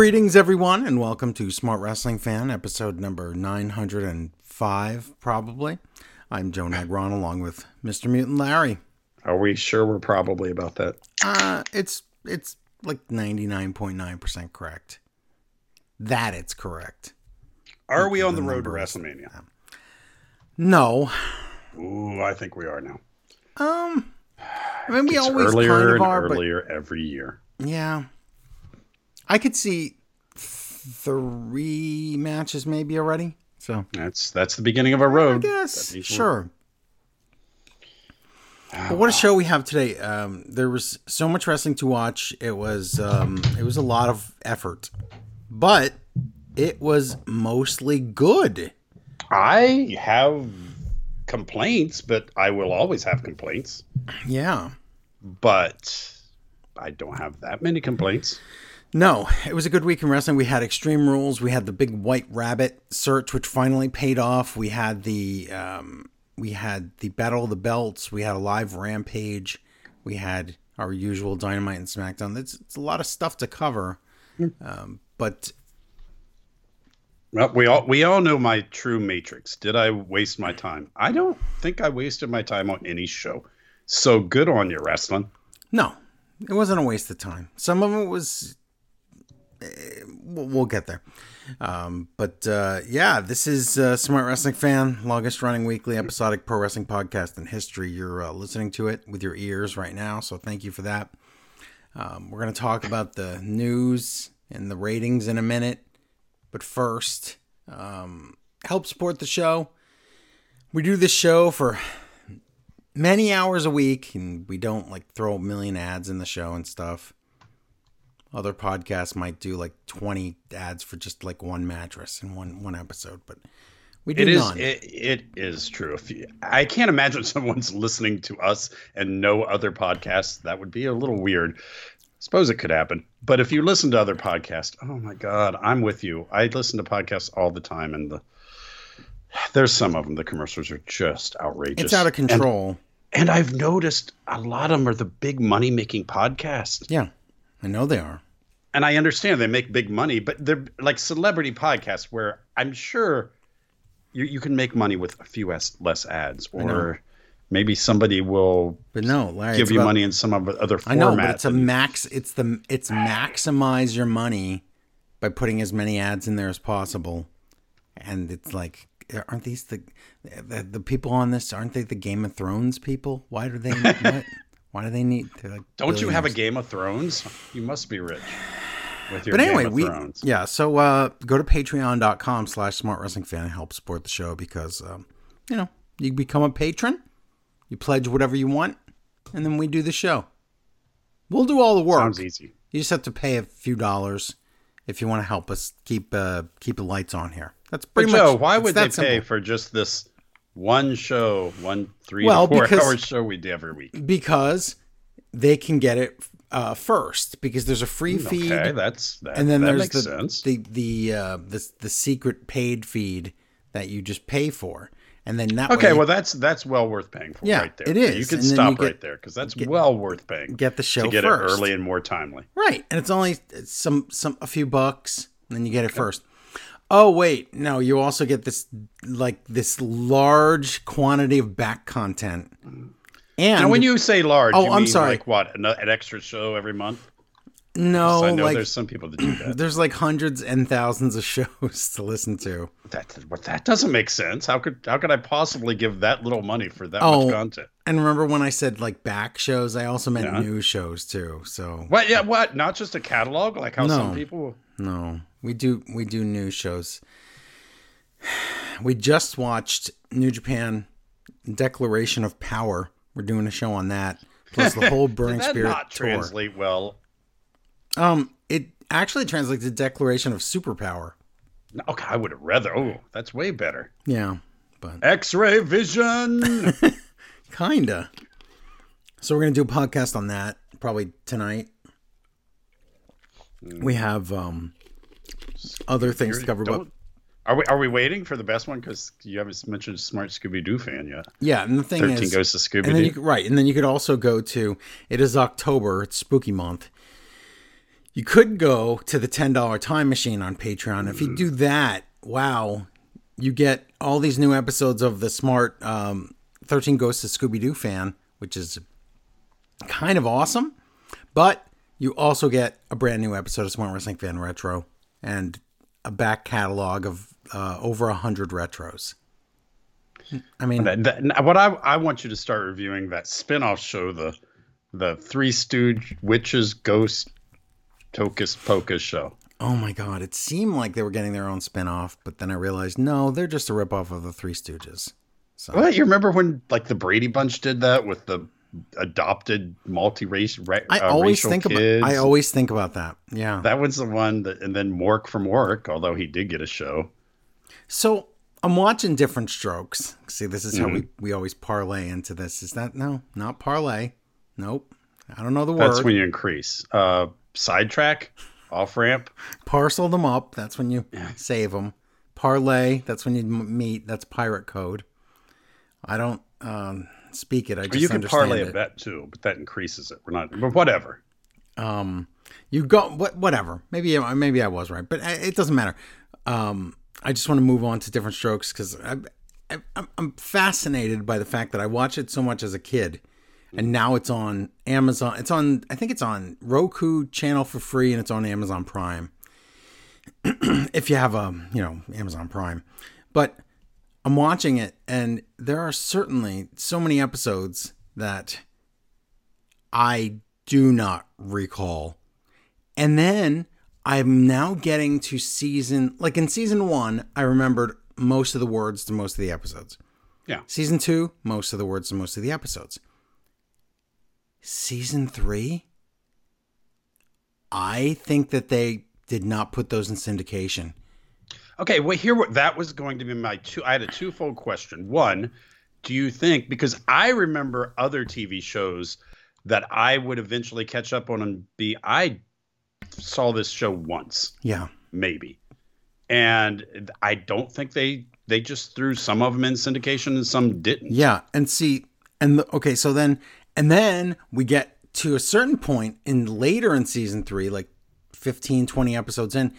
Greetings, everyone, and welcome to Smart Wrestling Fan, episode number 905, probably. I'm Joe Negron, along with Mr. Mutant Larry. Are we sure we're probably about that? Uh, it's it's like 99.9% correct. That it's correct. Are we on the road to WrestleMania? No. Ooh, I think we are now. Um, I mean, we always earlier kind of and are, but earlier every year. yeah. I could see three matches maybe already. So, That's that's the beginning of our road. I guess, sure. But what a show we have today! Um, there was so much wrestling to watch. It was um, it was a lot of effort, but it was mostly good. I have complaints, but I will always have complaints. Yeah. But I don't have that many complaints. No, it was a good week in wrestling. We had Extreme Rules. We had the big White Rabbit search, which finally paid off. We had the um, we had the Battle of the Belts. We had a live Rampage. We had our usual Dynamite and SmackDown. It's, it's a lot of stuff to cover, um, but Well, we all we all know my true matrix. Did I waste my time? I don't think I wasted my time on any show. So good on you, wrestling. no, it wasn't a waste of time. Some of it was. Eh, We'll, get there. Um, but uh, yeah, this is uh, Smart Wrestling Fan, longest running weekly episodic pro wrestling podcast in history. You're uh, listening to it with your ears right now, so thank you for that. Um, we're going to talk about the news and the ratings in a minute. But first, um, help support the show. We do this show for many hours a week, and we don't like throw a million ads in the show and stuff. Other podcasts might do like 20 ads for just like one mattress in one one episode, but we do It is none. it, it is true. If you, I can't imagine someone's listening to us and no other podcasts. That would be a little weird. Suppose it could happen. But if you listen to other podcasts, oh my god, I'm with you. I listen to podcasts all the time and the there's some of them the commercials are just outrageous. it's out of And- control. And, I've noticed a lot of them are the big money making podcasts. yeah, I know they are. and I understand they make big money, but they're like celebrity podcasts where I'm sure you, you can make money with a few less, less ads, or maybe somebody will But no, Larry, give you about- money in some of the other formats. I know, but it's a max. It's the it's maximize your money by putting as many ads in there as possible, and it's like, aren't these the the, the people on this? Aren't they the Game of Thrones people? Why do they? what? Why do they need? They're like Don't you have a. Game of Thrones? You must be rich with your But anyway, Game of we Thrones. yeah. So uh, go to patreon.com slash smart wrestling fan and help support the show because um, you know you become a patron, you pledge whatever you want, and then we do the show. We'll do all the work. Sounds easy. You just have to pay a few dollars if you want to help us keep uh, keep the lights on here. That's But pretty Joe, much. why would they that pay for just this one show, one three Well, to four because- hour show we do every week? Because they can get it uh, first because there's a free feed, Okay, that's that, and then that there's the sense. the the uh, the the secret paid feed that you just pay for, and then that Okay, way well that's that's well worth paying for Yeah, right there. it is, You can stop you get- right there because that's well worth paying. get the show to get first. it early and more timely. Right, and it's only some some a few bucks, and then you get it first. Oh wait, no, you also get this like this large quantity of back content. And Now, when you say large, Oh, you I'm mean sorry. like what? An, an extra show every month? no, I know like there's some people that do that. there's like hundreds and thousands of shows to listen to. that but that doesn't make sense. How could how could I possibly give that little money for that Oh. much content? And remember when I said like back shows, I also meant Yeah. news shows too. So What? Yeah, what? Not just a catalog like how some people. no, we do we do news shows. We just watched New Japan Declaration of Power. We're doing a show on that. Plus the whole Burning Did that Spirit not tour. translate well? Um, it actually translates to Declaration of Superpower. Okay, I would have rather. Oh, that's way better. Yeah, but X-ray vision. kinda. So we're gonna do a podcast on that probably tonight. We have um other things to cover, but Are we are we waiting for the best one? Because you haven't mentioned Smart Scooby Doo fan yet. yeah, and the thing Thirteen is, Ghosts of Scooby and then you Doo. right, and then you could also go to. It is October. It's spooky month. You could go to the $10 time machine on Patreon. If you do that, wow, you get all these new episodes of the smart um, 13 Ghosts of Scooby Doo fan, which is kind of awesome. But you also get a brand new episode of Smart Wrestling Fan Retro and a back catalog of uh, over 100 retros. I mean, That, that, what I I want you to start reviewing that spin-off show, the the Three Stooge Witches Ghost Hocus Pocus show. oh my God, it seemed like they were getting their own spin off, but then I realized no, they're just a ripoff of the Three Stooges. So, What you remember when like the Brady Bunch did that with the adopted multi-race ra- I uh, always think kids? about I always think about that. Yeah. that was the one that, and then Mork from Ork, although he did get a show. So I'm watching different strokes. See, this is how we, Mm-hmm. we always parlay into this. Is that no, not parlay. Nope. I don't know the word. That's when you increase. Uh, sidetrack, off ramp. Parcel them up. That's when you save them. Parlay. That's when you meet. That's pirate code. I don't um, speak it. I just you can parlay it. a bet too, but that increases it. We're not, but whatever. Um, you go what whatever. Maybe maybe I was right, but it doesn't matter. Um, I just want to move on to different strokes because I, I, I'm- I'm fascinated by the fact that I watched it so much as a kid, and now it's on Amazon. It's on I think it's on Roku channel for free, and it's on Amazon Prime. if you have a you know Amazon Prime, but I'm watching it, and there are certainly so many episodes that I do not recall. And then I'm now getting to season, like in season one, I remembered most of the words to most of the episodes. Yeah. Season two, most of the words to most of the episodes. Season three, I think that they did not put those in syndication. Okay, well, here what that was going to be my two. I had a twofold question. One, do you think because I remember other TV shows that I would eventually catch up on and be I saw this show once, Yeah. maybe, and I don't think they they just threw some of them in syndication and some didn't. Yeah, and see, and the, okay, so then, and then we get to a certain point in later in season three, like 15, 20 episodes in,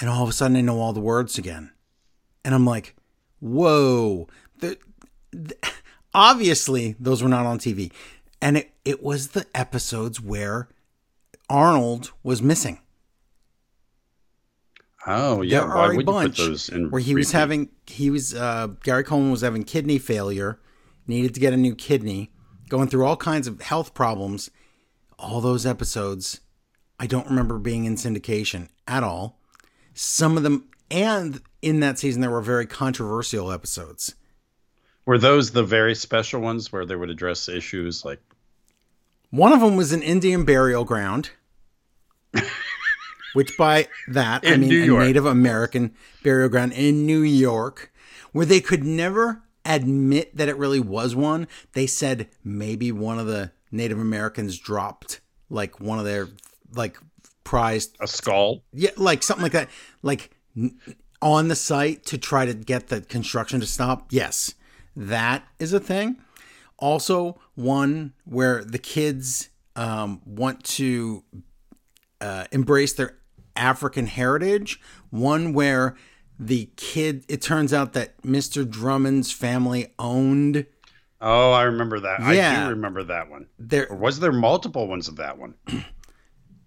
and all of a sudden I know all the words again. And I'm like, whoa. The, the, obviously, those were not on TV. And it, it was the episodes where Arnold was missing. Oh yeah, there why a would you put those in where he was having he was uh, Gary Coleman was having kidney failure, needed to get a new kidney, going through all kinds of health problems. All those episodes, I don't remember being in syndication at all. Some of them, and in that season, there were very controversial episodes. Were those the very special ones where they would address issues like One of them was an Indian burial ground, which by that I mean a Native American burial ground in New York, where they could never admit that it really was one. They said maybe one of the Native Americans dropped like one of their like prized a skull? yeah, like something like that, like on the site to try to get the construction to stop. Yes, that is a thing. Also, one where the kids um, want to uh, embrace their African heritage. One where the kid, it turns out that Mr. Drummond's family owned Oh, I remember that. I do remember that one. Or was there multiple ones of that one?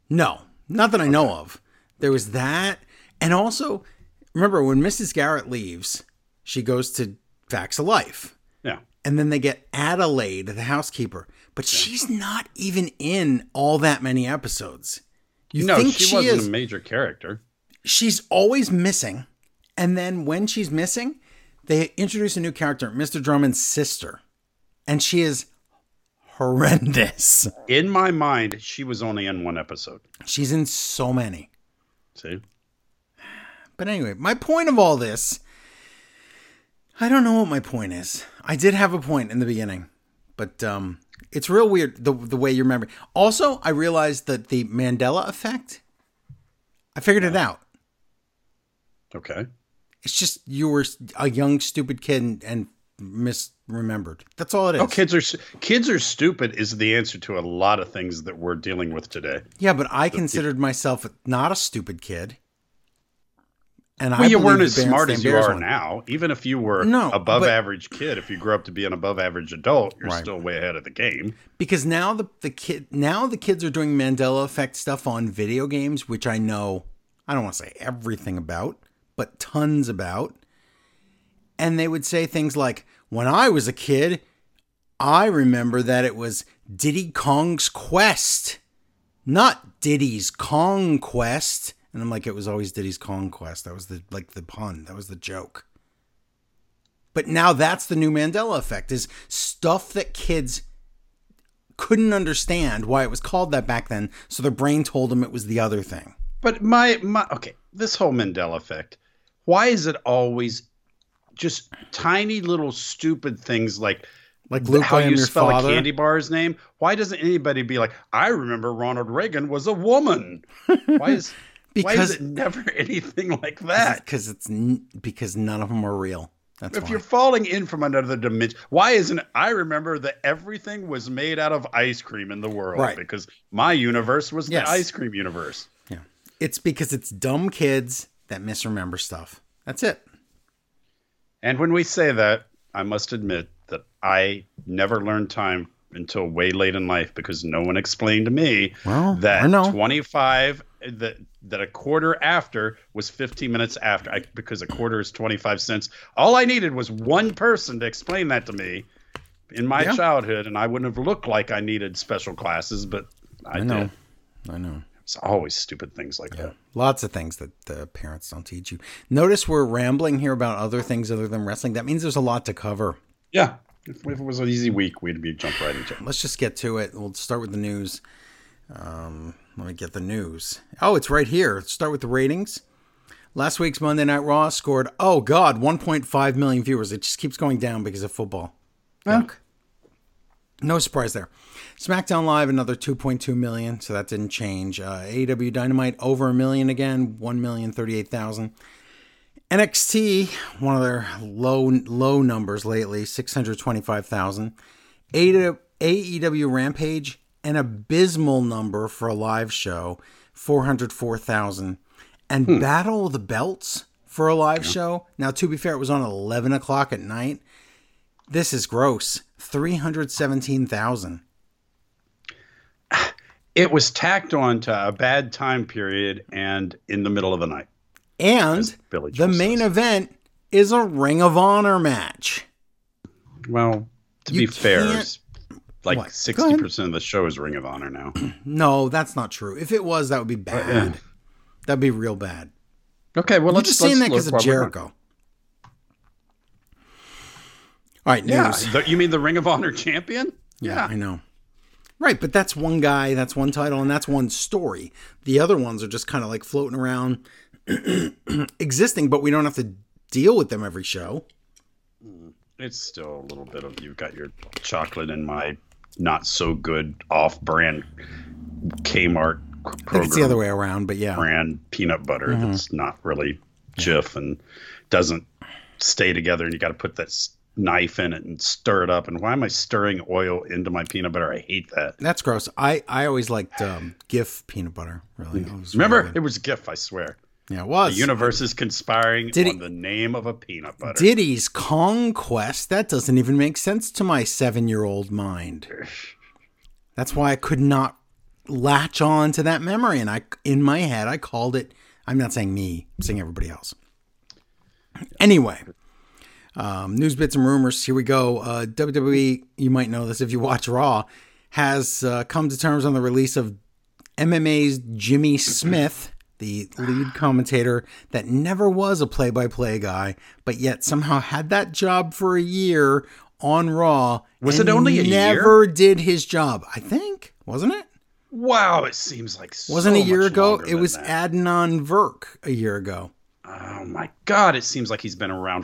No, not that I know of. There was that. And also, remember when Mrs. Garrett leaves, she goes to Facts of Life. Yeah. and then they get Adelaide, the housekeeper, but she's not even in all that many episodes. You No, think she, she, wasn't is? a major character. She's always missing, and then when she's missing, they introduce a new character, Mr. Drummond's sister, and she is horrendous. In my mind, she was only in one episode. She's in so many. See? But anyway, my point of all this, I don't know what my point is. I did have a point in the beginning, but um, it's real weird the the way you remember. Also, I realized that the Mandela effect. I figured it out. Okay. It's just you were a young stupid kid and, and misremembered. That's all it oh, is. Oh, kids are kids are stupid is the answer to a lot of things that we're dealing with today. Yeah, but I considered myself not a stupid kid. And Well, I you weren't as the smart as you are one. now. Even if you were No, above but- average kid, if you grew up to be an above average adult, you're Right. still way ahead of the game. because now the the kid now the kids are doing Mandela effect stuff on video games, which I know I don't want to say everything about, but tons about. And they would say things like, "When I was a kid, I remember that it was Diddy Kong's Quest, not Diddy's Kong Quest." And I'm like, it was always Diddy's Kong Quest. That was the like the pun. That was the joke. But now that's the new Mandela effect is stuff that kids couldn't understand why it was called that back then, so their brain told them it was the other thing. But my my okay, this whole Mandela effect. Why is it always just tiny little stupid things like Like Luke, how you spell father. a candy bar's name? Why doesn't anybody be like, I remember Ronald Reagan was a woman? Why is why is it never anything like that? because it's because none of them are real. That's If why. you're falling in from another dimension, why isn't? I remember that everything was made out of ice cream in the world Right. because my universe was Yes. the ice cream universe. yeah, it's because it's dumb kids that misremember stuff. That's it. And when we say that, I must admit that I never learned time until way late in life because no one explained to me Well, that I 25 that that a quarter after was 15 minutes after I, because a quarter is 25 cents. All I needed was one person to explain that to me in my Yeah. childhood and I wouldn't have looked like I needed special classes, but I, I know. did. I know. It's always stupid things like that. Lots of things that the parents don't teach you. Notice we're rambling here about other things other than wrestling. That means there's a lot to cover. Yeah. If, if it was an easy week, we'd be jump right into it. Let's just get to it. We'll start with the news. Um, let me get the news. Oh, it's right here. Let's start with the ratings. Last week's Monday Night Raw scored, oh God, 1.5 million viewers. It just keeps going down because of football. Yuck. No surprise there. SmackDown Live, another 2.2 million, so that didn't change. Uh, AEW Dynamite, over a million again, 1,038,000. NXT, one of their low low numbers lately, 625,000. AEW Rampage, an abysmal number for a live show, 404,000. And Battle of the Belts for a live show. Now, to be fair, it was on 11 o'clock at night. This is gross. 317,000. It was tacked on to a bad time period and in the middle of the night. And Billy the main says. event is a Ring of Honor match. Well, to You be fair, like What? 60% of the show is Ring of Honor now. No, that's not true. If it was, that would be bad. That'd be real bad. okay, well You're let's just saying that because of while we're on. Jericho. All right, Yeah, news. the- you mean the Ring of Honor champion? Yeah, I know. Right, but that's one guy, that's one title, and that's one story. The other ones are just kind of like floating around, existing, but we don't have to deal with them every show. It's still a little bit of you've got your chocolate and my not so good off-brand Kmart I think it's the other way around, but yeah. brand peanut butter Mm-hmm. that's not really Jif and doesn't stay together, and you got to put that knife in it and stir it up. And why am I stirring oil into my peanut butter? I hate that. That's gross. I, I always liked um, GIF peanut butter. Really, Remember, really it was GIF. I swear. yeah, it was. The universe is conspiring Did on the name of a peanut butter. Diddy's Kong Quest. That doesn't even make sense to my seven-year-old mind. That's why I could not latch on to that memory, and I, in my head, I called it. I'm not saying me, I'm saying everybody else. Anyway, um, news bits and rumors. Here we go. Uh, WWE, you might know this if you watch Raw, has uh, come to terms on the release of MMA's Jimmy Smith, the lead commentator that never was a play by play guy, but yet somehow had that job for a year on Raw. Was it only a year? Never did his job, I think, wasn't it? Wow, it seems like so Wasn't a year ago? It was that. Adnan Virk a year ago. Oh my god, it seems like he's been around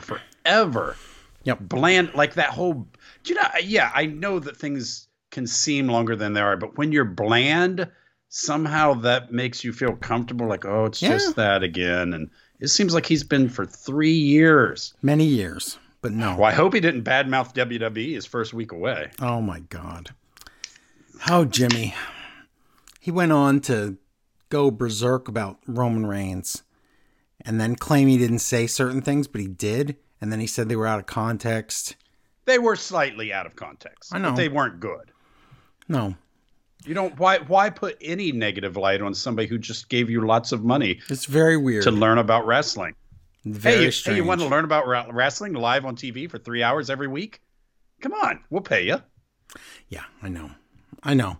forever. Yep. Bland, like that whole. Do you know? Yeah, I know that things can seem longer than they are, but when you're bland, somehow that makes you feel comfortable. Like, oh, it's Yeah. just that again. And it seems like he's been for three years. Many years. but no. Well, I hope he didn't badmouth WWE his first week away. Oh my God. How Jimmy. He went on to go berserk about Roman Reigns and then claim he didn't say certain things, but he did. And then he said they were out of context. They were slightly out of context. I know. But they weren't good. No, You don't why why put any negative light on somebody who just gave you lots of money it's very weird. to learn about wrestling? very hey, strange. hey, you want to learn about wrestling live on TV for three hours every week? Come on, we'll pay you. Yeah, I know. I know.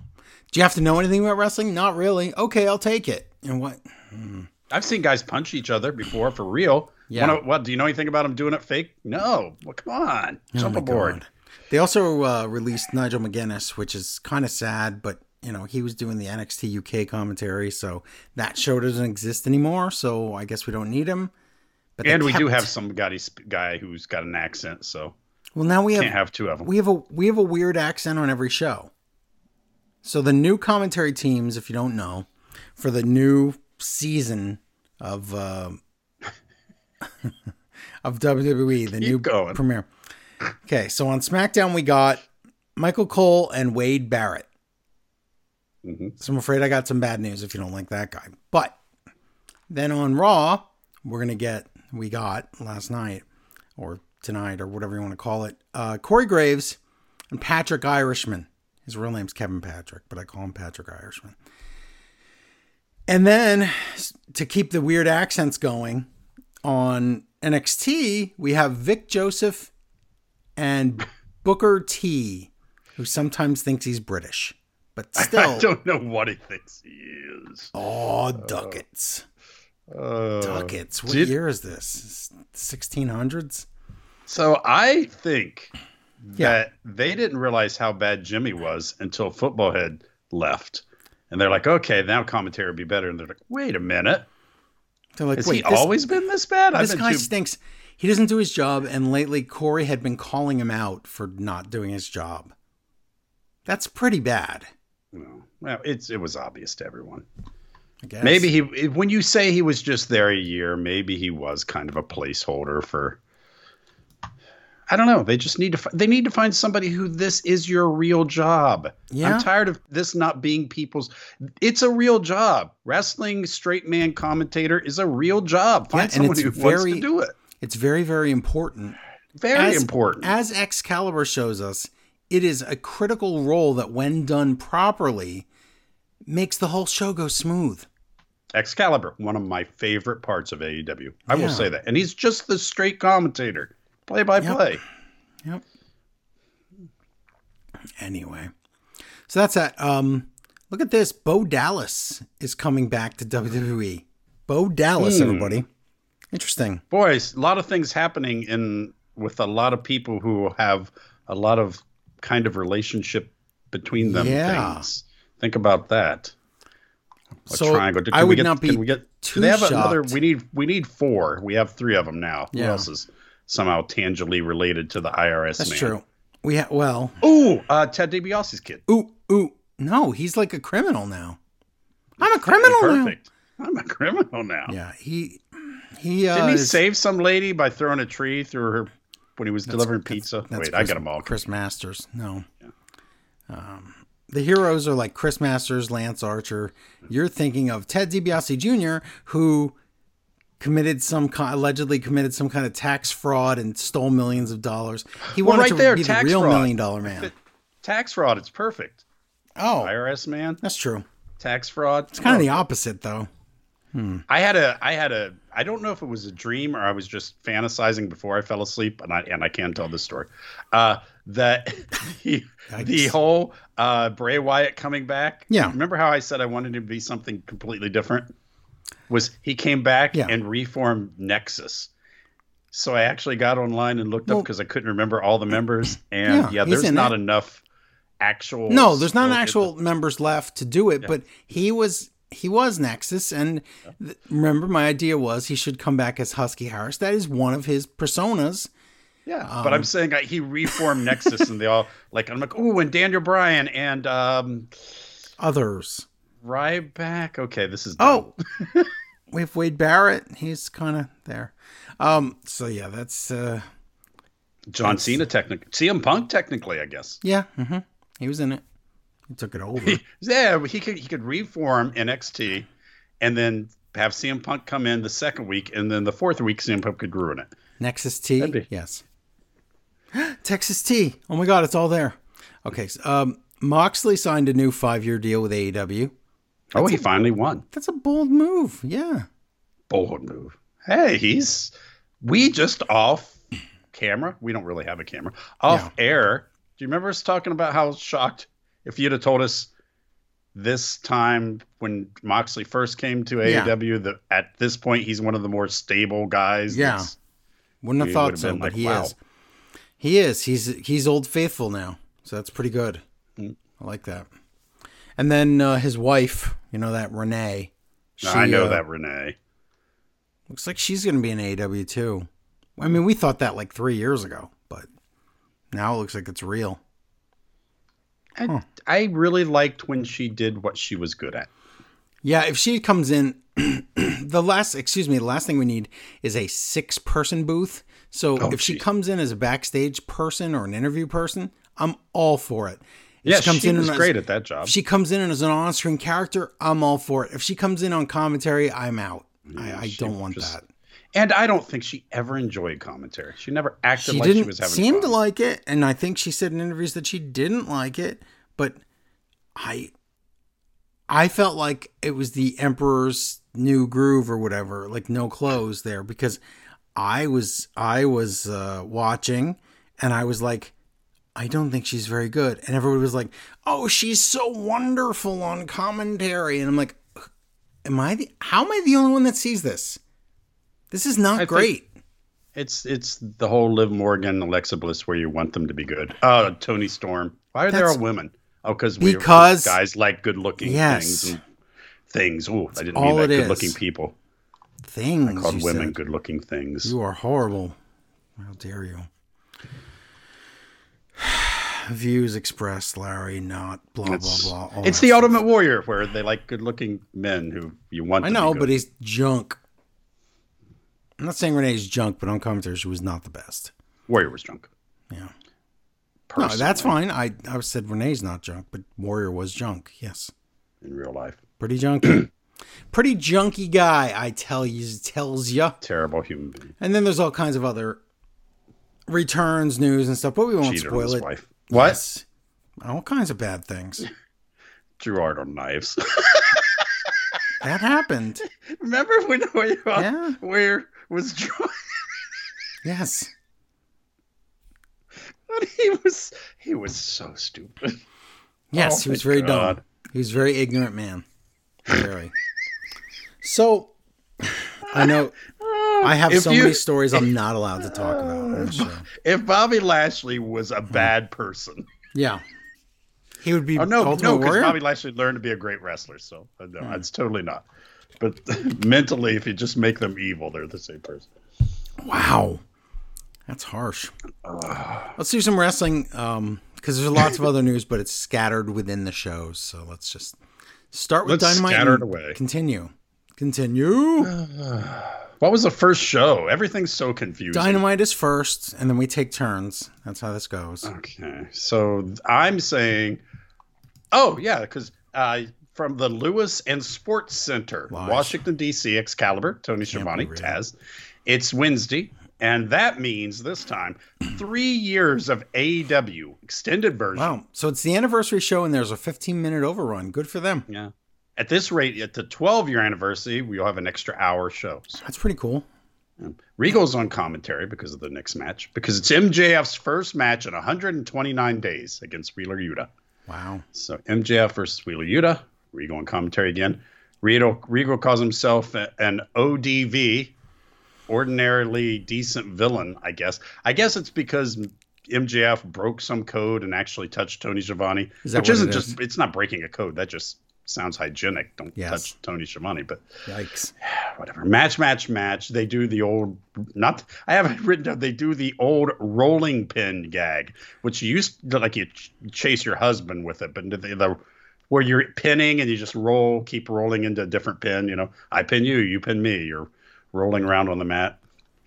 Do you have to know anything about wrestling? Not really. Okay, I'll take it. And what? Hmm. I've seen guys punch each other before for real. Yeah. Wanna- what? Do you know anything about them doing it fake? No. Well, come on, jump Oh aboard. God. They also uh, released Nigel McGuinness, which is kind of sad, but you know he was doing the NXT UK commentary, so that show doesn't exist anymore. So I guess we don't need him. But And we do have some guy, guy who's got an accent, so Well, now we have, can't have two of them. we have a we have a weird accent on every show. So the new commentary teams, if you don't know, for the new season of uh, of WWE, the new going. premiere. Okay, so on SmackDown we got Michael Cole and Wade Barrett. Mhm. So I'm afraid I got some bad news if you don't like that guy. But then on Raw, we're gonna get we got last night or tonight or whatever you want to call it. Uh, Corey Graves and Patrick Irishman. His real name's Kevin Patrick, but I call him Patrick Irishman. And then to keep the weird accents going on NXT, we have Vic Joseph and Booker T, who sometimes thinks he's British, but still, I don't know what he thinks he is. oh ducats, Uh, ducats. What did- year is this? Sixteen hundreds. So I think Yeah. that they didn't realize how bad Jimmy was until Football Head left. And they're like, okay, now commentary would be better. And they're like, wait a minute. They're like, Has wait, he this, always been this bad? This guy too- stinks. He doesn't do his job, and lately Corey had been calling him out for not doing his job. That's pretty bad. No. Well, it's it was obvious to everyone. I guess. Maybe he, when you say he was just there a year, maybe he was kind of a placeholder for. I don't know. They just need to. They need to find somebody who this is your real job. Yeah. I'm tired of this not being people's. It's a real job. Wrestling straight man commentator is a real job. Find Yeah, someone who wants very- to do it. It's very, very important. Very As- important. As Excalibur shows us, it is a critical role that, when done properly, makes the whole show go smooth. Excalibur, one of my favorite parts of AEW. I Yeah. will say that, and he's just the straight commentator, play by Yep. play. Yep. Anyway, so that's that. Um, look at this. Bo Dallas is coming back to WWE. Bo Dallas, Hmm. everybody. Interesting. boys a lot of things happening in with a lot of people who have a lot of kind of relationship between them Yeah. things think about that a So, triangle Can I we would get, not be can we get too do they have another we need we need four we have three of them now who Yeah. else is somehow tangibly related to the irs That's man true. We ha- well, ooh uh ted DiBiase's kid ooh, ooh. No, he's like a criminal now. I'm a criminal perfect i'm a criminal now now. Yeah, he he uh, didn't he is- save some lady by throwing a tree through her when he was delivering pizza That's wait i Chris- got them all Chris Masters. No. Um, the heroes are like Chris Masters, Lance Archer. You're thinking of Ted DiBiase Jr., who committed some ki- allegedly committed some kind of tax fraud and stole millions of dollars. He Well, wanted right to there, be the real fraud. million dollar man. tax fraud it's perfect Oh, IRS man, that's true. tax fraud. It's kind of the opposite, though. Hmm. I had a, I had a, I don't know if it was a dream or I was just fantasizing before I fell asleep, and I and I can tell this story. Uh, that the, the whole uh, Bray Wyatt coming back. Yeah. Remember how I said I wanted him to be something completely different? Was he came back Yeah. and reformed Nexus? So I actually got online and looked up because I couldn't remember all the members, and Yeah, yeah, there's not enough actual. No, there's not actual members left to do it, but he was he was Nexus, and th- remember, my idea was he should come back as Husky Harris. That is one of his personas. Yeah, but I'm Um, saying like, he reformed Nexus, and they all like I'm like, oh, and Daniel Bryan and um, Others. Ryback. Okay, this is Oh, we have Wade Barrett. He's kind of there. Um. So yeah, that's uh, John Cena, technically. CM Punk, technically, I guess. Yeah, mm-hmm. he was in it. He took it over. yeah, he could he could reform NXT, and then have CM Punk come in the second week, and then the fourth week CM Punk could ruin it. Nexus T. Be- Yes. Texas T. Oh my God, it's all there. Okay, so, um, Moxley signed a new five-year deal with AEW. Oh, he finally won. That's a bold move. Yeah. Bold move. Hey, he's we just off camera. We don't really have a camera. Off air. Do you remember us talking about how shocked if you'd have told us this time when Moxley first came to Yeah. AEW that at this point he's one of the more stable guys. Yeah. Wouldn't have thought so, but like, he wow. is. He is. He's he's old faithful now, so that's pretty good. Mm. I like that. And then uh, his wife, you know that Renee. She, I know uh, that Renee. Looks like she's going to be in AEW too. I mean, we thought that like three years ago, but now it looks like it's real. I, I really liked when she did what she was good at. Yeah, if she comes in, the last, excuse me, the last thing we need is a six person booth. So Oh, if she comes in as a backstage person or an interview person, I'm all for it. Yeah, she, was as- great at that job. If she comes in as an on screen character, I'm all for it. If she comes in on commentary, I'm out. I, I don't want just- that. and I don't think she ever enjoyed commentary. She never acted She like she was having seem fun. to like it, and I think she said in interviews that she didn't like it. But I, I felt like it was the Emperor's New Groove or whatever, like no clothes there, because I was I was uh, watching, and I was like, I don't think she's very good, and everybody was like, Oh, she's so wonderful on commentary, and I'm like, Am I the? How am I the only one that sees this? This is not think- great. It's it's the whole Liv Morgan, Alexa Bliss, where you want them to be good. Uh, Toni Storm. Why are there all women? Oh, because we Because- guys like good looking Yes. things and things. Oh, I didn't mean that. Good is. looking people. Things I Called women good looking things. You are horrible. How dare you? Views expressed, Larry, not blah blah It's, blah. all it's the stuff. Ultimate Warrior, where they like good looking men who you want. I know, but he's junk. I'm not saying Renee's junk, but on commentary she was not the best. Warrior was drunk. Yeah. No, that's fine. I I said Renee's not junk, but Warrior was junk. Yes, in real life. pretty junky, pretty junky guy. I tell you, tells ya. Terrible human being. And then there's all kinds of other returns, news, and stuff, but we won't Cheated on spoil it. wife. What? Yes. All kinds of bad things. Drew art on knives. That happened. Remember when where, Yeah. where was Drew? Yes. he was he was so stupid. Yes, Oh, he was very God. dumb. He was a very ignorant man. Very. so, I know I have If so you- many stories I'm not allowed to talk about. If Bobby Lashley was a bad person, Yeah. He would be oh no, Ultimate no, because? Bobby Lashley learned to be a great wrestler. So uh, no, it's totally not. But mentally, if you just make them evil, they're the same person. Wow. That's harsh. Let's do some wrestling um because there's lots of other news, but it's scattered within the shows. So let's just start with Let's Dynamite. scatter and it away. Continue. Continue. What was the first show? Everything's so confusing. Dynamite is first, and then we take turns. That's how this goes. Okay, so I'm saying, oh yeah, because uh, from the Lewis and Sports Center. Washington D.C., Excalibur, Tony Schiavone. Taz. It's Wednesday, and that means this time three years of AEW extended version. Wow. So it's the anniversary show, and there's a 15 minute overrun. Good for them. Yeah. At this rate, at the 12 year anniversary, we'll have an extra hour show. So That's pretty cool. Regal's on commentary because of the next match, because it's MJF's first match in 129 days against Wheeler Yuta. Wow. So MJF versus Wheeler Yuta. Regal on commentary again. Regal, Regal calls himself an ODV, ordinarily decent villain, I guess. I guess it's because MJF broke some code and actually touched Tony Is that which isn't it just, it's not breaking a code. That just sounds hygienic. Don't Yes. touch Tony Schiavone, but Yikes. whatever. Match, match, match. They do the old not. I haven't written down. They do the old rolling pin gag, which you used to like you ch- chase your husband with it, but the, the where you're pinning and you just roll, keep rolling into a different pin. You know, I pin you, you pin me. You're rolling around on the mat.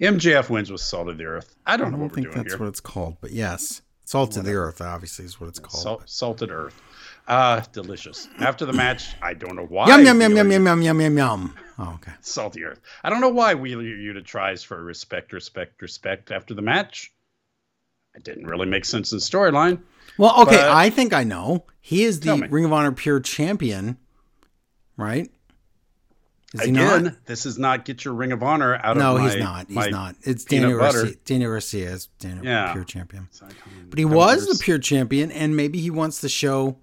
MJF wins with Salt of the Earth. I don't, I know don't what we're think doing that's here. what it's called, but yes, salt of the earth obviously is what it's called. Salt, salted Earth. Uh, delicious. After the match, I don't know why. Yum yum yum yum yum yum yum yum yum. Oh, okay. Salty Earth. I don't know why Wheeler Yuta tries for respect, respect, respect after the match. It didn't really make sense in the storyline. Well, okay, I think I know. He is the. Ring of Honor Pure Champion, right? Is he Again, not? this is not get your Ring of Honor out No, of my No, he's not. He's not. It's Daniel. Garcia. Daniel Garcia is Daniel Yeah. Pure Champion. But he was the. Pure Champion, and maybe he wants to show.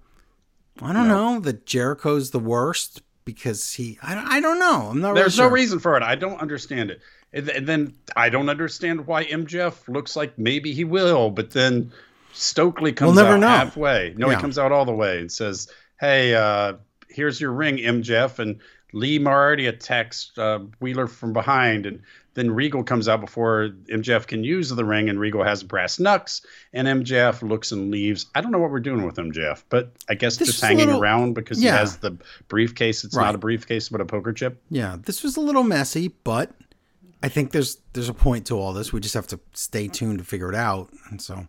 I don't know that Jericho's the worst because he. I don't, I don't know. I'm not. There's really no sure. reason for it. I don't understand it. And and then I don't understand why MJF looks like maybe he will, but then Stokely comes never out know. halfway. No, Yeah. he comes out all the way and says, "Hey, uh, here's your ring, MJF." And Lee Moriarty attacks uh, Wheeler from behind, and then Regal comes out before MJF can use the ring, and Regal has brass knucks, and MJF looks and leaves. I don't know what we're doing with MJF, but I guess This just hanging little- around because Yeah. he has the briefcase. It's Right. not a briefcase, but a poker chip. Yeah, this was a little messy, but I think there's there's a point to all this. We just have to stay tuned to figure it out. And so,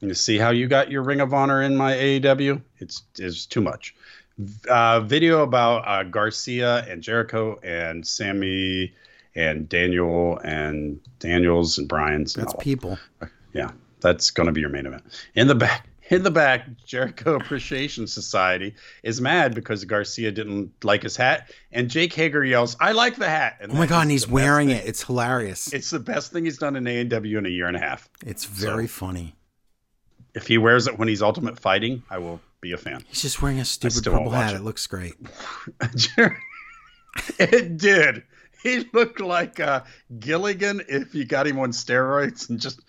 You see how you got your Ring of Honor in my AEW? It's is too much. Uh, video about uh, Garcia and Jericho and Sammy and Daniel and Daniels and Brian's. That's all. people. Yeah, that's going to be your main event. In the back, in the back, Jericho Appreciation Society is mad because Garcia didn't like his hat, and Jake Hager yells, "I like the hat!" And Oh my god, and he's wearing it. It's hilarious. It's the best thing he's done in AEW in a year and a half. It's very funny. If he wears it when he's Ultimate Fighting, I will be a fan. He's just wearing a stupid purple hat. it. It looks great. it did. He looked like uh, Gilligan if you got him on steroids and just.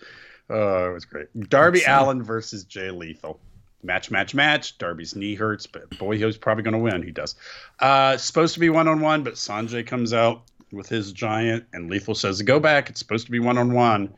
Oh, it was great. Darby uh, Allin versus Jay Lethal. Match, match, match. Darby's knee hurts, but boy, he's probably going to win. He does. Uh, supposed to be one on one, but Sonjay comes out with his giant, and Lethal says, "Go back. It's supposed to be one on one."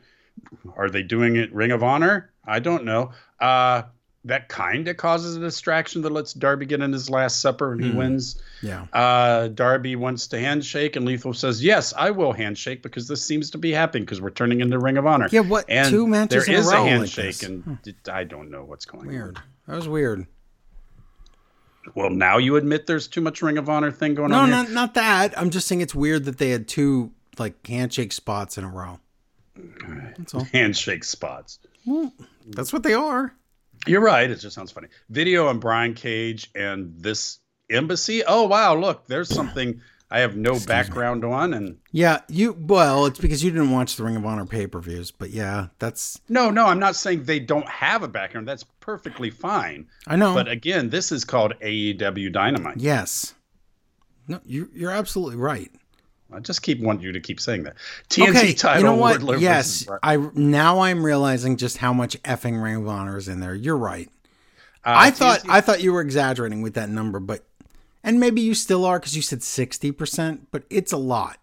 Are they doing it Ring of Honor? I don't know. Uh, that kind of causes a distraction that lets Darby get in his last supper and he Hmm. wins. Yeah. Uh, Darby wants to handshake, and Lethal says, "Yes, I will handshake because this seems to be happening because we're turning into Ring of Honor." Yeah, what And two matches there in is a row like handshake, this? and it- I don't know what's going Weird. That was weird. Well, now you admit there's too much Ring of Honor thing going No, on. No, not not that. I'm just saying it's weird that they had two like handshake spots in a row. That's all. handshake spots. Well, that's what they are. You're right. It just sounds funny. Video on Brian Cage and this embassy. Oh wow, look, there's something I have no background on, and Yeah, you. Well, it's because you didn't watch the Ring of Honor pay per views, but yeah, that's. no, no, I'm not saying they don't have a background. That's perfectly fine. I know. But again, this is called AEW Dynamite. yes. No, you you're absolutely right. I just keep want you to keep saying that. TNT okay, title. you know what? Wardlow Yes, I now I'm realizing just how much effing Ring of Honor is in there. You're right. Uh, I thought TNT I thought you were exaggerating with that number, but and maybe you still are because you said sixty percent, but it's a lot.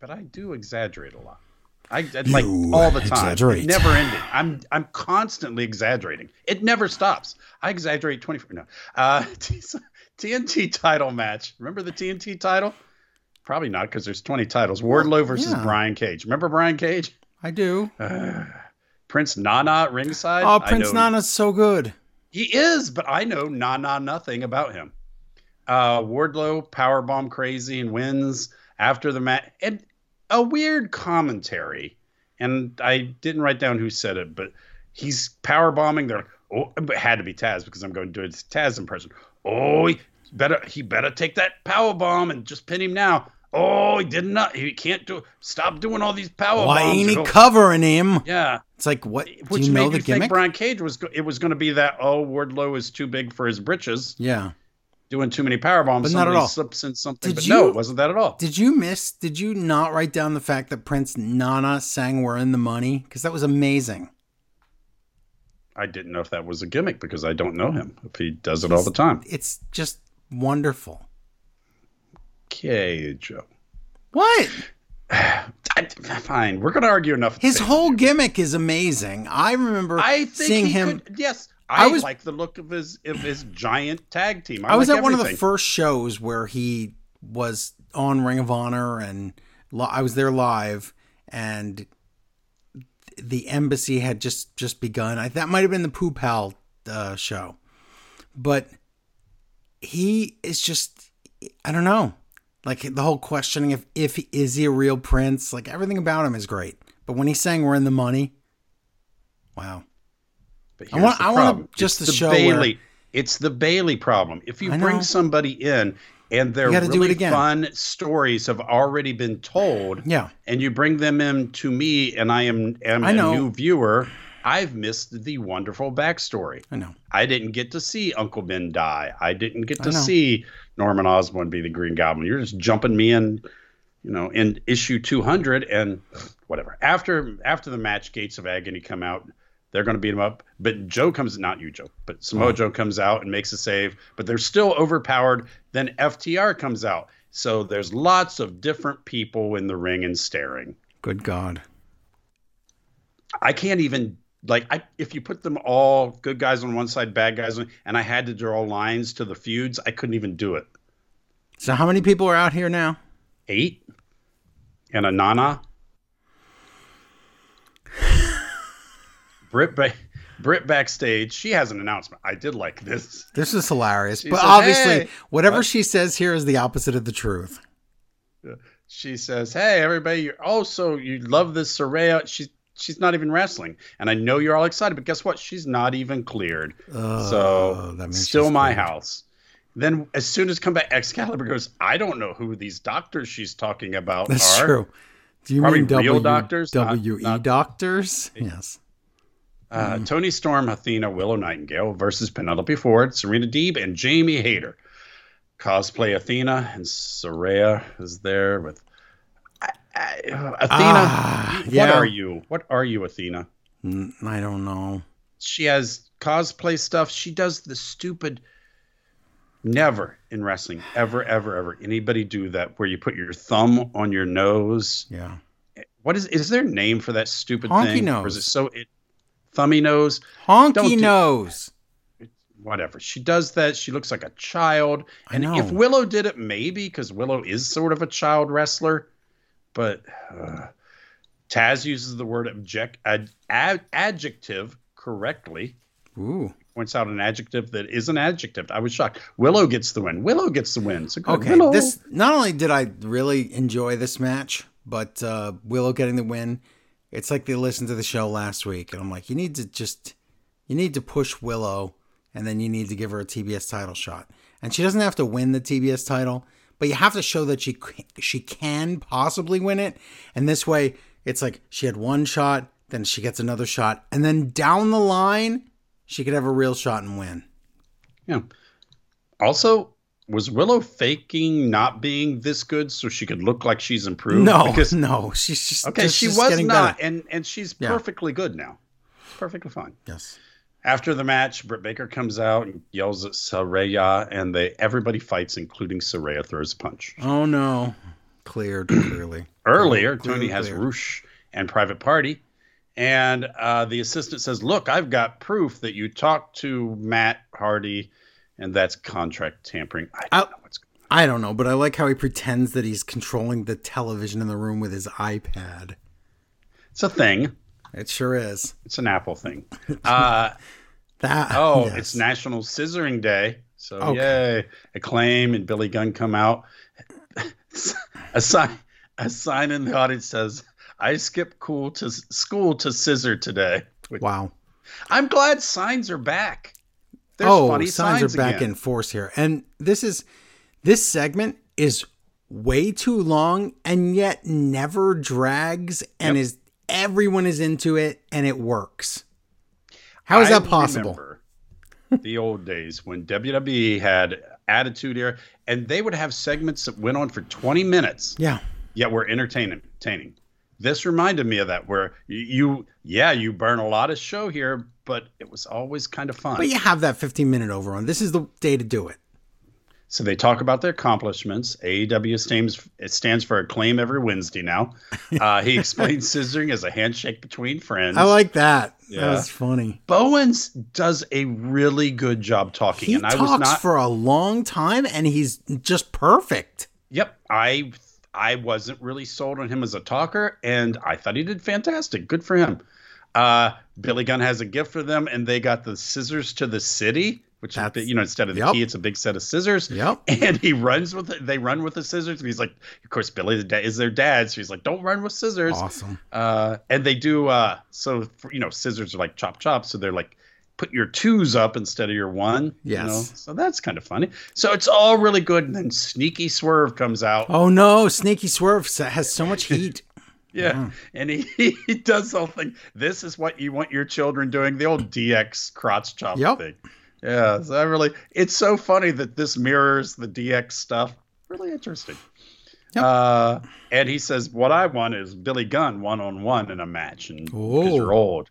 but I do exaggerate a lot. I I- like all the time. exaggerate. Never ending. I'm I'm constantly exaggerating. It never stops. I exaggerate 24 no. Uh TNT title match. Remember the TNT title? Probably not because there's 20 titles. Wardlow versus yeah. Brian Cage. Remember Brian Cage? I do. Prince Nana ringside. Oh, Prince Nana's so good. He is, but I know Nana nothing about him. Uh, Wardlow powerbomb crazy and wins after the match. And a weird commentary. And I didn't write down who said it, but he's power bombing. They're like, oh, but it had to be Taz because I'm going to do a Taz impression. Oh, he better he better take that power bomb and just pin him now. Oh, he did not. He can't do. Stop doing all these power Why bombs. ain't he covering him? yeah, It's like what? which do you made know you the think gimmick? Brian Cage was it was going to be that oh Wardlow is too big for his britches, yeah. doing too many power bombs. But not at all. Slips in something, Did but you- no, it wasn't that at all. Did you miss? Did you not write down the fact that Prince Nana sang "We're in the Money"? Because that was amazing. I didn't know if that was a gimmick because I don't know him. If he does it all the time. It's just wonderful. Okay, Joe. What? Fine, we're going to argue enough. His whole gimmick is amazing. I remember I seeing him. Could, yes, I, I was- like the look of his of his giant tag team. I, I was like at one of the first shows where he was on Ring of Honor, and li- I was there live, and the embassy had just just begun. I, that might have been the Poo Pal uh, show, but he is just I don't know. Like the whole questioning of if is he a real prince, like everything about him is great. But when he's saying we're in the money, wow. But I want- the I want just It's to the show Bailey. where- It's the Bailey problem. If you bring somebody in and their You gotta do it really again. fun stories have already been told, Yeah. and you bring them in to me, and I am am I a new viewer, I've missed the wonderful backstory. I know. I didn't get to see Uncle Ben die. I didn't get to see Norman Osborn be the Green Goblin. You're just jumping me in, you know, in issue 200 and whatever. After after the match, Gates of Agony come out. They're going to beat him up, but Joe comes not you, Joe, but Samoa Oh. Joe comes out and makes a save, but they're still overpowered. Then FTR comes out, so there's lots of different people in the ring and staring. Good God. I can't even like I if you put them all good guys on one side, bad guys on, and I had to draw lines to the feuds, I couldn't even do it. So how many people are out here now? Eight and a Nana. Britt, ba- Britt backstage, she has an announcement. I did like this. This is hilarious. She but says, obviously, "Hey." whatever What? she says here is the opposite of the truth. She says, "Hey, everybody! You're oh, also you love this Saraya. She's she's not even wrestling, and I know you're all excited, but guess what? She's not even cleared. Oh, so that means still my cleared. house." Then, as soon as come back, Excalibur goes, "I don't know who these doctors she's talking about That's are." true. Do you Probably mean real W, doctors, not- WE not- doctors? Yes. Uh, Mm-hmm. Toni Storm, Athena, Willow Nightingale versus Penelope Ford, Serena Deeb, and Jamie Hayter. Cosplay Athena and Saraya is there with Athena. Ah, what yeah. are you? What are you, Athena? N- I don't know. She has cosplay stuff. She does the stupid. Never in wrestling, ever, ever, ever, anybody do that where you put your thumb on your nose. Yeah. What is is there a name for that stupid Honky thing? Or is it nose. so it, thummy nose? Honky Don't nose. whatever. She does that. She looks like a child. I And know. if Willow did it, maybe because Willow is sort of a child wrestler. But uh, Taz uses the word object, ad, ad, adjective correctly. Ooh. Points out an adjective that is an adjective. I was shocked. Willow gets the win. Willow gets the win. So. Okay. Willow. This not only did I really enjoy this match, but uh, Willow getting the win. It's like they listened to the show last week, and I'm like, you need to just, you need to push Willow, and then you need to give her a TBS title shot. And she doesn't have to win the TBS title, but you have to show that she she can possibly win it. And this way, it's like she had one shot, then she gets another shot, and then down the line, she could have a real shot and win. Yeah. Also, was Willow faking not being this good so she could look like she's improved? No, Because no, she's just Okay, just- she was not, better. and and she's Yeah. perfectly good now. Perfectly fine. Yes. After the match, Britt Baker comes out and yells at Saraya, and they everybody fights, including Saraya throws a punch. Oh no, cleared clearly. Earlier, Tony has. Roosh and Private Party, and uh, the assistant says, "Look, I've got proof that you talked to Matt Hardy, and that's contract tampering." I don't I- know what's. I don't know, but I like how he pretends that he's controlling the television in the room with his iPad. It's a thing. It sure is. It's an Apple thing. Uh, That. Oh, yes. it's National Scissoring Day. So Okay. yay. Acclaim and Billy Gunn come out. a sign a sign in the audience says, I skipped cool to school to scissor today. Which- Wow. I'm glad signs are back. There's oh, funny signs, signs, are back again. in force here, and this is this segment is way too long, and yet never drags, and Yep. is everyone is into it, and it works. How is I that possible? remember the old days when WWE had attitude era and they would have segments that went on for 20 minutes. Yeah. yet we're entertaining. entertaining. This reminded me of that, where you, yeah, you burn a lot of show here, but it was always kind of fun. But you have that 15 minute overrun. This is the day to do it. So they talk about their accomplishments. AEW stands it stands for acclaim every Wednesday now. Uh, he explains scissoring as a handshake between friends. I like that. That was funny. Bowens does a really good job talking, He and I talks was not. for a long time and he's just perfect. Yep, I I wasn't really sold on him as a talker, and I thought he did fantastic. Good for him. Uh, Billy Gunn has a gift for them, and they got the scissors to the city, which is, you know instead of the yep. key, it's a big set of scissors. Yep. And he runs with it. They run with the scissors. And he's like, of course, Billy is their dad, so he's like, don't run with scissors. Awesome. Uh, and they do uh, so for, you know scissors are like chop chop, so they're like put your twos up instead of your one. you Yes. know? So that's kind of funny. So it's all really good, and then Sneaky Swerve comes out. Oh no, Sneaky Swerve has so much heat. Yeah, and he, he does the whole thing. This is what you want your children doing. The old DX crotch chop Yep. thing. Yeah, so I really, it's so funny that this mirrors the DX stuff. Really interesting. Yep. Uh, and he says, "What I want is Billy Gunn one on one in a match, and because you're old."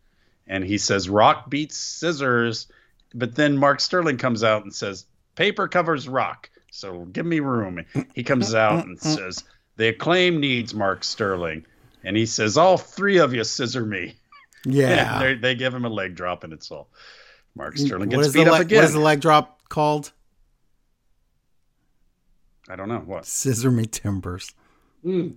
And he says, "Rock beats scissors," but then Mark Sterling comes out and says, "Paper covers rock, so give me room." He comes out and says, "The acclaim needs Mark Sterling," and he says, "All three of you scissor me." Yeah. They- they give him a leg drop, and it's all. Mark mm, Sterling gets is the beat up again. What is the leg drop called? I don't know what. Scissor me timbers. Hmm.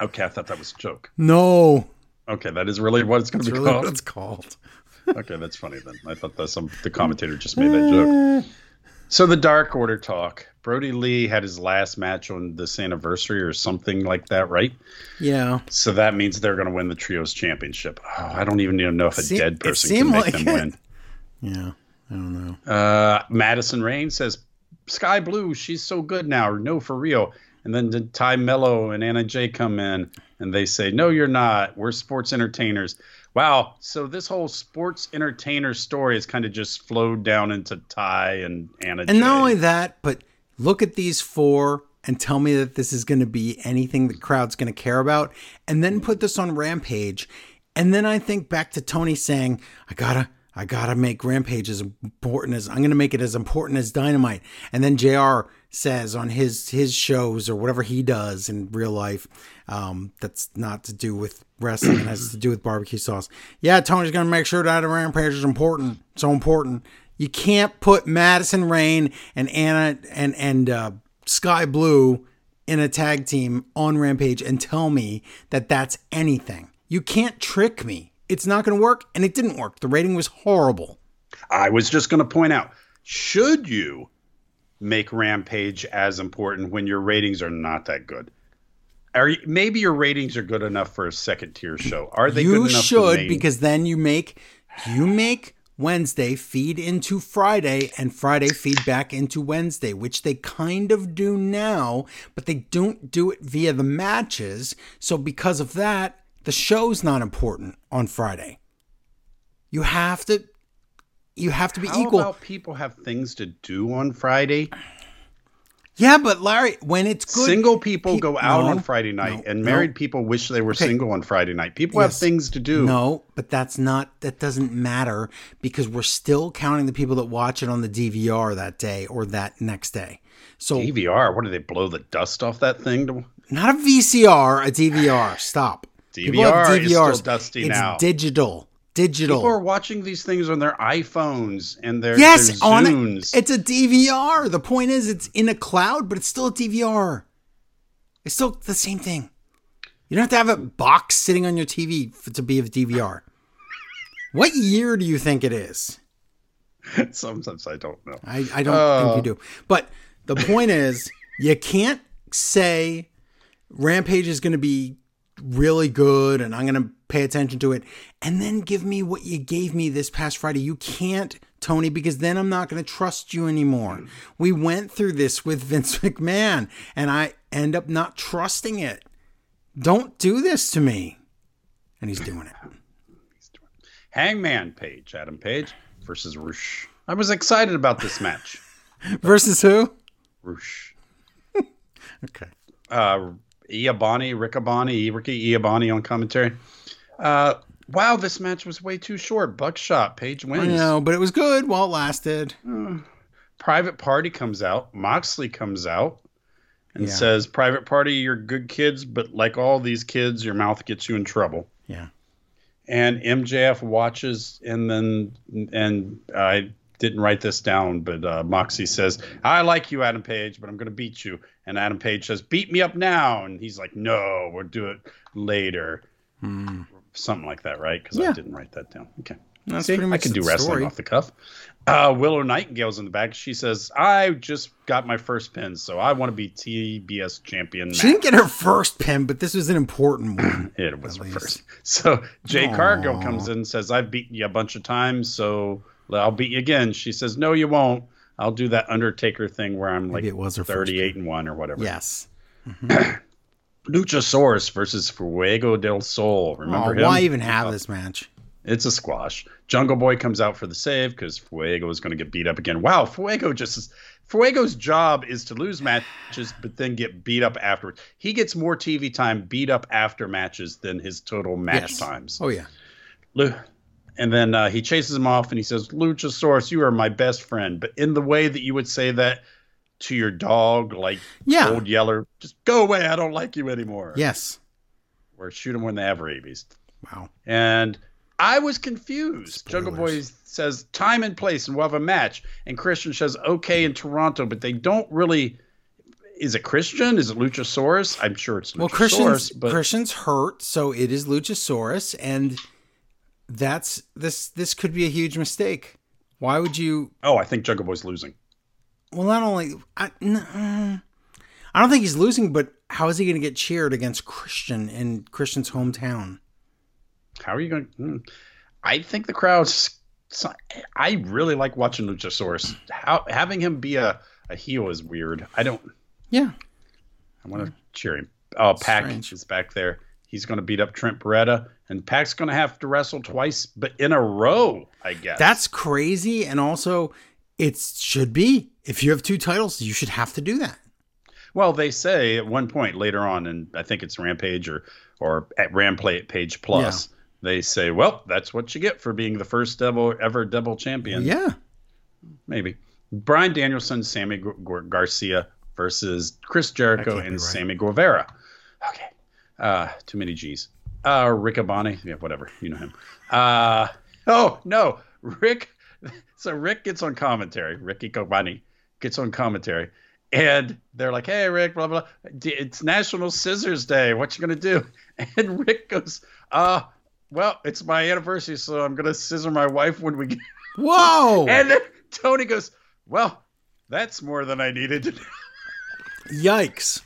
Okay, I thought that was a joke. No, Okay, that is really what it's going to be really called. what it's called. okay, that's funny then. I thought that some the commentator just made that joke. Eh. So the Dark Order talk. Brody Lee had his last match on this anniversary or something like that, right? Yeah. So that means they're going to win the trios championship. Oh, I don't even know if a Se- dead person can make like them it. win. Yeah. I don't know. Uh, Madison Rayne says, "Skye Blue, she's so good now." No, for real. And then Tay Melo and Anna Jay come in, and they say, "No, you're not. We're sports entertainers." Wow. So this whole sports entertainer story has kind of just flowed down into Tay and Anna. And not only that, but look at these four and tell me that this is going to be anything the crowd's going to care about. And then put this on Rampage. And then I think back to Tony saying, I gotta, I gotta make Rampage as important as I'm to make it as important as Dynamite. And then JR says on his his shows or whatever he does in real life, um, that's not to do with wrestling it has to do with barbecue sauce. Yeah, Tony's to make sure that Rampage is important, so important. You can't put Madison Rayne and Anna and and uh, Skye Blue in a tag team on Rampage and tell me that that's anything. You can't trick me. It's not going to work, and it didn't work. The rating was horrible. I was just going to point out: should you make Rampage as important when your ratings are not that good? Are you, maybe your ratings are good enough for a second tier show? Are they? you good enough should because then you make you make Wednesday feed into Friday and Friday feed back into Wednesday, which they kind of do now, but they don't do it via the matches. So because of that, the show's not important on Friday. You have to you have to be How equal. about people have things to do on Friday? yeah, but Larry, when it's good Single people Pe- go out no, on Friday night, no, and no. married people wish they were Okay. single on Friday night. People have things to do. No, but that's not that doesn't matter because we're still counting the people that watch it on the DVR that day or that next day. So DVR. What do they blow the dust off that thing? To, not a VCR, a DVR. Stop. People have DVR is still DVRs. dusty it's now. digital. Digital. people are watching these things on their iPhones and their yes, their on it. It's a DVR. The point is, it's in a cloud, but it's still a DVR. It's still the same thing. You don't have to have a box sitting on your TV for, to be a DVR. What year do you think it is? Sometimes I don't know. I, I don't Oh. think you oh. do. But the point is, you can't say Rampage is going to be really good and I'm going to pay attention to it and then give me what you gave me this past Friday. You can't, Tony, because then I'm not going to trust you anymore. We went through this with Vince McMahon and I end up not trusting it. Don't do this to me. And he's doing it. Hangman Page, Adam Page versus Roosh. I was excited about this match. Versus who? Roosh. Okay. uh, Iabani, Riccaboni, Ricky Iabani on commentary. Uh, wow, this match was way too short. Buckshot, Page wins. I know, but it was good while it lasted. Private Party comes out. Moxley comes out and Yeah. says, "Private Party, you're good kids, but like all these kids, your mouth gets you in trouble." Yeah. And MJF watches, and then and uh, didn't write this down, but uh, Moxie says, "I like you, Adam Page, but I'm going to beat you." And Adam Page says, "Beat me up now," and he's like, "No, we'll do it later." Something like that, right? Because Hmm. Yeah. I didn't write that down. Okay. That's See, pretty I can do wrestling story. off the cuff. Uh, Willow Nightingale's in the back. She says, "I just got my first pin, so I want to be TBS champion." She didn't get her first pin, but this was an important one. It was her least. first. So Jay Aw. Cargill comes in and says, I've beaten you a bunch of times, so I'll beat you again. She says, No, you won't. I'll do that Undertaker thing where I'm like it was her 38 and 1 or whatever. yes. Mm-hmm. Luchasaurus versus Fuego del Sol. Remember Oh, him? why even have this match? It's a squash. Jungle Boy comes out for the save because Fuego is going to get beat up again. Wow, Fuego just is, Fuego's job is to lose matches, but then get beat up afterwards. He gets more TV time beat up after matches than his total match Yes. times. Oh yeah. Lu- And then uh, he chases him off and he says, Luchasaurus, you are my best friend. But in the way that you would say that to your dog, like Yeah. Old Yeller, just go away. I don't like you anymore. Yes. Or shoot them when they have rabies. Wow. And I was confused. Jungle Boy says, time and place, and we'll have a match. And Christian says, okay, in Toronto, but they don't really. Is it Christian? Is it Luchasaurus? I'm sure it's Luchasaurus. Well, Christian's but Christian's hurt, so it is Luchasaurus, and that's this. This could be a huge mistake. Why would you? oh, I think Jungle Boy's losing. Well, not only I, n- I don't think he's losing, but how is he going to get cheered against Christian in Christian's hometown? How are you going? Hmm. I think the crowd's. I really like watching Luchasaurus. How having him be a, a heel is weird. I don't. Yeah, I want to cheer him. Oh, Pac is back there. He's going to beat up Trent Beretta, and Pac's going to have to wrestle twice, but in a row, I guess. that's crazy, and also it should be. If you have two titles, you should have to do that. well. They say at one point later on, and I think it's Rampage or or at Rampage Plus, they say, "Well, that's what you get for being the first double ever double champion." Yeah, maybe. Bryan Danielson, Sammy Gar- Gar- Garcia versus Chris Jericho and right. Sammy Guevara. Okay. Uh, too many G's. Uh, Rick Abani. Yeah, whatever. You know him. Uh, oh, no. Rick. So Rick gets on commentary. Ricky Abani gets on commentary. And they're like, hey, Rick, blah, blah. It's National Scissors Day. What you going to do? And Rick goes, uh, well, it's my anniversary, so I'm going to scissor my wife when we get whoa, and then Tony goes, Well, that's more than I needed to know. yikes!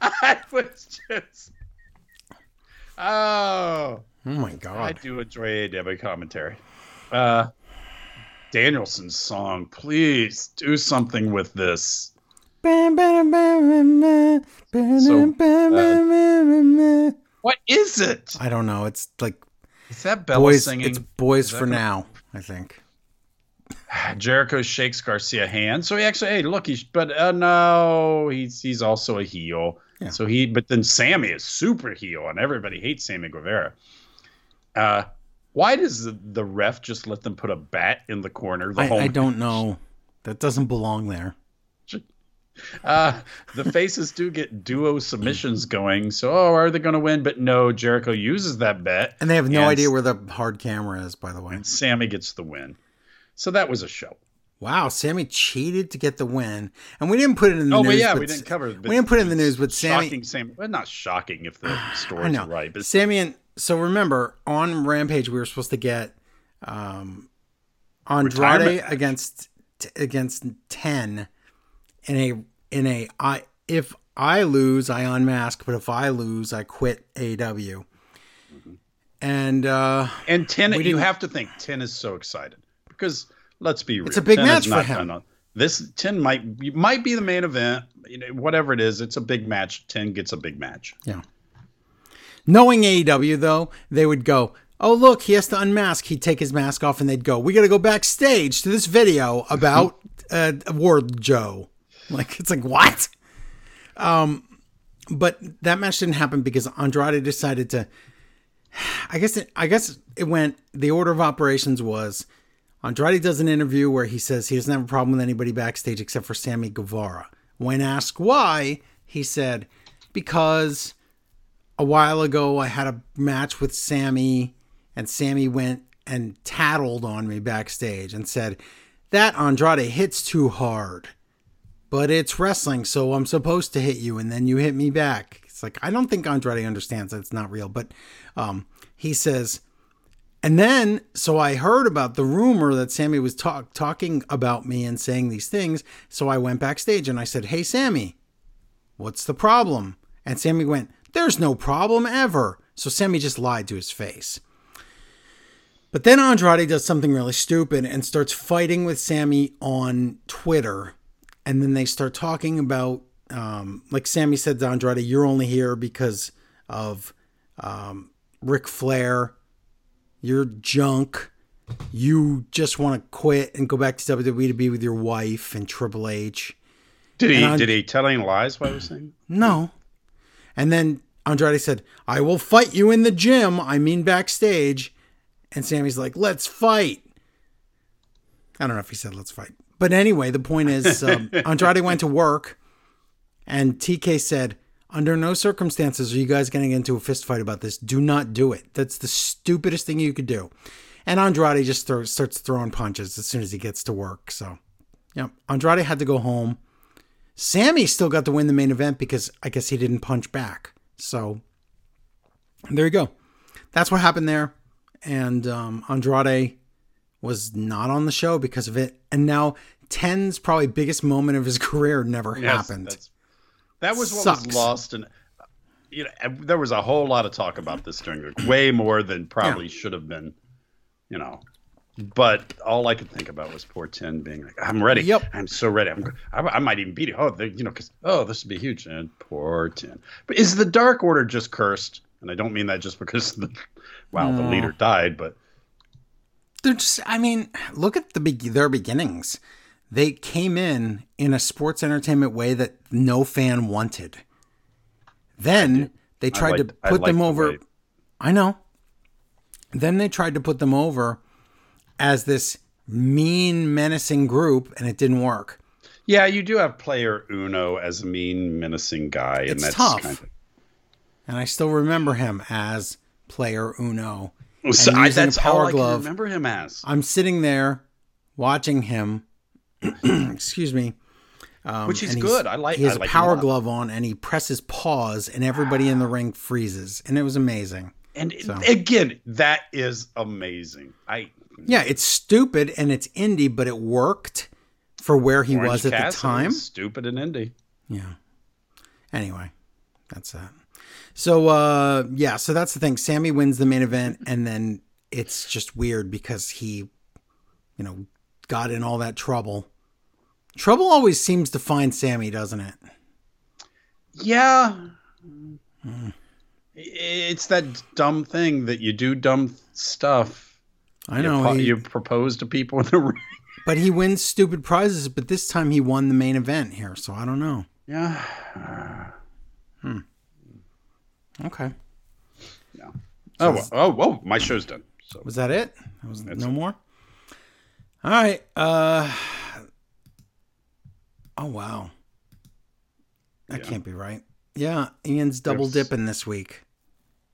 I was just. Oh, Oh my god. I do enjoy AW commentary. Uh, Danielson's song, please do something with this. What is it? I don't know. It's like Is that Bella boys. singing? It's boys for now. I think. Jericho shakes Garcia hand. So he actually, hey, look, he's, but uh, no, he's he's also a heel. Yeah. So he, but then Sammy is super heel, and everybody hates Sammy Guevara. Uh, why does the, the ref just let them put a bat in the corner? The I, I don't know. That doesn't belong there. Uh, the faces do get duo submissions going. So, oh, are they going to win? But no, Jericho uses that bet, And they have no idea where the hard camera is, by the way. and Sammy gets the win. So that was a show. Wow, Sammy cheated to get the win, and we didn't put it in the Oh, news. but yeah, we didn't cover. We didn't put it in the news, but Sammy. Shocking, Sammy. Well, not shocking if the know, right, but Sammy and so remember on Rampage we were supposed to get um, Andrade Retirement against against ten in a in a I if I lose I unmask, but if I lose I quit AW. And uh, and ten. You have to think ten is so excited because let's be real, It's a big 10 match for him. done This ten might might be the main event. You know, whatever it is, it's a big match. Ten gets a big match. Yeah. Knowing AEW though, they would go, "Oh look, he has to unmask." He'd take his mask off, and they'd go, "We got to go backstage to this video about uh, Ward Joe." Like it's like what? Um, but that match didn't happen because Andrade decided to. I guess it, I guess it went. The order of operations was Andrade does an interview where he says he doesn't have a problem with anybody backstage except for Sammy Guevara. When asked why, he said, "Because." a while ago I had a match with Sammy and Sammy went and tattled on me backstage and said, That Andrade hits too hard. But it's wrestling, so I'm supposed to hit you, and then you hit me back. It's like, I don't think Andrade understands that it's not real. But um, he says, and then, so I heard about the rumor that Sammy was talk, talking about me and saying these things. So I went backstage and I said, Hey, Sammy, what's the problem? And Sammy went, There's no problem ever. So Sammy just lied to his face. But then Andrade does something really stupid and starts fighting with Sammy on Twitter. And then they start talking about, um, like Sammy said to Andrade, You're only here because of um, Ric Flair you're junk. You just want to quit and go back to WWE to be with your wife and Triple H. Did he did he tell any lies What I was saying? No. And then Andrade said, I will fight you in the gym. I mean backstage. And Sammy's like, let's fight. I don't know if he said let's fight. But anyway, the point is um, Andrade went to work and TK said, under no circumstances are you guys getting into a fist fight about this. Do not do it. That's the stupidest thing you could do. And Andrade just throw, starts throwing punches as soon as he gets to work. So, yeah, Andrade had to go home. Sammy still got to win the main event because I guess he didn't punch back. So, there you go. That's what happened there. And um, Andrade was not on the show because of it. And now Ten's probably biggest moment of his career never yes, happened. That was what Sucks. was lost, and you know, there was a whole lot of talk about this during the way more than probably yeah. should have been. You know, but all I could think about was poor Ten being like, "I'm ready. Yep, I'm so ready. I'm. I, I might even beat it. Oh, you know, because oh, this would be huge." And poor Ten. But is the Dark Order just cursed? And I don't mean that just because the, wow, no. the leader died, but they're just. I mean, look at the be- their beginnings they came in in a sports entertainment way that no fan wanted. Then they tried liked, to put them over. The I know. Then they tried to put them over as this mean, menacing group, and it didn't work. Yeah, you do have player Uno as a mean, menacing guy, and it's that's tough. Kind of... And I still remember him as player Uno. So I, that's power all I glove. remember him as. I'm sitting there watching him excuse me. Um, Which is good. I like. He has like a power glove on, and he presses pause, and everybody in the ring freezes, and it was amazing. And so. again, that is amazing. I yeah, it's stupid and it's indie, but it worked for where he Orange was at Cassidy the time. Stupid and indie. Yeah. Anyway, that's that. So uh yeah, so that's the thing. Sammy wins the main event, and then it's just weird because he, you know, got in all that trouble. Trouble always seems to find Sammy, doesn't it? Yeah. Mm. It's that dumb thing that you do dumb stuff. I know. You, he, you propose to people in the ring. But he wins stupid prizes, but this time he won the main event here, so I don't know. Yeah. Hmm. Okay. Yeah. So oh, oh, oh, my show's done. So was that it? That was no more. All right. Uh Oh wow. That yeah. can't be right. Yeah, Ian's double There's... dipping this week.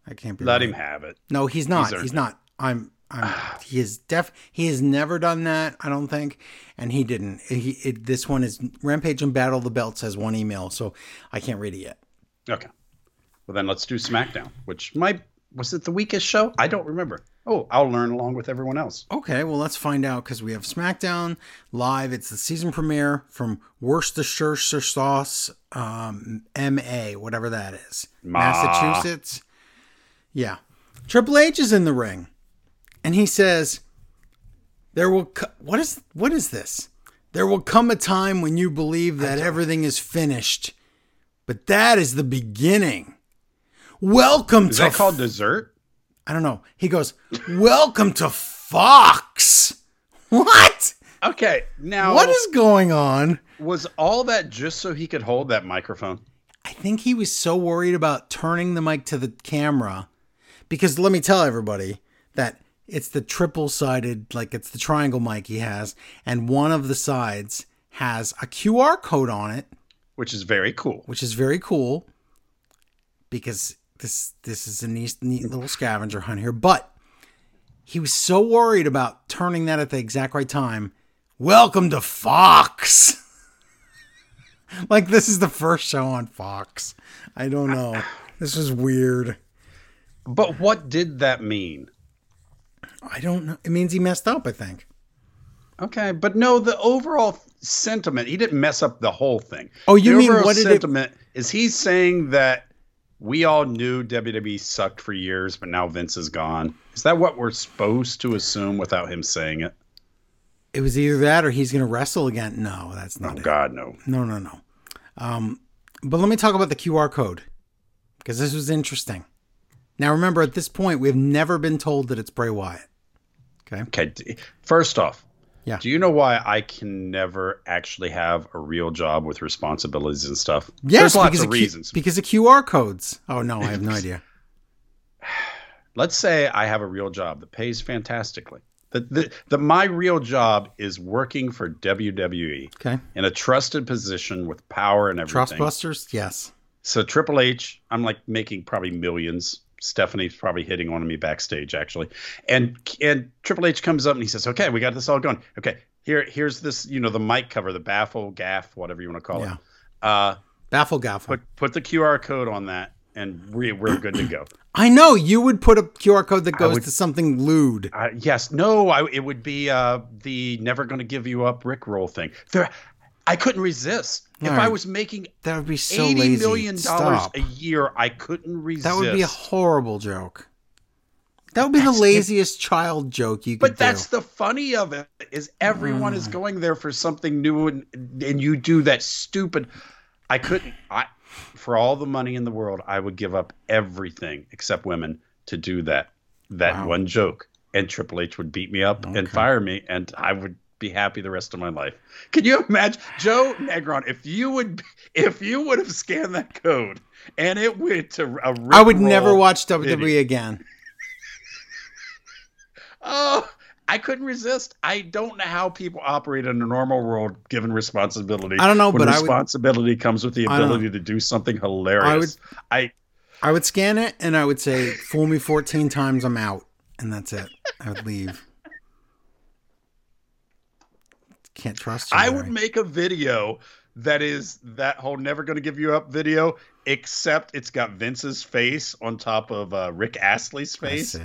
I can't be. Let right. him have it. No, he's not. He's, he's not. I'm. I'm. he is def. He has never done that. I don't think, and he didn't. He. It, this one is Rampage and Battle of the Belts has one email, so I can't read it yet. Okay. Well, then let's do SmackDown, which might was it the weakest show? I don't remember. Oh, I'll learn along with everyone else. Okay, well, let's find out because we have SmackDown live. It's the season premiere from Worcestershire Sauce, um, MA, whatever that is. Ma. Massachusetts. Yeah. Triple H is in the ring. And he says, There will, co- what is, what is this? There will come a time when you believe that everything is finished, but that is the beginning. Welcome is to. that called dessert? I don't know. He goes, Welcome to Fox. What? Okay, now what is going on? Was all that just so he could hold that microphone? I think he was so worried about turning the mic to the camera because let me tell everybody that it's the triple sided, like it's the triangle mic he has, and one of the sides has a QR code on it, which is very cool. Which is very cool because this this is a neat, neat little scavenger hunt here, but he was so worried about turning that at the exact right time. Welcome to Fox. like this is the first show on Fox. I don't know. This is weird. But what did that mean? I don't know. It means he messed up, I think. Okay, but no, the overall sentiment, he didn't mess up the whole thing. Oh, you the mean what did it- sentiment is he's saying that we all knew WWE sucked for years, but now Vince is gone. Is that what we're supposed to assume without him saying it? It was either that or he's going to wrestle again. No, that's Oh not it. God, no. No, no, no. Um, but let me talk about the QR code because this was interesting. Now, remember, at this point, we have never been told that it's Bray Wyatt. Okay. Okay, first off, Yeah. Do you know why I can never actually have a real job with responsibilities and stuff? Yes, There's lots because of Q- reasons. because of QR codes. Oh no, I have no idea. let's say I have a real job that pays fantastically. That the, the my real job is working for WWE Okay. in a trusted position with power and everything. Trustbusters. Yes. So Triple H, I'm like making probably millions. Stephanie's probably hitting on me backstage actually, and and Triple H comes up and he says, "Okay, we got this all going. Okay, here here's this you know the mic cover, the baffle, gaff, whatever you want to call Yeah. it. Uh, Baffle gaff. put put the QR code on that, and we, we're good to go." I know you would put a QR code that goes would- to something lewd. Uh, yes, no, I, it would be uh, the never going to give you up Rick roll thing. There, I couldn't resist. If I was making That would be so eighty lazy. million dollars a year, I couldn't resist. That would be a horrible joke. That would be the That's- laziest child joke you could But that's do. the funny of it is everyone Mm. is going there for something new and and you do that stupid I couldn't I for all the money in the world I would give up everything except women to do that that Wow. one joke and Triple H would beat me up Okay. and fire me and I would be happy the rest of my life. Can you imagine Joe Negron if you would if you would have scanned that code and it went to a, I would never watch WWE video. again. Oh, I couldn't resist. I don't know how people operate in a normal world given responsibility. I don't know, when but I would- responsibility comes with the I don't know. ability to do something hilarious. I would, I, I would scan it and I would say, "Fool me 14 times, I'm out," and that's it. I would leave. Can't trust you. I, would make a video that is that whole "never going to give you up" video, except it's got Vince's face on top of uh, Rick Astley's face.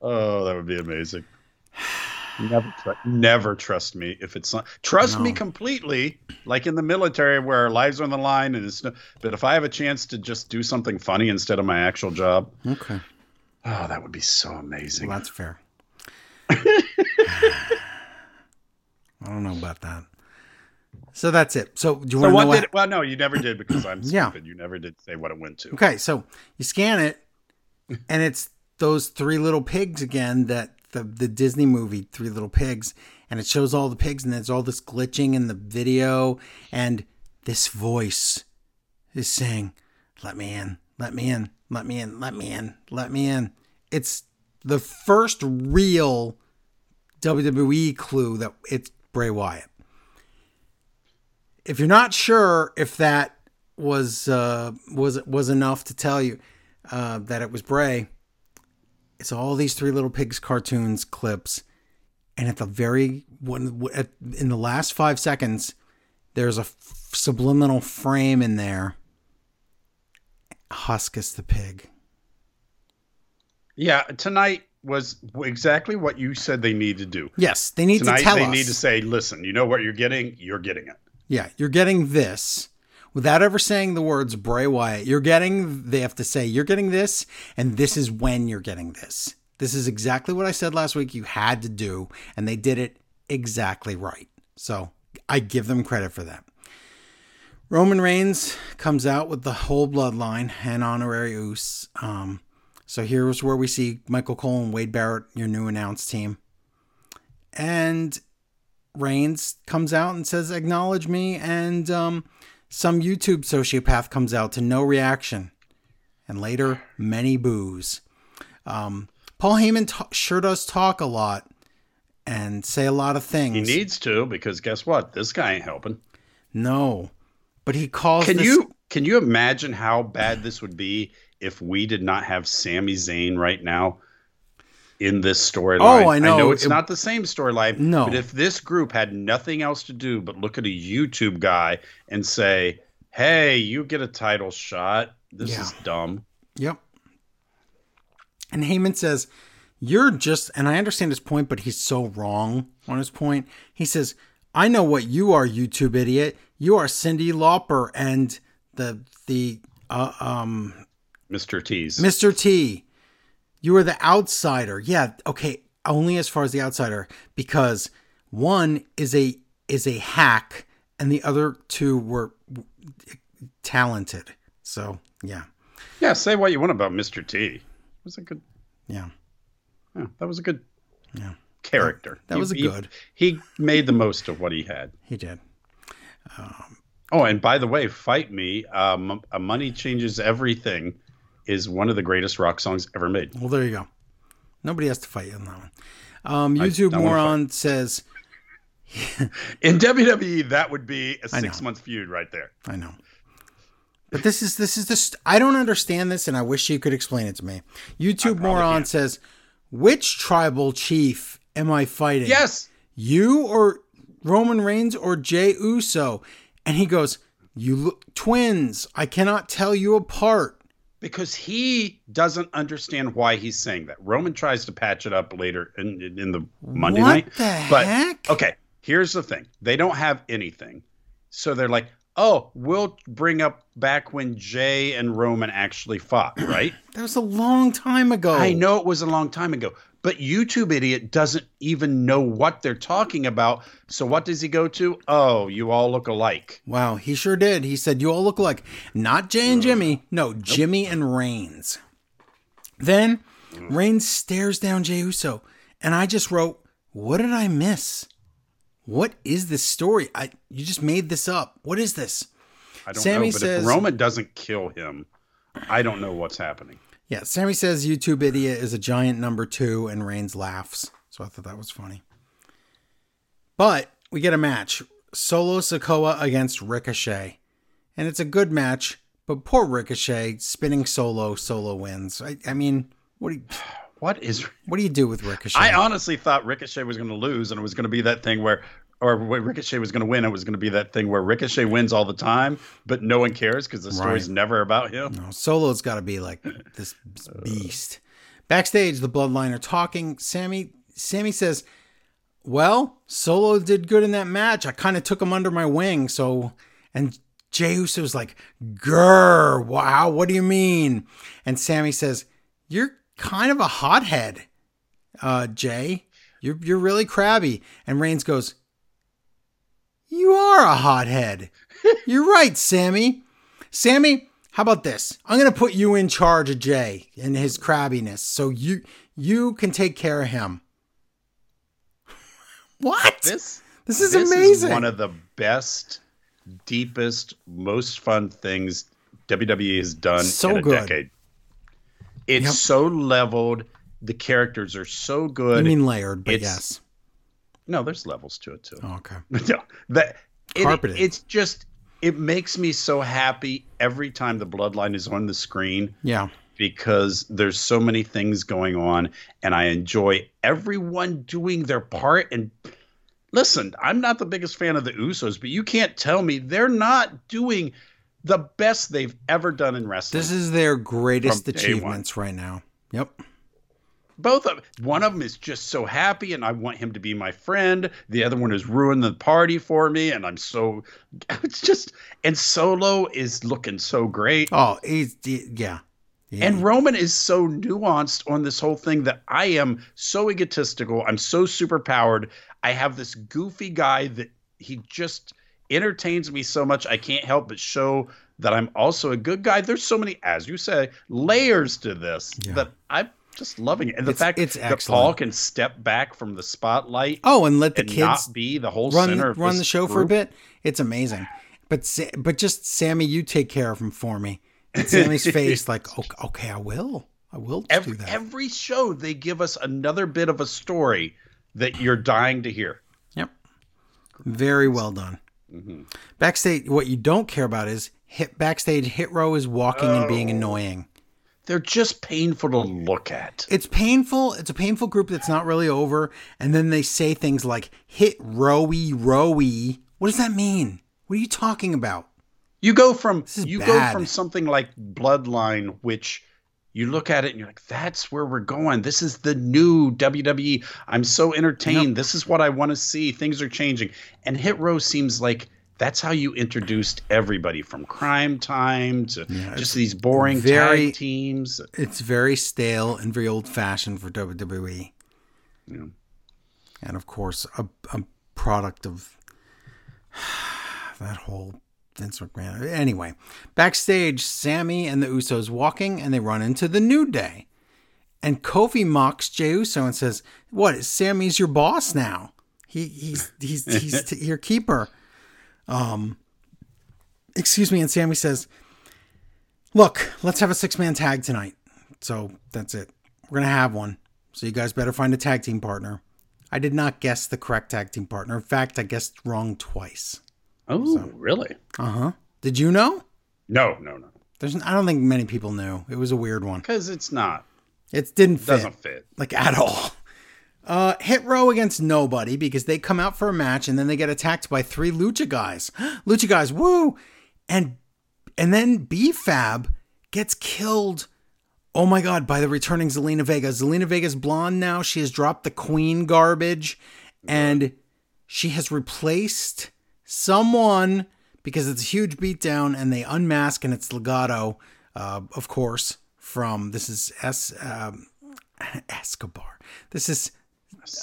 Oh, that would be amazing. Never, tr- never trust me if it's not. Trust me completely, like in the military where our lives are on the line, and it's. No, but if I have a chance to just do something funny instead of my actual job, Okay, oh, that would be so amazing. well, that's fair. I don't know about that. So that's it. So do you so want to know what? It, well, no, you never did because I'm Yeah. stupid. You never did say what it went to. Okay, so you scan it, and it's those three little pigs again that the the Disney movie Three Little Pigs, and it shows all the pigs, and there's all this glitching in the video, and this voice is saying, "Let me in, let me in, let me in, let me in, let me in." It's the first real WWE clue that it's Bray Wyatt. If you're not sure if that was uh, was was enough to tell you uh, that it was Bray, it's all these Three Little Pigs cartoons clips, and at the very one in the last five seconds, there's a f- subliminal frame in there. Huskus the pig. Yeah, tonight was exactly what you said they need to do. Yes, they need Tonight to tell they us. They need to say, "Listen, you know what you're getting. You're getting it." Yeah, you're getting this without ever saying the words Bray Wyatt. You're getting, they have to say, you're getting this, and this is when you're getting this. This is exactly what I said last week you had to do, and they did it exactly right. So I give them credit for that. Roman Reigns comes out with the whole bloodline and honorary Oos. Um, so here's where we see Michael Cole and Wade Barrett, your new announced team. And Reigns comes out and says, "Acknowledge me," and um, some YouTube sociopath comes out to no reaction, and later many boos. Um, Paul Heyman ta- sure does talk a lot and say a lot of things. He needs to because guess what? This guy ain't helping. no, but he calls. Can this- you can you imagine how bad this would be if we did not have Sami Zayn right now? in this storyline. Oh, I know. I know it's It- not the same storyline. No. But if this group had nothing else to do but look at a YouTube guy and say, "Hey, you get a title shot. This Yeah. is dumb." Yep. And Heyman says, You're just, and I understand his point, but he's so wrong on his point. He says, I know what you are, YouTube idiot. You are Cyndi Lauper and the, the, uh, um, Mr. T's. Mr. T. You are the outsider. Yeah. Okay. Only as far as the outsider, because one is a, is a hack and the other two were talented. So, yeah. yeah, say what you want about Mr. T. It was a good. Yeah. Yeah, that was a good. Yeah. Character. That He- was a good. He made the most of what he had. He did. Oh, and by the way, "Fight Me," um, "A Money Changes Everything," is one of the greatest rock songs ever made. Well, there you go. Nobody has to fight you on that one. Um, YouTube moron says, In WWE, that would be a six-month feud right there. I know. But this is this is this. I don't understand this, and I wish you could explain it to me. YouTube moron can't. says, "Which tribal chief am I fighting? Yes, you or Roman Reigns or Jey Uso?" And he goes, "You look twins. I cannot tell you apart." Because he doesn't understand why he's saying that. Roman tries to patch it up later in in, in the Monday What night. the but heck? okay, here's the thing: they don't have anything, so they're like, "Oh, we'll bring up back when Jey and Roman actually fought." Right? That was a long time ago. I know it was a long time ago, but YouTube idiot doesn't even know what they're talking about. So what does he go to? Oh, you all look alike. Wow, he sure did. He said, You all look like not Jey and Jimmy. No, Jimmy and Reigns. Then Reigns stares down Jey Uso, and I just wrote, What did I miss? What is this story? I you just made this up. What is this? I don't Sami know, but says- if Roman doesn't kill him, I don't know what's happening. Yeah, Sami says YouTube idiot is a giant number two, and Reigns laughs. So I thought that was funny. But we get a match Solo Sikoa against Ricochet. And it's a good match, but poor Ricochet spinning solo, solo wins. I, I mean, what do you What is? what do you do with Ricochet? I honestly thought Ricochet was going to lose, and it was going to be that thing where, or Ricochet was going to win, it was going to be that thing where Ricochet wins all the time, but no one cares because the story's never about him. No, Solo's got to be like this beast. Backstage, the Bloodline are talking. Sami Sami says, "Well, Solo did good in that match. I kind of took him under my wing." So, and Jey Uso's like, "Grr, wow, what do you mean?" And Sami says, "You're kind of a hothead, uh, Jey. You're you're really crabby." And Reigns goes, "You are a hothead. You're right, Sami." Sami, how about this? I'm going to put you in charge of Jey and his crabbiness so you you can take care of him. What? This This is this amazing. one of the best, deepest, most fun things WWE has done So in a good. decade. It's Yep. so leveled. The characters are so good. I mean layered, but It's- yes. No, there's levels to it too. Oh, okay. no, that it, Carpeted. it's just it makes me so happy every time the bloodline is on the screen Yeah. because there's so many things going on and I enjoy everyone doing their part and listen, I'm not the biggest fan of the Usos, but you can't tell me they're not doing the best they've ever done in wrestling. This is their greatest achievements right now. Yep. Both of one of them is just so happy and I want him to be my friend. The other one has ruined the party for me and I'm so it's just and Solo is looking so great. Oh, he's yeah. yeah. And Roman is so nuanced on this whole thing that I am so egotistical. I'm so super powered. I have this goofy guy that he just entertains me so much. I can't help but show that I'm also a good guy. There's so many, as you say, layers to this Yeah. that I'm just loving it. And the It's- fact it's that Paul can step back from the spotlight oh, and let the and kids not be the whole run center of run the show for a bit. It's amazing. But but just Sami, you take care of him for me. And Sami's face, like, okay, okay, I will. I will do Every, that. every show, they give us another bit of a story that you're dying to hear. Yep. Very well done. Mm-hmm. Backstage, what you don't care about is hit backstage. Hit row is walking and being Oh. annoying. They're just painful to look at. It's painful. It's a painful group that's not really over. And then they say things like hit rowy rowy. What does that mean? What are you talking about? You go from you bad. go from something like Bloodline, which you look at it and you're like, that's where we're going. This is the new WWE. I'm so entertained. This is what I want to see. Things are changing. And Hit Row seems like that's how you introduced everybody from Cryme Tyme to Yeah, just these boring very- tag teams. It's very stale and very old fashioned for WWE. Yeah. And of course, a, a product of that whole Vince McMahon. Anyway, backstage, Sami and the Usos walking and they run into the New Day. And Kofi mocks Jey Uso and says, What? Sami's your boss now. He, he's he's he's t- your keeper. Um, excuse me. And Sami says, Look, let's have a six man tag tonight. So that's it. We're gonna have one. So you guys better find a tag team partner. I did not guess the correct tag team partner. In fact, I guessed wrong twice. Oh, so, really? Uh huh. Did you know? No, no, no. There's, I don't think many people knew. It was a weird one. Because it's not. It didn't fit, Doesn't fit. like at all. Uh, hit row against nobody because they come out for a match and then they get attacked by three lucha guys. lucha guys, woo! And and then B Fab gets killed. Oh my god, by the returning Zelina Vega. Zelina Vega's blonde now. She has dropped the queen garbage and she has replaced someone because it's a huge beatdown and they unmask and it's Legado, uh, of course, from this is S um, Escobar. This is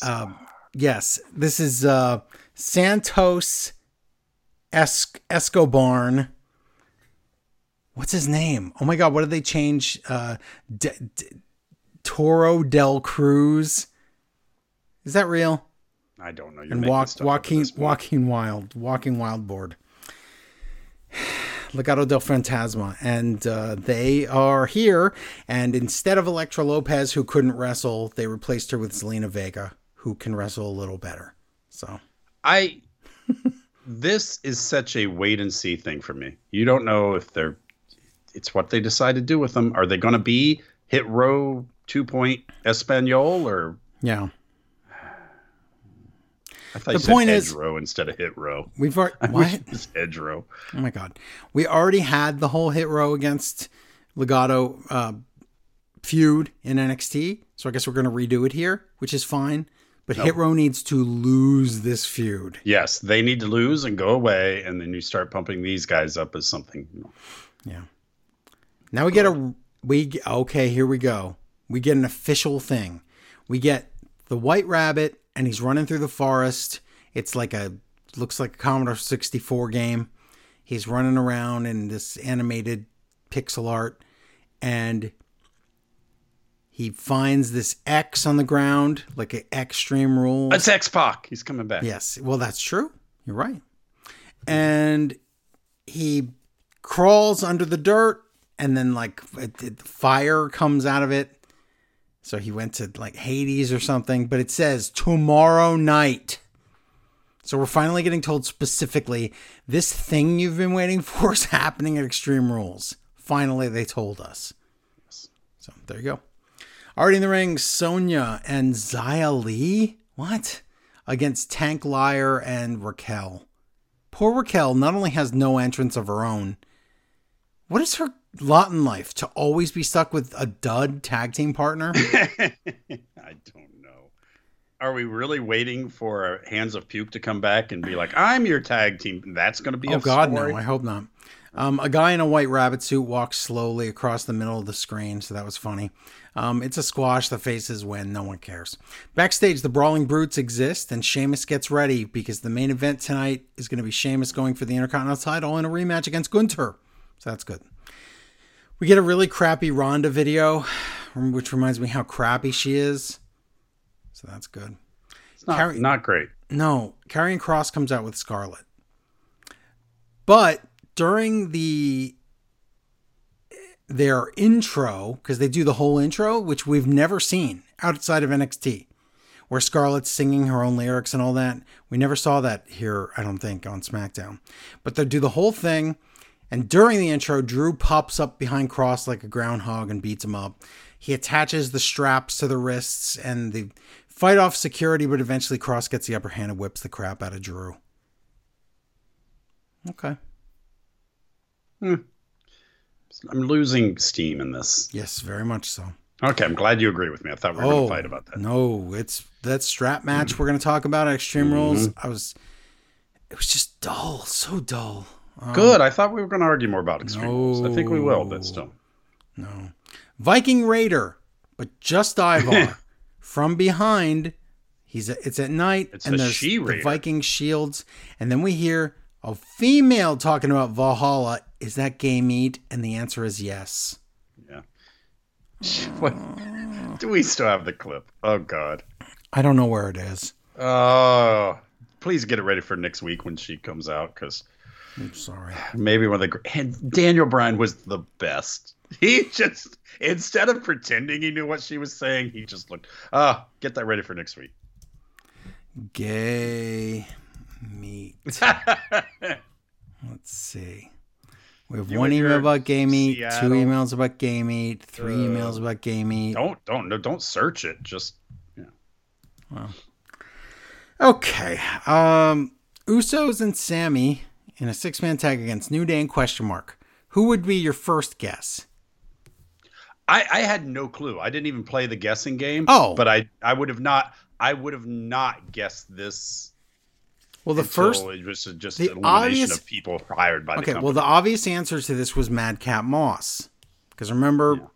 um, yes, this is uh, Santos es- Escobar. What's his name? Oh my god, what did they change? Uh, D- D- Toro del Cruz. Is that real? I don't know. You're and walk, stuff up walking walking wild walking wild board legado del fantasma. And uh, they are here. And instead of elektra lopez who couldn't wrestle they replaced her with zelina vega who can wrestle a little better. So. I this is such a wait and see thing for me. You don't know if they're it's what they decide to do with them. Are they going to be hit row 2 point Espanol or yeah I thought The you said point edge is- row instead of hit row. we've already what wish it was edge row. oh my god we already had the whole hit row against legado uh, feud in nxt so i guess we're going to redo it here which is fine but hit row needs to lose this feud Yes, they need to lose and go away and then you start pumping these guys up as something. Yeah. Now we get a we okay, here we go. We get an official thing. We get the white rabbit and he's running through the forest. It's like a looks like a Commodore 64 game. He's running around in this animated pixel art and he finds this X on the ground, like an extreme rule. It's X Pac. He's coming back. Yes. Well, that's true. You're right. And he crawls under the dirt and then like fire comes out of it. So he went to like Hades or something, but it says tomorrow night. So we're finally getting told specifically this thing you've been waiting for is happening at Extreme Rules. Finally, they told us. So there you go. Already in the ring, Sonya and Xia Li. What? Against Tank Liar and Raquel. Poor Raquel not only has no entrance of her own, what is her lot in life? To always be stuck with a dud tag team partner? I don't know. Are we really waiting for Hands of Puke to come back and be like, "I'm your tag team"? That's going to be oh, a God, story? no. I hope not. Um, a guy in a white rabbit suit walks slowly across the middle of the screen, so that was funny. Um, it's a squash. The faces win. No one cares. Backstage, the Brawling Brutes exist, and Sheamus gets ready because the main event tonight is going to be Sheamus going for the Intercontinental title in a rematch against Gunther. So that's good. We get a really crappy Ronda video, which reminds me how crappy she is. So that's good. It's not, not great. No, Karrion Kross comes out with Scarlett. But during the their intro, because they do the whole intro, which we've never seen outside of NXT, where Scarlett's singing her own lyrics and all that. We never saw that here, I don't think, on SmackDown. But they do the whole thing, And during the intro, Drew pops up behind Kross like a groundhog and beats him up. He attaches the straps to the wrists and they fight off security, but eventually Kross gets the upper hand and whips the crap out of Drew. Okay. Hmm. I'm losing steam in this. Yes, very much so. Okay, I'm glad you agree with me. I thought we were going to oh, fight about that. Oh, No, it's that strap match hmm. we're going to talk about at Extreme mm-hmm. Rules. I was, it was just dull, so dull. Um, Good. I thought we were going to argue more about extreme rules. I think we will, but still. No. Viking Raider, but just Ivar. From behind, he's it's at night, It's and a there's she the. Viking shields, and then we hear a female talking about Valhalla. Is that gay meat? And the answer is yes. Yeah. What? Do we still have the clip? Oh God. I don't know where it is. Oh, please get it ready for next week when she comes out, because I'm sorry. maybe one of the and Daniel Bryan was the best. He just instead of pretending he knew what she was saying, he just looked. Ah, get that ready for next week. Gay meat. Let's see. We have You one email about gay meat, two emails about gay meat, three Uh, emails about gay meat. don't don't no don't search it. Just yeah. Wow. Okay. Um Usos and Sami in a six man tag against New Day and question mark. Who would be your first guess? I, I had no clue. I didn't even play the guessing game. Oh. but I I would have not. I would have not guessed this. Well the first it was just the elimination obvious- of people hired by the Okay, well the obvious answer to this was Madcap Moss. Because remember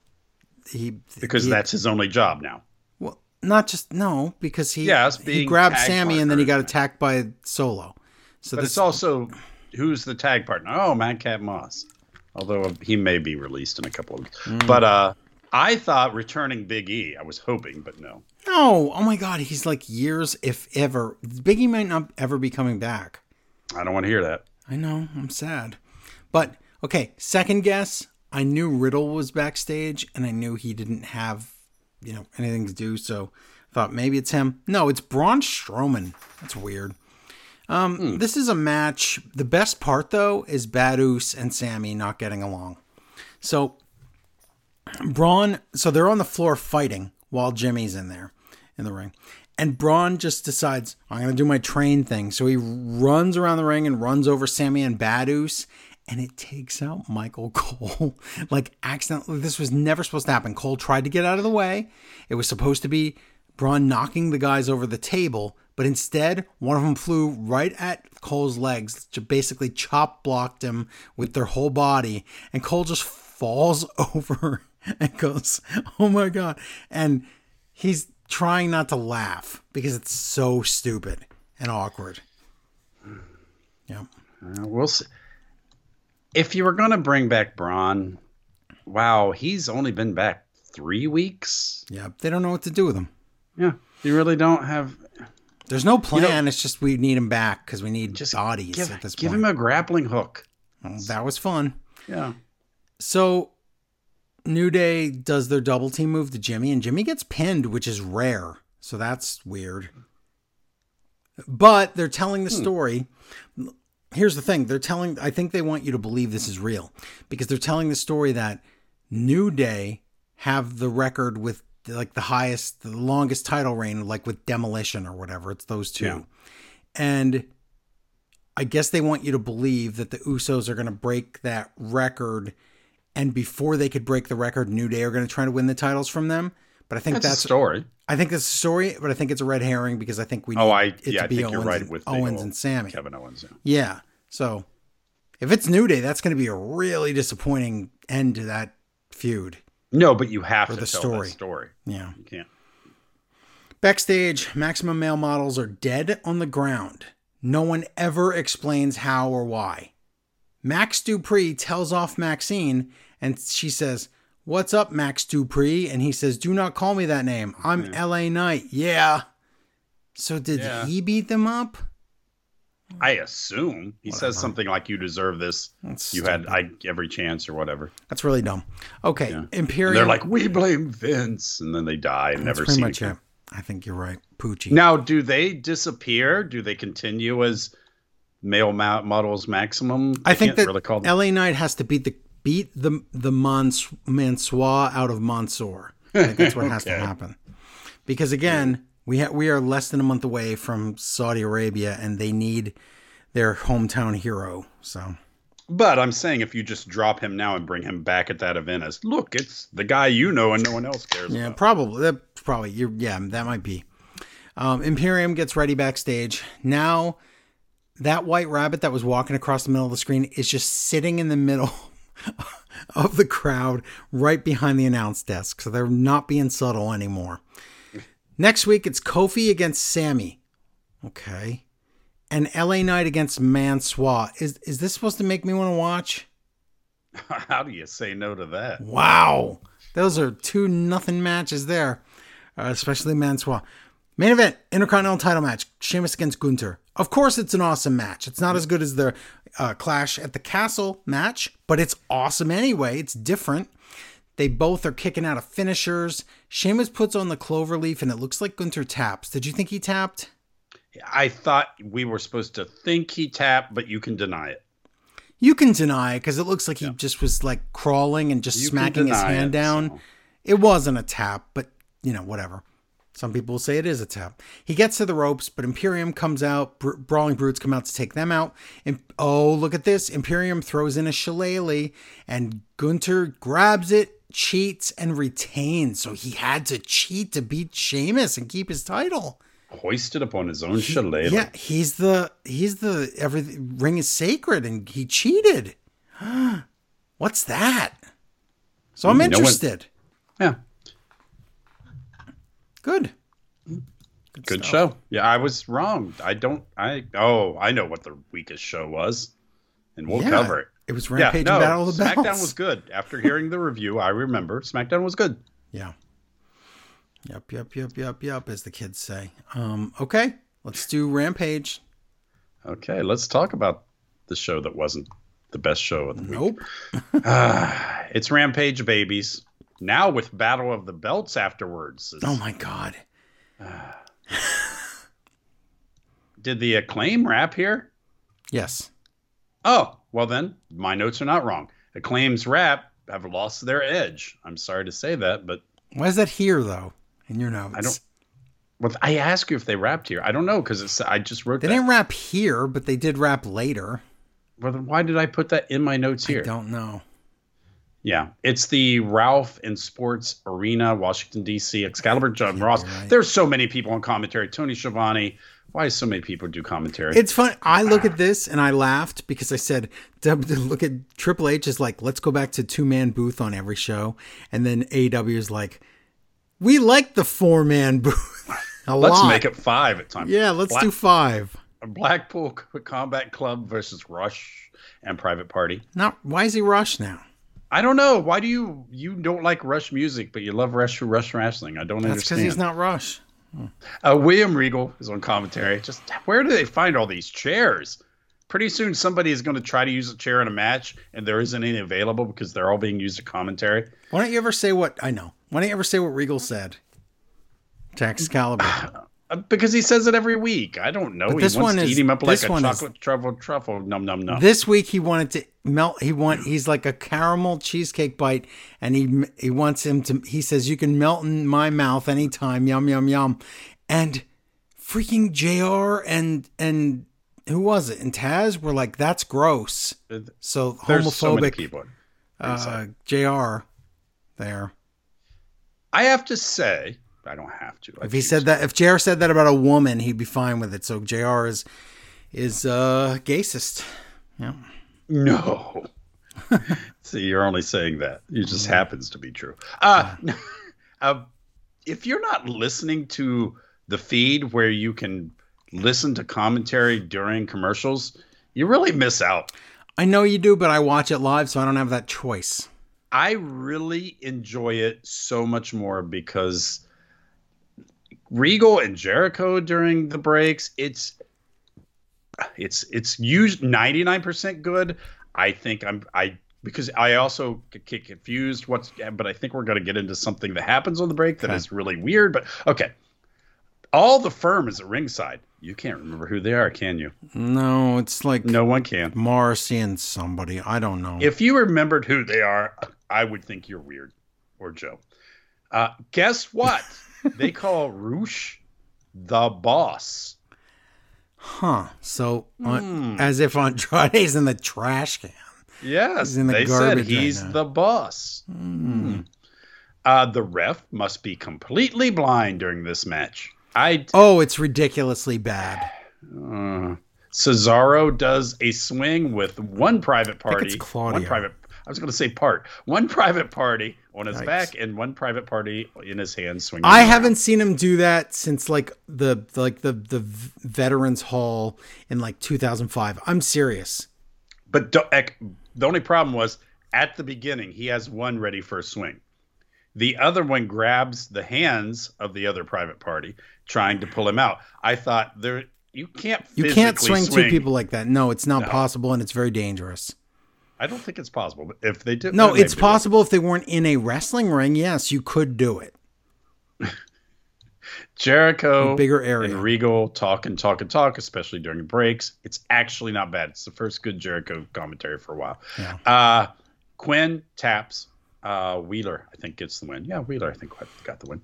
he because he- that's his only job now. well not just no, because he Yes, he grabbed Sami and then he got attacked by Solo. So But this it's also who's the tag partner? Oh, Madcap Moss. Although he may be released in a couple of weeks. Mm. But uh, I thought returning Big E. I was hoping, but no. No, oh my god, he's like years if ever. Biggie might not ever be coming back. I don't want to hear that. I know, I'm sad. But okay, second guess, I knew Riddle was backstage and I knew he didn't have, you know, anything to do, so I thought maybe it's him. No, it's Braun Strowman. That's weird. Um, this is a match. The best part though is Bad Oos and Sami not getting along. So Braun, so they're on the floor fighting while Jimmy's in there in the ring. And Braun just decides, I'm going to do my train thing. So he runs around the ring and runs over Sami and Badus, and it takes out Michael Cole. like, accidentally, this was never supposed to happen. Cole tried to get out of the way. It was supposed to be Braun knocking the guys over the table, but instead, one of them flew right at Cole's legs, to basically chop blocked him with their whole body, and Cole just falls over and goes, "Oh my god!" And he's trying not to laugh because it's so stupid and awkward. Yeah, Uh, we'll see. If you were going to bring back Braun, wow, he's only been back three weeks. yeah. They don't know what to do with him. Yeah, you really don't have. There's no plan. it's just we need him back because we need Just bodies give, at this give point. Give him a grappling hook. Well, that was fun. Yeah. So New Day does their double team move to Jimmy, and Jimmy gets pinned, which is rare. So that's weird. But they're telling the hmm. story. Here's the thing they're telling, I think they want you to believe this is real because they're telling the story that New Day have the record with like the highest, the longest title reign, like with Demolition or whatever. It's those two. Yeah. And I guess they want you to believe that the Usos are going to break that record. And before they could break the record, New Day are going to try to win the titles from them. But I think That's, that's, a story. I think that's a story, but I think it's a red herring because I think we oh, need Oh, I it yeah, to be think Owens, you're right and, with Owens and Sami. Kevin Owens. Yeah. Yeah. So if it's New Day, that's going to be a really disappointing end to that feud. No, but you have to the tell story. that story. Yeah. You can't. Backstage, Maximum male models are dead on the ground. No one ever explains how or why. Max Dupri tells off Maxxine and she says, What's up, Max Dupri? And he says, Do not call me that name. I'm LA Knight. Yeah. So did Yeah. he beat them up? I assume he Whatever. says something like, "You deserve this. That's you had I every chance or whatever." That's really dumb. Okay, Yeah. And Imperium. they're like, "We blame Vince," and then they die and that's never see much it. I think you're right. Poochie. Now, do they disappear? Do they continue as male ma- models maximum. I They think that really call them. LA Knight has to beat the beat the the Mons, Mansois out of Mansoor. I think that's what has to happen. Because again, we ha- we are less than a month away from Saudi Arabia, and they need their hometown hero. So But I'm saying if you just drop him now and bring him back at that event as look, it's the guy you know and no one else cares yeah, about. probably that probably you yeah that might be. Um, Imperium gets ready backstage now. That white rabbit that was walking across the middle of the screen is just sitting in the middle of the crowd right behind the announce desk. So they're not being subtle anymore. Next week, it's Kofi against Sami. Okay. And LA Knight against Mansois. Is, is this supposed to make me want to watch? How do you say no to that? Wow. Those are two nothing matches there, uh, especially Mansois. Main event, Intercontinental title match, Sheamus against Gunther. Of course, it's an awesome match. It's not as good as the uh, Clash at the Castle match, but it's awesome anyway. It's different. They both are kicking out of finishers. Sheamus puts on the clover leaf, and it looks like Gunther taps. Did you think he tapped? I thought we were supposed to think he tapped, but you can deny it. You can deny it because it looks like he just was like crawling and just You smacking his hand it, down. so. It wasn't a tap, but you know, whatever. Some people will say it is a tap. He gets to the ropes, but Imperium comes out. Br- Brawling Brutes come out to take them out. And oh, look at this! Imperium throws in a shillelagh, and Gunther grabs it, cheats, and retains. So he had to cheat to beat Sheamus and keep his title. Hoisted upon his own shillelagh. Yeah, he's the he's the everything ring is sacred, and he cheated. What's that? So I'm interested. Yeah. Good. Good stuff. show. Yeah, I was wrong. I don't. I oh, I know what the weakest show was, and we'll Yeah, cover it. It was Yeah, Rampage no, and Battle of the Belts. SmackDown was good. After hearing the review, I remember SmackDown was good. Yeah. Yep, yep, yep, yep, yep, as the kids say. Um, okay, let's do Rampage. Okay, let's talk about the show that wasn't the best show of the week. Nope. Ah, it's Rampage Babies. Now with Battle of the Belts afterwards. Oh my god. Did the acclaim rap here? Yes. Oh, well then, my notes are not wrong. Acclaim's rap have lost their edge. I'm sorry to say that, but Why is that here though? In your notes. I don't- well, I ask you if they rapped here. I don't know because it's. I just wrote that. They that. didn't rap here, but they did rap later. Well, then why did I put that in my notes here? I don't know. Yeah, it's the Ralph in Sports Arena, Washington D.C. Excalibur, John Ross. right. There's so many people on commentary. Tony Schiavone. Why so many people do commentary? It's fun. I look ah. at this and I laughed because I said, look at Triple H is like, let's go back to two man booth on every show. And then AEW is like, we like the four man booth a Let's lot. make it five at times. Yeah, let's Black- do five. Blackpool Combat Club versus Rush and Private Party. Not why is he Rush now? I don't know. Why do you you don't like Rush music, but you love Rush Rush wrestling? I don't understand. That's because he's not Rush. Uh, William Regal is on commentary. Just where do they find all these chairs? Pretty soon, somebody is going to try to use a chair in a match, and there isn't any available because they're all being used at commentary. Why don't you ever say what I know? Why don't you ever say what Regal said Tax Excalibur? Uh, because he says it every week. I don't know. But he this wants one to is- eat him up like this a one is- chocolate truffle truffle. Num num num. This week he wanted to melt. He want. He's like a caramel cheesecake bite, and he he wants him to. He says you can melt in my mouth anytime. Yum yum yum, and freaking Jr. and and who was it? And Taz were like, that's gross. So There's so many homophobic. people. uh, Jr. There. I have to say, I don't have to. I If he said that, if Jr. said that about a woman, he'd be fine with it. So Jr. is is uh gayist. Yeah. No. See, you're only saying that. It just happens to be true. Uh, uh, if you're not listening to the feed where you can listen to commentary during commercials, you really miss out. I know you do, but I watch it live, so I don't have that choice. I really enjoy it so much more because Regal and Jericho during the breaks, it's it's it's used 99% good. I think I'm I because I also get confused what's but I think we're going to get into something that happens on the break that is Okay. really weird, but okay. All the firm is at ringside. You can't remember who they are, can you? No, it's like No one can. Morrissey and somebody. I don't know. If you remembered who they are, I would think you're weird or Joe. Uh, guess what? they call Roosh the boss. huh. So, on, as if Andrade's in the trash can. Yes, He's in the they said garbage right he's now. the boss. Hmm. Uh, the ref must be completely blind during this match. I Oh, it's ridiculously bad. uh, Cesaro does a swing with one private party. One private. I was going to say part. One private party on his Nice. back and one private party in his hand swinging. I around. haven't seen him do that since like the like the the Veterans Hall in like 2005. I'm serious. But the only problem was at the beginning he has one ready for a swing. The other one grabs the hands of the other private party, trying to pull him out. I thought there you can't You can't physically swing, two people like that. No, it's not No. possible and it's very dangerous. I don't think it's possible. But if they do, No, it's possible if they weren't in a wrestling ring. Yes, you could do it. Jericho, bigger area. and Regal talk and talk and talk, especially during breaks. It's actually not bad. It's the first good Jericho commentary for a while. Yeah. Uh, Quen taps uh, Wheeler. I think gets the win. Yeah, Wheeler. I think got the win.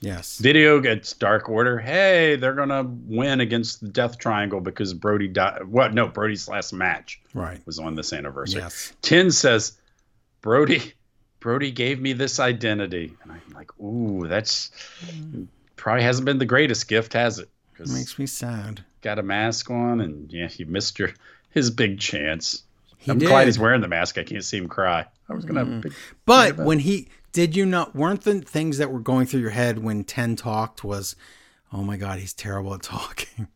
Yes. Video gets Dark Order. Hey, they're gonna win against the Death Triangle because Brodie died. What? No, Brodie's last match Right. was on this anniversary. Yes. Tin says, Brodie, Brodie gave me this identity, and I'm like, ooh, that's probably hasn't been the greatest gift, has it? Makes me sad. got a mask on, and yeah, he missed your his big chance. He I'm did. glad he's wearing the mask. I can't see him cry. I was gonna. Big, But when he did you not weren't the things that were going through your head when 10 talked was oh my god, he's terrible at talking.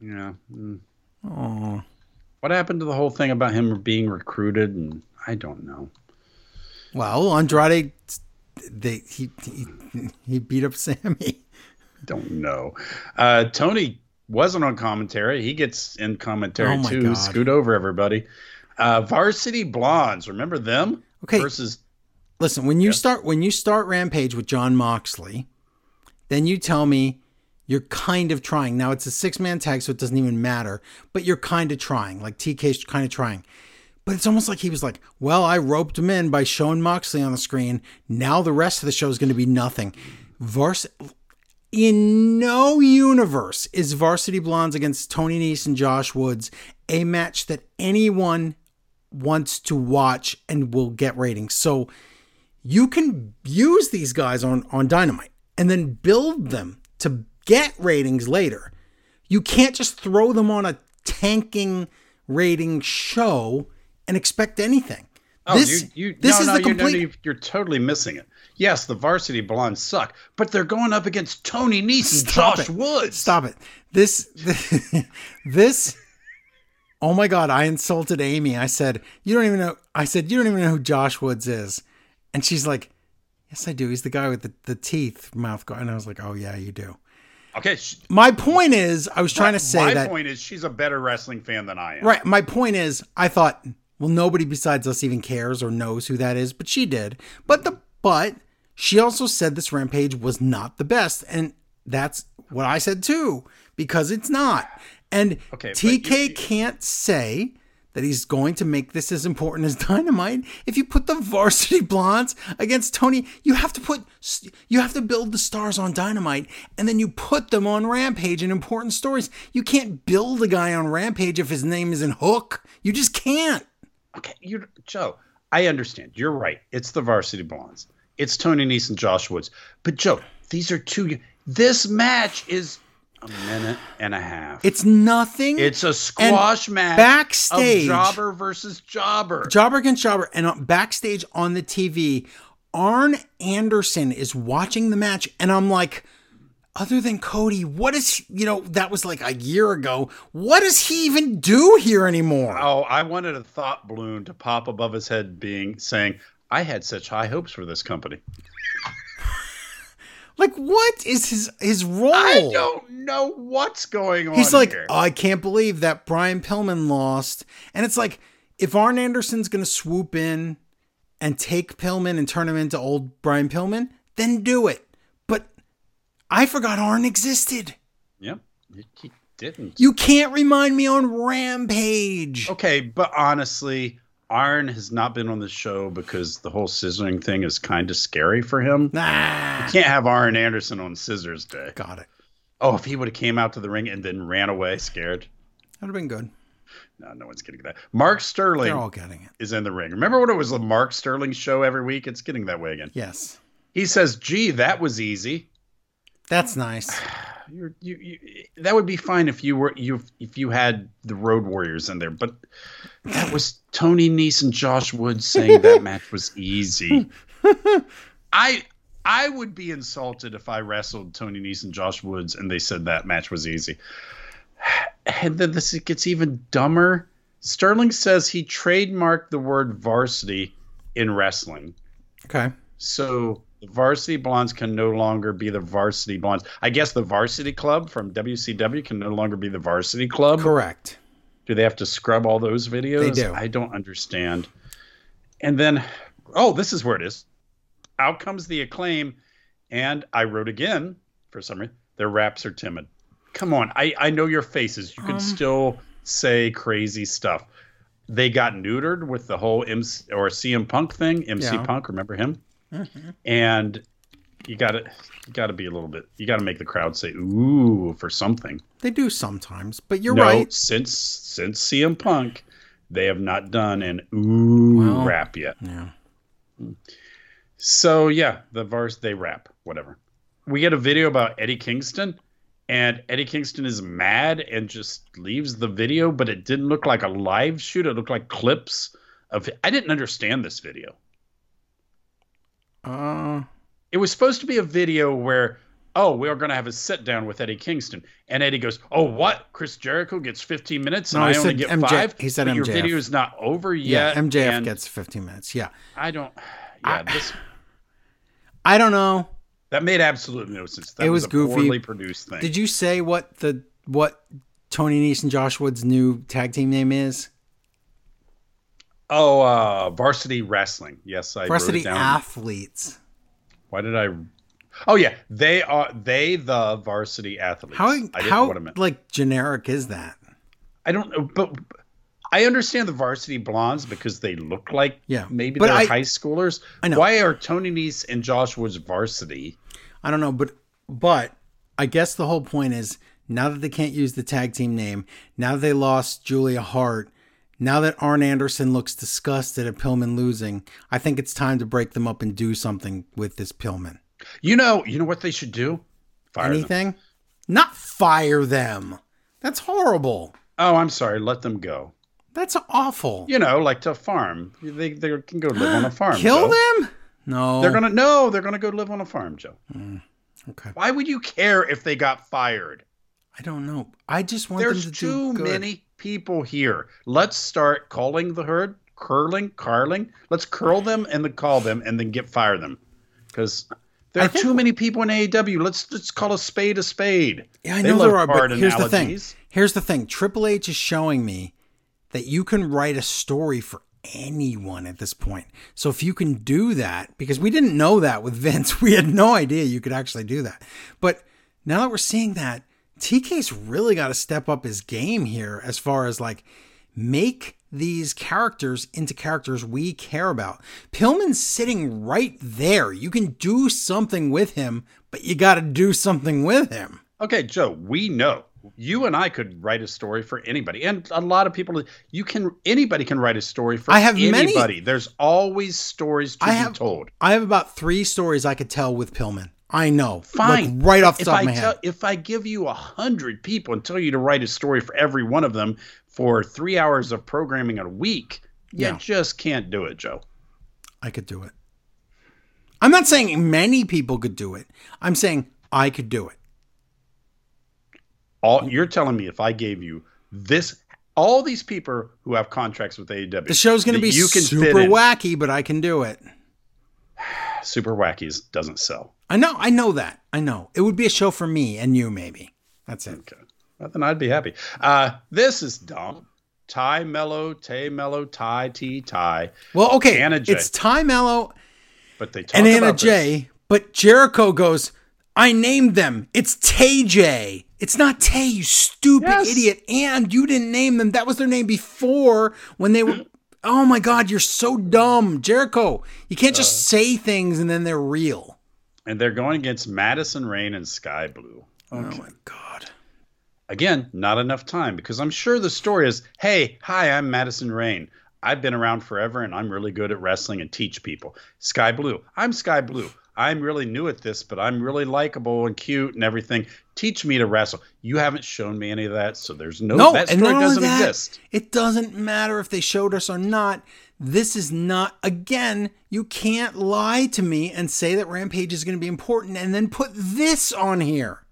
yeah. mm. Oh. What happened to the whole thing about him being recruited? And I don't know. Well, Andrade they he he, he beat up Sammy. Don't know. Uh, Tony wasn't on commentary. He gets in commentary Oh too. God. Scoot over, everybody. Uh, Varsity Blondes, remember them? Okay. Versus Listen, when you start when you start Rampage with Jon Moxley, then you tell me you're kind of trying. Now it's a six man tag, so it doesn't even matter. But you're kind of trying. Like TK's kind of trying. But it's almost like he was like, "Well, I roped him in by showing Moxley on the screen. Now the rest of the show is going to be nothing." Vars in no universe is Varsity Blondes against Tony Nese and Josh Woods a match that anyone wants to watch and will get ratings. So you can use these guys on on Dynamite and then build them to get ratings later. You can't just throw them on a tanking rating show and expect anything. oh, this you, you this no, is no, the you're, complete you- you're totally missing it. Yes, the Varsity Blondes suck, but they're going up against Tony Nese and Josh it. Woods. Stop it. This, this, oh my God, I insulted Amy. I said, you don't even know, I said, you don't even know who Josh Woods is. And she's like, yes, I do. He's the guy with the, the teeth mouth guard. And I was like, oh yeah, you do. Okay, My point is, I was trying to say my that, point is she's a better wrestling fan than I am. right. My point is, I thought, well, nobody besides us even cares or knows who that is, but she did. But the, but she also said this rampage was not the best. And that's what I said too, because it's not. And Okay, TK you- can't say that he's going to make this as important as Dynamite. If you put the Varsity Blondes against Tony, you have to put you have to build the stars on Dynamite and then you put them on Rampage in important stories. You can't build a guy on Rampage if his name isn't Hook. You just can't. Okay, you Joe, I understand. You're right. It's the Varsity Blondes. It's Tony Nese and Josh Woods. But Joe, these are two. This match is a minute and a half. It's nothing. It's a squash match backstage- of Jobber versus Jobber. Jobber against Jobber, and backstage on the TV, Arn Anderson is watching the match, and I'm like, other than Cody, what is you know that was like a year ago. What does he even do here anymore? oh, I wanted a thought balloon to pop above his head, being saying, "I had such high hopes for this company." Like, what is his his role? I don't know what's going on. He's like. "Oh, I can't believe that Brian Pillman lost. And it's like, if Arn Anderson's going to swoop in and take Pillman and turn him into old Brian Pillman, then do it. But I forgot Arn existed. Yep, he didn't. You can't remind me on Rampage. Okay, but honestly, Arn has not been on the show because the whole scissoring thing is kind of scary for him. Nah. You can't have Arn Anderson on Scissors Day. Got it. Oh, if he would have came out to the ring and then ran away scared. That'd have been good. No, no one's getting that. Mark Sterling They're all getting it. is in the ring. Remember when it was the Mark Sterling show every week? It's getting that way again. Yes. He says, "Gee, that was easy." That's nice. You're, you, you, that would be fine if you were you if you had the Road Warriors in there, but that was Tony Nese and Josh Woods saying that match was easy. I I would be insulted if I wrestled Tony Nese and Josh Woods and they said that match was easy. And then this gets even dumber. Sterling says he trademarked the word varsity in wrestling. Okay. So the varsity blondes can no longer be the varsity blondes. I guess the varsity club from WCW can no longer be the varsity club. Correct. Do they have to scrub all those videos? They do. I don't understand. And then, oh, this is where it is. Out comes the acclaim, and I wrote again for some reason. Their raps are timid. Come on, I I know your faces. You can Um. still say crazy stuff. They got neutered with the whole MC or CM Punk thing. MC Yeah. Punk, remember him? Mhm. And you got to you got to be a little bit. You got to make the crowd say ooh for something. They do sometimes, but you're no, right. since since CM Punk, they have not done an ooh Well- rap yet. Yeah. So yeah, the verse they rap, whatever. We get a video about Eddie Kingston, and Eddie Kingston is mad and just leaves the video, but it didn't look like a live shoot. It looked like clips of. I didn't understand this video. Uh, It was supposed to be a video where, oh, we're going to have a sit down with Eddie Kingston, and Eddie goes, "Oh, what? Chris Jericho gets 15 minutes, and No, I only said get MJ five. he said but Your video is not over yet." yeah. MJF gets 15 minutes. Yeah. I don't. Yeah, I- this I don't know. that made absolutely no sense. That It was, was a goofy. poorly produced thing. Did you say what the what Tony Nese and Josh Woods' new tag team name is? Oh, uh, varsity wrestling. Yes, I wrote Varsity. Athletes. Why did I? Oh yeah, they are they the varsity athletes. How I didn't know how what I meant. like generic is that? I don't know, but I understand the varsity blondes because they look like Yeah, maybe but they're I- high schoolers. I know. Why are Tony Nese and Josh Woods varsity? I don't know, but but I guess the whole point is now that they can't use the tag team name, now that they lost Julia Hart, now that Arn Anderson looks disgusted at Pillman losing, I think it's time to break them up and do something with this Pillman. You know, you know what they should do? Fire them. Anything? Not fire them. That's horrible. Oh, I'm sorry. Let them go. That's awful. You know, like to a farm. They they can go live on a farm. Kill Joe. them? No. They're gonna no. They're gonna go live on a farm, Joe. Mm, okay. Why would you care if they got fired? I don't know. I just want There's them to too do good. There's too many people here. Let's start calling the herd, curling, carling. Let's curl them and then call them and then get fire them. Because there are too many people in AEW. Let's let's call a spade a spade. Yeah, I They know there are, but here's the thing. Here's the thing. Triple H is showing me that you can write a story for anyone at this point. So if you can do that, because we didn't know that with Vince, we had no idea you could actually do that. But now that we're seeing that, TK's really got to step up his game here as far as like make these characters into characters we care about. Pillman's sitting right there. You can do something with him, but you got to do something with him. Okay, Joe, we know. You and I could write a story for anybody. And a lot of people you can anybody can write a story for I have many- anybody. There's always stories to I be have- told. I have about three stories I could tell with Pillman. I know. Fine. Like right off the if top I of my tell, head. if I give you a hundred people and tell you to write a story for every one of them for three hours of programming a week, you just can't do it, Joe. I could do it. I'm not saying many people could do it. I'm saying I could do it. All you're telling me if I gave you this, all these people who have contracts with AEW, The show's going to be you can super wacky, but I can do it. Super wackies doesn't sell. I know. I know that. I know. It would be a show for me and you, maybe. That's it. Okay, well, then I'd be happy. Uh, this is dumb. Ty Melo, Tay Melo, Ty T Ty, Well, okay. Anna Jay. It's Ty Melo but they and Anna this. J, but Jericho goes, I named them. It's Tay J. It's not Tay, you stupid Yes. idiot. And you didn't name them. That was their name before when they were. Oh my God, you're so dumb. Jericho, you can't Uh. just say things and then they're real. And they're going against Madison Rayne and Skye Blue. Oh my God. Again, not enough time because I'm sure the story is hey, hi, I'm Madison Rayne. I've been around forever and I'm really good at wrestling and teach people. Skye Blue, I'm Skye Blue. I'm really new at this, but I'm really likable and cute and everything. Teach me to wrestle. You haven't shown me any of that, so there's no, No, that story doesn't that, exist. it doesn't matter if they showed us or not. This is not, again, you can't lie to me and say that Rampage is going to be important and then put this on here.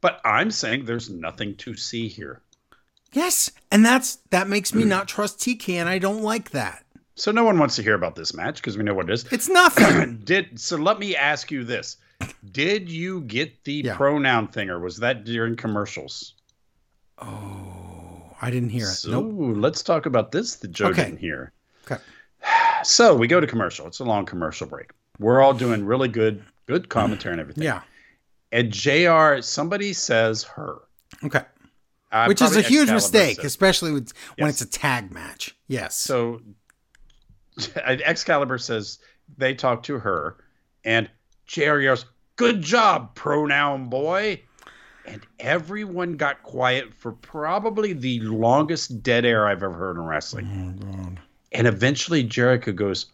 But I'm saying there's nothing to see here. Yes, and that's that makes me not trust TK, and I don't like that. So no one wants to hear about this match because we know what it is. It's nothing. Did so let me ask you this. Did you get the Yeah. pronoun thing or was that during commercials? oh, I didn't hear it. So nope. let's talk about this The Joe Okay. didn't. Okay. So we go to commercial. It's a long commercial break. We're all doing really good, good commentary and everything. Yeah. And JR, somebody says her. Okay. Uh, Which is a huge mistake, especially with, when it's a tag match. Yes. So Excalibur says they talk to her, and JR yells, Good job, pronoun boy. And everyone got quiet for probably the longest dead air I've ever heard in wrestling. Oh, God. And eventually Jericho goes,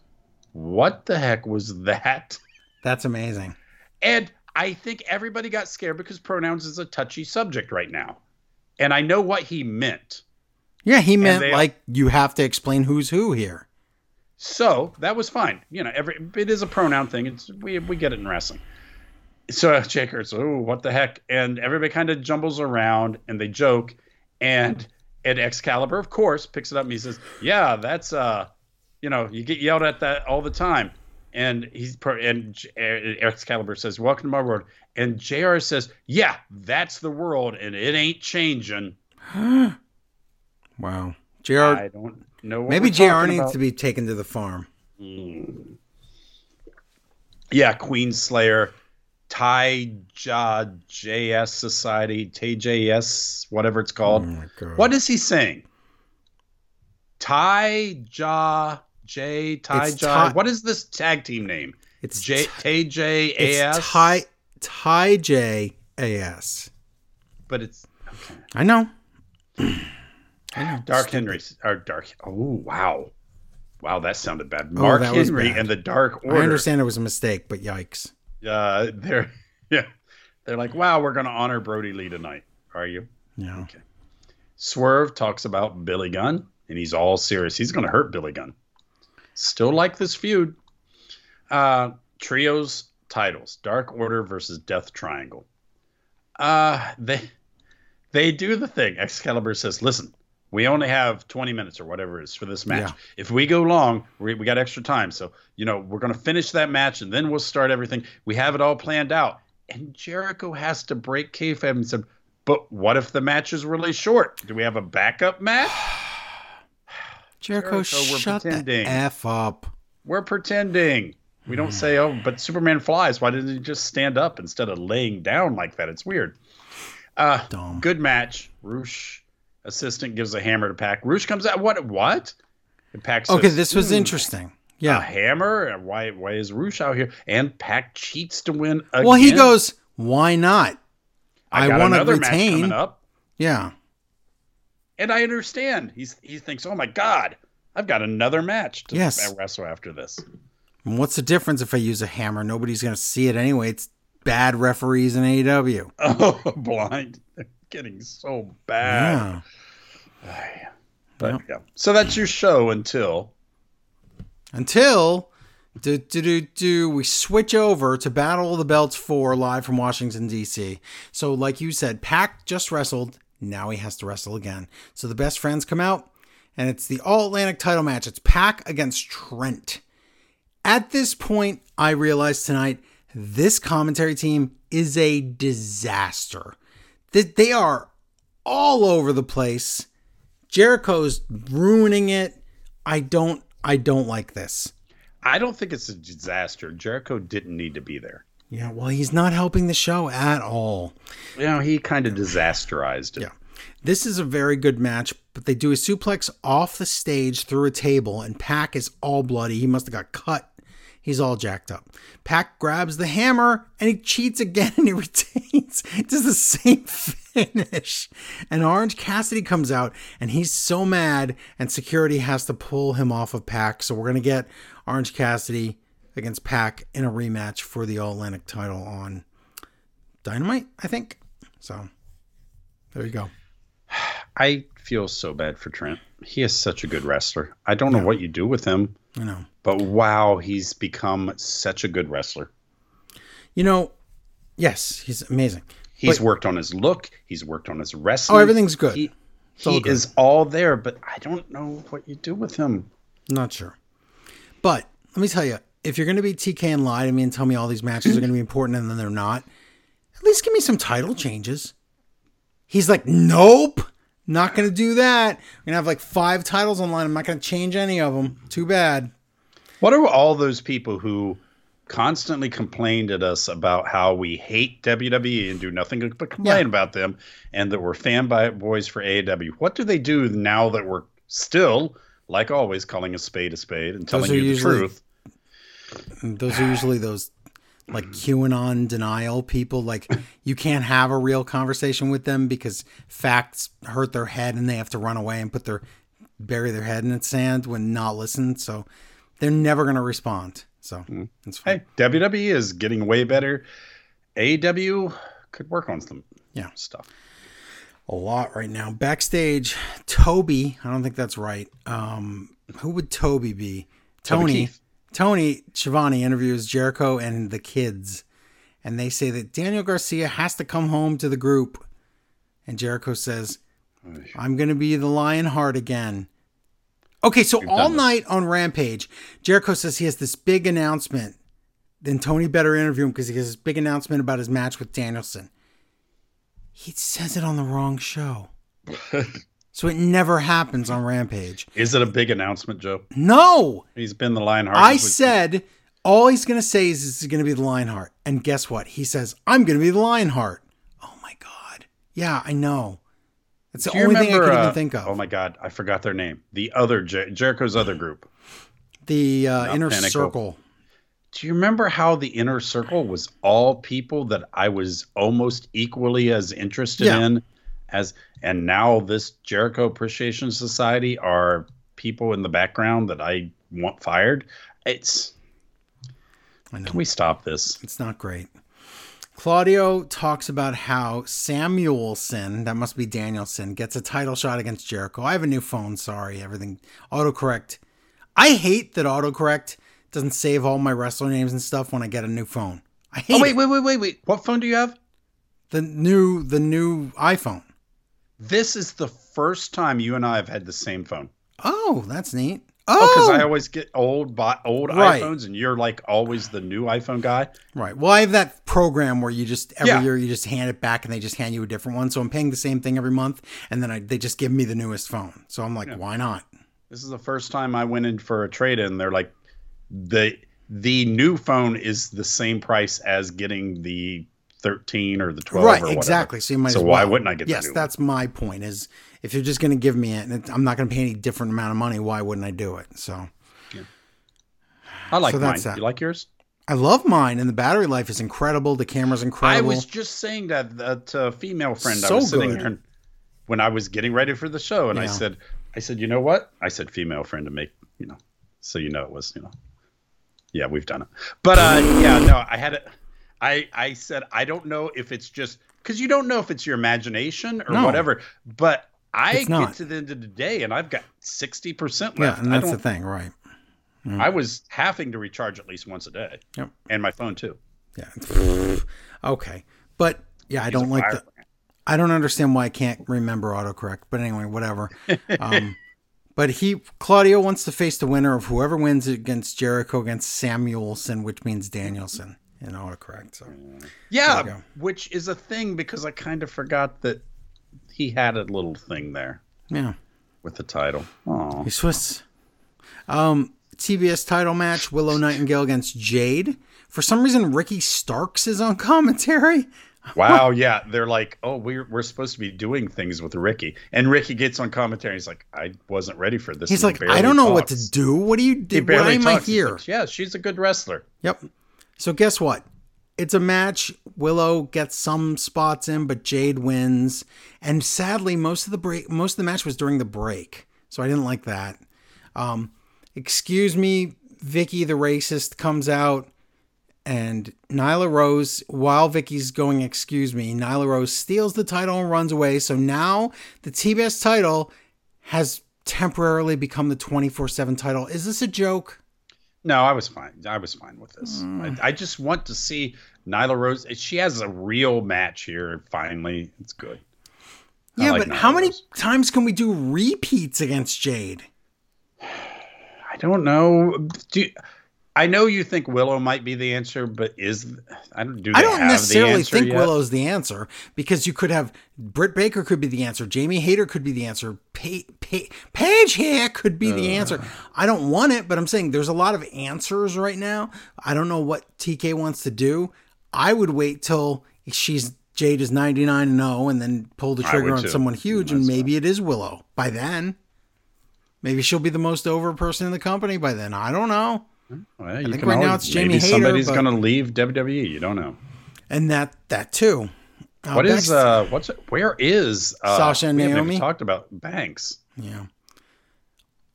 What the heck was that? That's amazing. And I think everybody got scared because pronouns is a touchy subject right now. And I know what he meant. Yeah, he meant they- like you have to explain who's who here. So that was fine. You know, every it is a pronoun thing. It's we we get it in wrestling. So Jake goes, oh, what the heck? And everybody kind of jumbles around and they joke. And and Excalibur, of course, picks it up and he says, Yeah, that's uh, you know, you get yelled at that all the time. And he's and uh, Excalibur says, Welcome to my world. And JR says, Yeah, that's the world, and it ain't changing. Wow. JR, I don't know. Maybe JR needs about. to be taken to the farm. Hmm. Yeah, Queen Slayer, Tai Ja JS Society, TJS, whatever it's Oh called. my God. What is he saying? Tai Ja J Tai It's Ja. What is this tag team name? It's J T- TJAS. It's Ty Ty J A S. but it's okay. I know. Dark Stupid. Henry or Dark. Oh wow, wow, that sounded bad. Oh, Mark was Henry bad. and the Dark Order. I understand it was a mistake, but yikes. Uh, they're yeah, they're like, wow, we're gonna honor Brodie Lee tonight. Are you? Yeah. Okay. Swerve talks about Billy Gunn, and he's all serious. He's going to hurt Billy Gunn. Still like this feud. Uh, trios titles: Dark Order versus Death Triangle. Uh, they they do the thing. Excalibur says, "Listen, we only have 20 minutes or whatever it is for this match. Yeah. If we go long, we, we got extra time. So you know we're going to finish that match, and then we'll start everything. We have it all planned out." And Jericho has to break kayfabe and said, "But what if the match is really short? Do we have a backup match?" Jericho, Jericho, we're shut pretending. the F up. We're pretending. We don't say, "Oh, but Superman flies." Why didn't he just stand up instead of laying down like that? It's weird. Uh, Dumb. good match. Roosh assistant gives a hammer to Pac. Roosh comes out. What? What? And Pac says, Okay, this was "Hmm, interesting. A Yeah. hammer? Why? Why is Roosh out here? And Pac cheats to win. Again. Well, he goes, "Why not? I, got want to retain." up. Yeah. And I understand. He's he thinks, oh my god, I've got another match to Yes. wrestle after this. And what's the difference if I use a hammer? Nobody's going to see it anyway. It's bad referees in AEW. Oh, blind. Getting so bad. Yeah. But Yep. yeah. So that's your show until Until do, do, do, do, we switch over to Battle of the Belts 4 live from Washington, D.C. So, like you said, Pac just wrestled. Now he has to wrestle again. So the best friends come out, and it's the All Atlantic title match. It's Pac against Trent. At this point, I realized tonight this commentary team is a disaster. They are all over the place. Jericho's ruining it. I don't I don't like this. I don't think it's a disaster. Jericho didn't need to be there. Yeah, well, he's not helping the show at all. You know, he kind of disasterized it. Yeah. This is a very good match, but they do a suplex off the stage through a table, and Pac is all bloody. He must have got cut. He's all jacked up. Pac grabs the hammer and he cheats again and he retains. Does the same finish. And Orange Cassidy comes out and he's so mad, and security has to pull him off of Pac. So we're going to get Orange Cassidy against Pac in a rematch for the All Atlantic title on Dynamite, I think. So there you go. I feel so bad for Trent. He is such a good wrestler. I don't know what you do with him, I know. But wow, he's become such a good wrestler. You know, yes, he's amazing. He's But- worked on his look. He's worked on his wrestling. Oh, everything's good. He, he good. is all there, but I don't know what you do with him. Not sure. But let me tell you, if you're going to be TK and lie to me and tell me all these matches are going to be important and then they're not, at least give me some title changes. He's like, nope, not going to do that. We're going to have like five titles online. I'm not going to change any of them. Too bad. What are all those people who constantly complained at us about how we hate WWE and do nothing but complain Yeah. about them and that we're fanboys for AEW? What do they do now that we're still, like always, calling a spade a spade and telling you the truth? Those are usually those like QAnon denial people. Like you can't have a real conversation with them because facts hurt their head and they have to run away and put their bury their head in the sand when not listened. So they're never going to respond. So it's fine. Hey, WWE is getting way better. AEW could work on some Yeah. stuff. a lot right now. Backstage, Toby. I don't think that's right. Um, who would Toby be? Tony. Keith. Tony Schiavone interviews Jericho and the kids, and they say that Daniel Garcia has to come home to the group. And Jericho says, "I'm going to be the Lionheart again." Okay, so all this. night on Rampage, Jericho says he has this big announcement. Then Tony better interview him because he has this big announcement about his match with Danielson. He says it on the wrong show. so it never happens on Rampage. Is it a big announcement, Joe? No! He's been the Lionheart. I said all he's going to say is this is going to be the Lionheart. And guess what? He says, I'm going to be the Lionheart. Oh my God. Yeah, I know. That's the only thing I remember, could even uh, think of. Oh my God, I forgot their name. The other Jer- Jericho's other group. the uh, inner circle. Do you remember how the inner circle was all people that I was almost equally as interested Yeah. in as and now this Jericho Appreciation Society are people in the background that I want fired? It's I know. can we stop this? It's not great. Claudio talks about how Samuelson, that must be Danielson, gets a title shot against Jericho. I have a new phone. Sorry, everything autocorrect. I hate that autocorrect doesn't save all my wrestler names and stuff when I get a new phone. I hate Oh wait, it. wait, wait, wait, wait. What phone do you have? the new the new iPhone. This is the first time you and I have had the same phone. Oh, that's neat. Oh, because Oh, I always get old, old Right. iPhones, and you're like always the new iPhone guy. right. Well, I have that program where you just every Yeah. year you just hand it back and they just hand you a different one. So I'm paying the same thing every month, and then I, they just give me the newest phone. So I'm like, why not? This is the first time I went in for a trade in. They're like, the the new phone is the same price as getting the 13 or the 12 or right whatever. exactly so you might So why well. wouldn't I get the yes new one? that's my point is if you're just going to give me it and i'm not going to pay any different amount of money why wouldn't i do it so I like So mine. that. You like yours? i love mine and the battery life is incredible the camera's incredible. I was just saying that that uh, female friend. I So was sitting good. here when I was getting ready for the show, and I said, I said, you know what? I said female friend to make you know, so you know it was you know, yeah, we've done it. But uh, yeah, no, I had it. I I said I don't know if it's just because you don't know if it's your imagination or No. whatever. But I get to the end of the day and I've got sixty percent left. yeah and that's the thing right I was having to recharge at least once a day, Yep. and my phone too. yeah okay but yeah i don't like the i don't understand why i can't remember autocorrect but anyway whatever um But he Claudio wants to face the winner of whoever wins against Jericho against Samuelson, which means Danielson in autocorrect. So Yeah, There you go. which is a thing because I kind of forgot that he had a little thing there yeah. with the title. Oh, He's Swiss. Um, TBS title match: Willow Nightingale against Jade For some reason, Ricky Starks is on commentary. Wow, yeah, they're like, oh, we're we're supposed to be doing things with Ricky, and Ricky gets on commentary. He's like, I wasn't ready for this. He's like, I don't know what to do. What do you do? Why am I talks. Here? like, yeah, she's a good wrestler. Yep. So guess what? It's a match. Willow gets some spots in, but Jade wins. And sadly, most of the break, most of the match was during the break, so I didn't like that. Um, excuse me, Vicky the racist comes out, and Nyla Rose, while Vicky's going, excuse me, Nyla Rose steals the title and runs away. So now the TBS title has temporarily become the 24 7 title. Is this a joke? No, I was fine. I was fine with this. Mm. I, I just want to see Nyla Rose. She has a real match here. Finally, it's good. I Yeah, like but Nyla how many Rose. times can we do repeats against Jade? I don't know. Do you- I know you think Willow might be the answer, but is I don't do. I don't necessarily think yet? Willow's the answer because you could have Britt Baker could be the answer, Jamie Hayter could be the answer, pa- pa- Paige here could be the answer. Uh. I don't want it, but I'm saying there's a lot of answers right now. I don't know what TK wants to do. I would wait till she's Jade is 99 and 0 and then pull the trigger on too. someone huge and maybe it is Willow by then. Maybe she'll be the most over person in the company by then. I don't know. Well, you think can right now it's Jamie maybe Hayter, somebody's but- going to leave WWE. You don't know. And that that too. Uh, What is uh? What's? Where is uh, Sasha and we haven't even Naomi? talked about Banks. Yeah.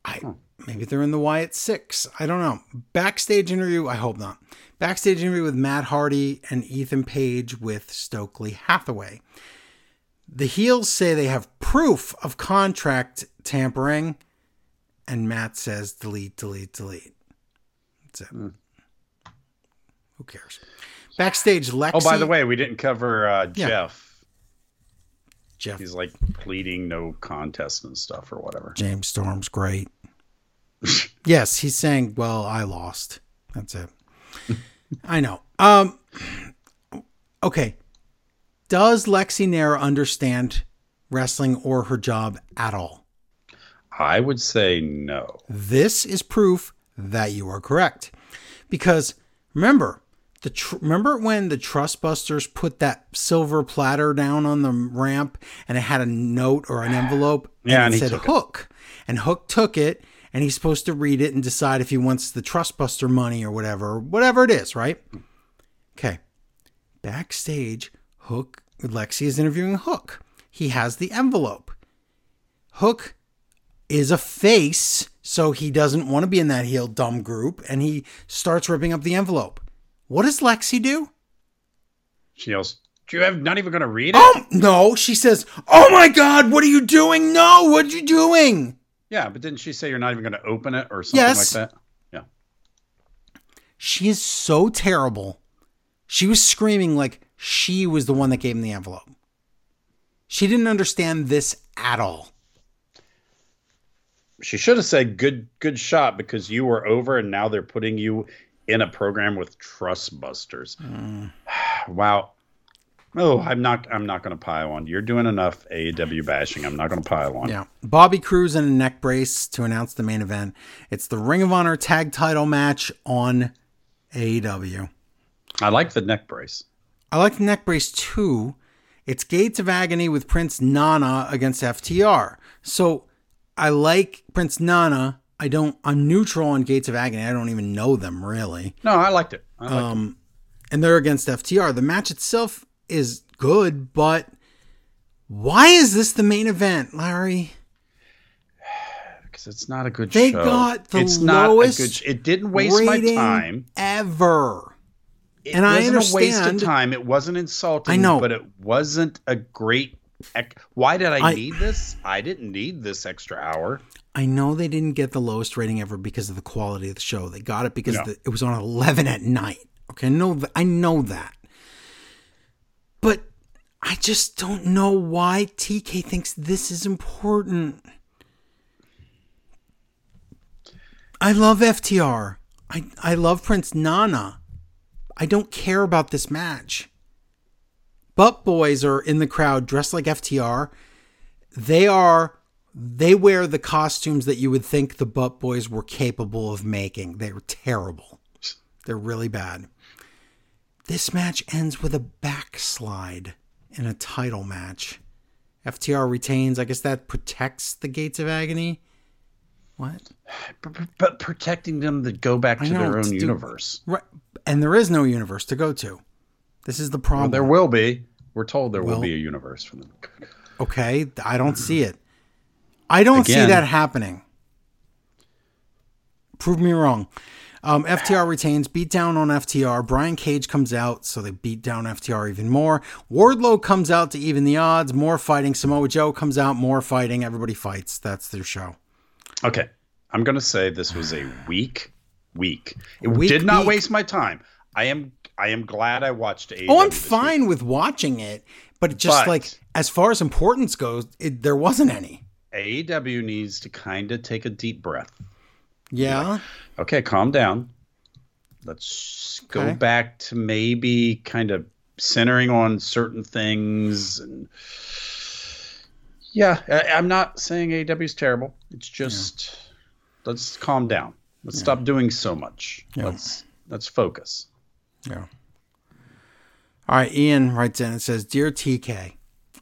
I maybe they're in the Wyatt six. I don't know. Backstage interview. I hope not. Backstage interview with Matt Hardy and Ethan Page with Stokely Hathaway. The heels say they have proof of contract tampering, and Matt says delete, delete, delete. That's it. Who cares? Backstage, Lexi. Oh, by the way, we didn't cover uh, Yeah. Jeff. Jeff He's like pleading no contest and stuff or whatever. James Storm's great. yes, he's saying, "Well, I lost." That's it. I know. Um okay. Does Lexi Nair understand wrestling or her job at all? I would say no. This is proof that you are correct. Because remember, the tr- remember when the Trustbusters put that silver platter down on the ramp and it had a note or an envelope Yeah, and and it he said took it. Hook. And Hook took it and he's supposed to read it and decide if he wants the Trustbuster money or whatever, whatever it is, right? Okay. Backstage, Hook Lexi is interviewing Hook. He has the envelope. Hook is a face, so he doesn't want to be in that heel dumb group, and he starts ripping up the envelope. What does Lexi do? She yells, "Do you have not even going to read it?" Oh no, she says, "Oh my god, what are you doing? No, what are you doing?" Yeah, but didn't she say you're not even going to open it or something Yes. like that? Yeah. She is so terrible. She was screaming like she was the one that gave him the envelope. She didn't understand this at all. She should have said good good shot because you were over and now they're putting you in a program with trust busters. Hmm. wow. Oh, I'm not I'm not gonna pile on. You're doing enough AEW bashing. I'm not gonna pile on. Yeah. Bobby Cruise in a neck brace to announce the main event. It's the Ring of Honor tag title match on AEW. I like the neck brace. I like the neck brace too. It's Gates of Agony with Prince Nana against FTR. So I like Prince Nana. I don't. I'm neutral on Gates of Agony. I don't even know them really. No, I liked it. I liked Um, and they're against FTR. The match itself is good, but why is this the main event, Larry? because it's not a good They show. They got the it's not a good. sh- It didn't waste my time. ever. It and I wasn't a waste understand- of time. It wasn't insulting. I know. but it wasn't a great. Why did I, I- need this? I didn't need this extra hour. I know they didn't get the lowest rating ever because of the quality of the show. They got it because No. the, it was on 11 at night. Okay, I know that. I know that. But I just don't know why TK thinks this is important. I love FTR. I I love Prince Nana. I don't care about this match. Butt boys are in the crowd dressed like FTR. They are they wear the costumes that you would think the Butt Boys were capable of making. They're terrible. They're really bad. This match ends with a backslide in a title match. FTR retains. I guess that protects the Gates of Agony. What? But, protecting them to go back to know, their own do- universe. Right. And there is no universe to go to. This is the problem. Well, there will be. We're told there Will- will be a universe for them. Okay, I don't see it. I don't see that happening. Prove me wrong. Um, FTR retains, beat down on FTR. Brian Cage comes out, so they beat down FTR even more. Wardlow comes out to even the odds. More fighting. Samoa Joe comes out, more fighting. Everybody fights. That's their show. Okay. I'm going to say this was a weak week. It weak did not waste my time. I am I am glad I watched AEW. Oh, I'm this week. fine with watching it, but just But- like as far as importance goes, it, there wasn't any. AEW needs to kind of take a deep breath. Yeah. Okay, calm down. Let's go Okay. back to maybe kind of centering on certain things and yeah, I, I'm not saying AEW is terrible. It's just let's calm down. Let's stop doing so much. Yeah. Let's let's focus. Yeah. All right, Ian writes in and says, Dear TK,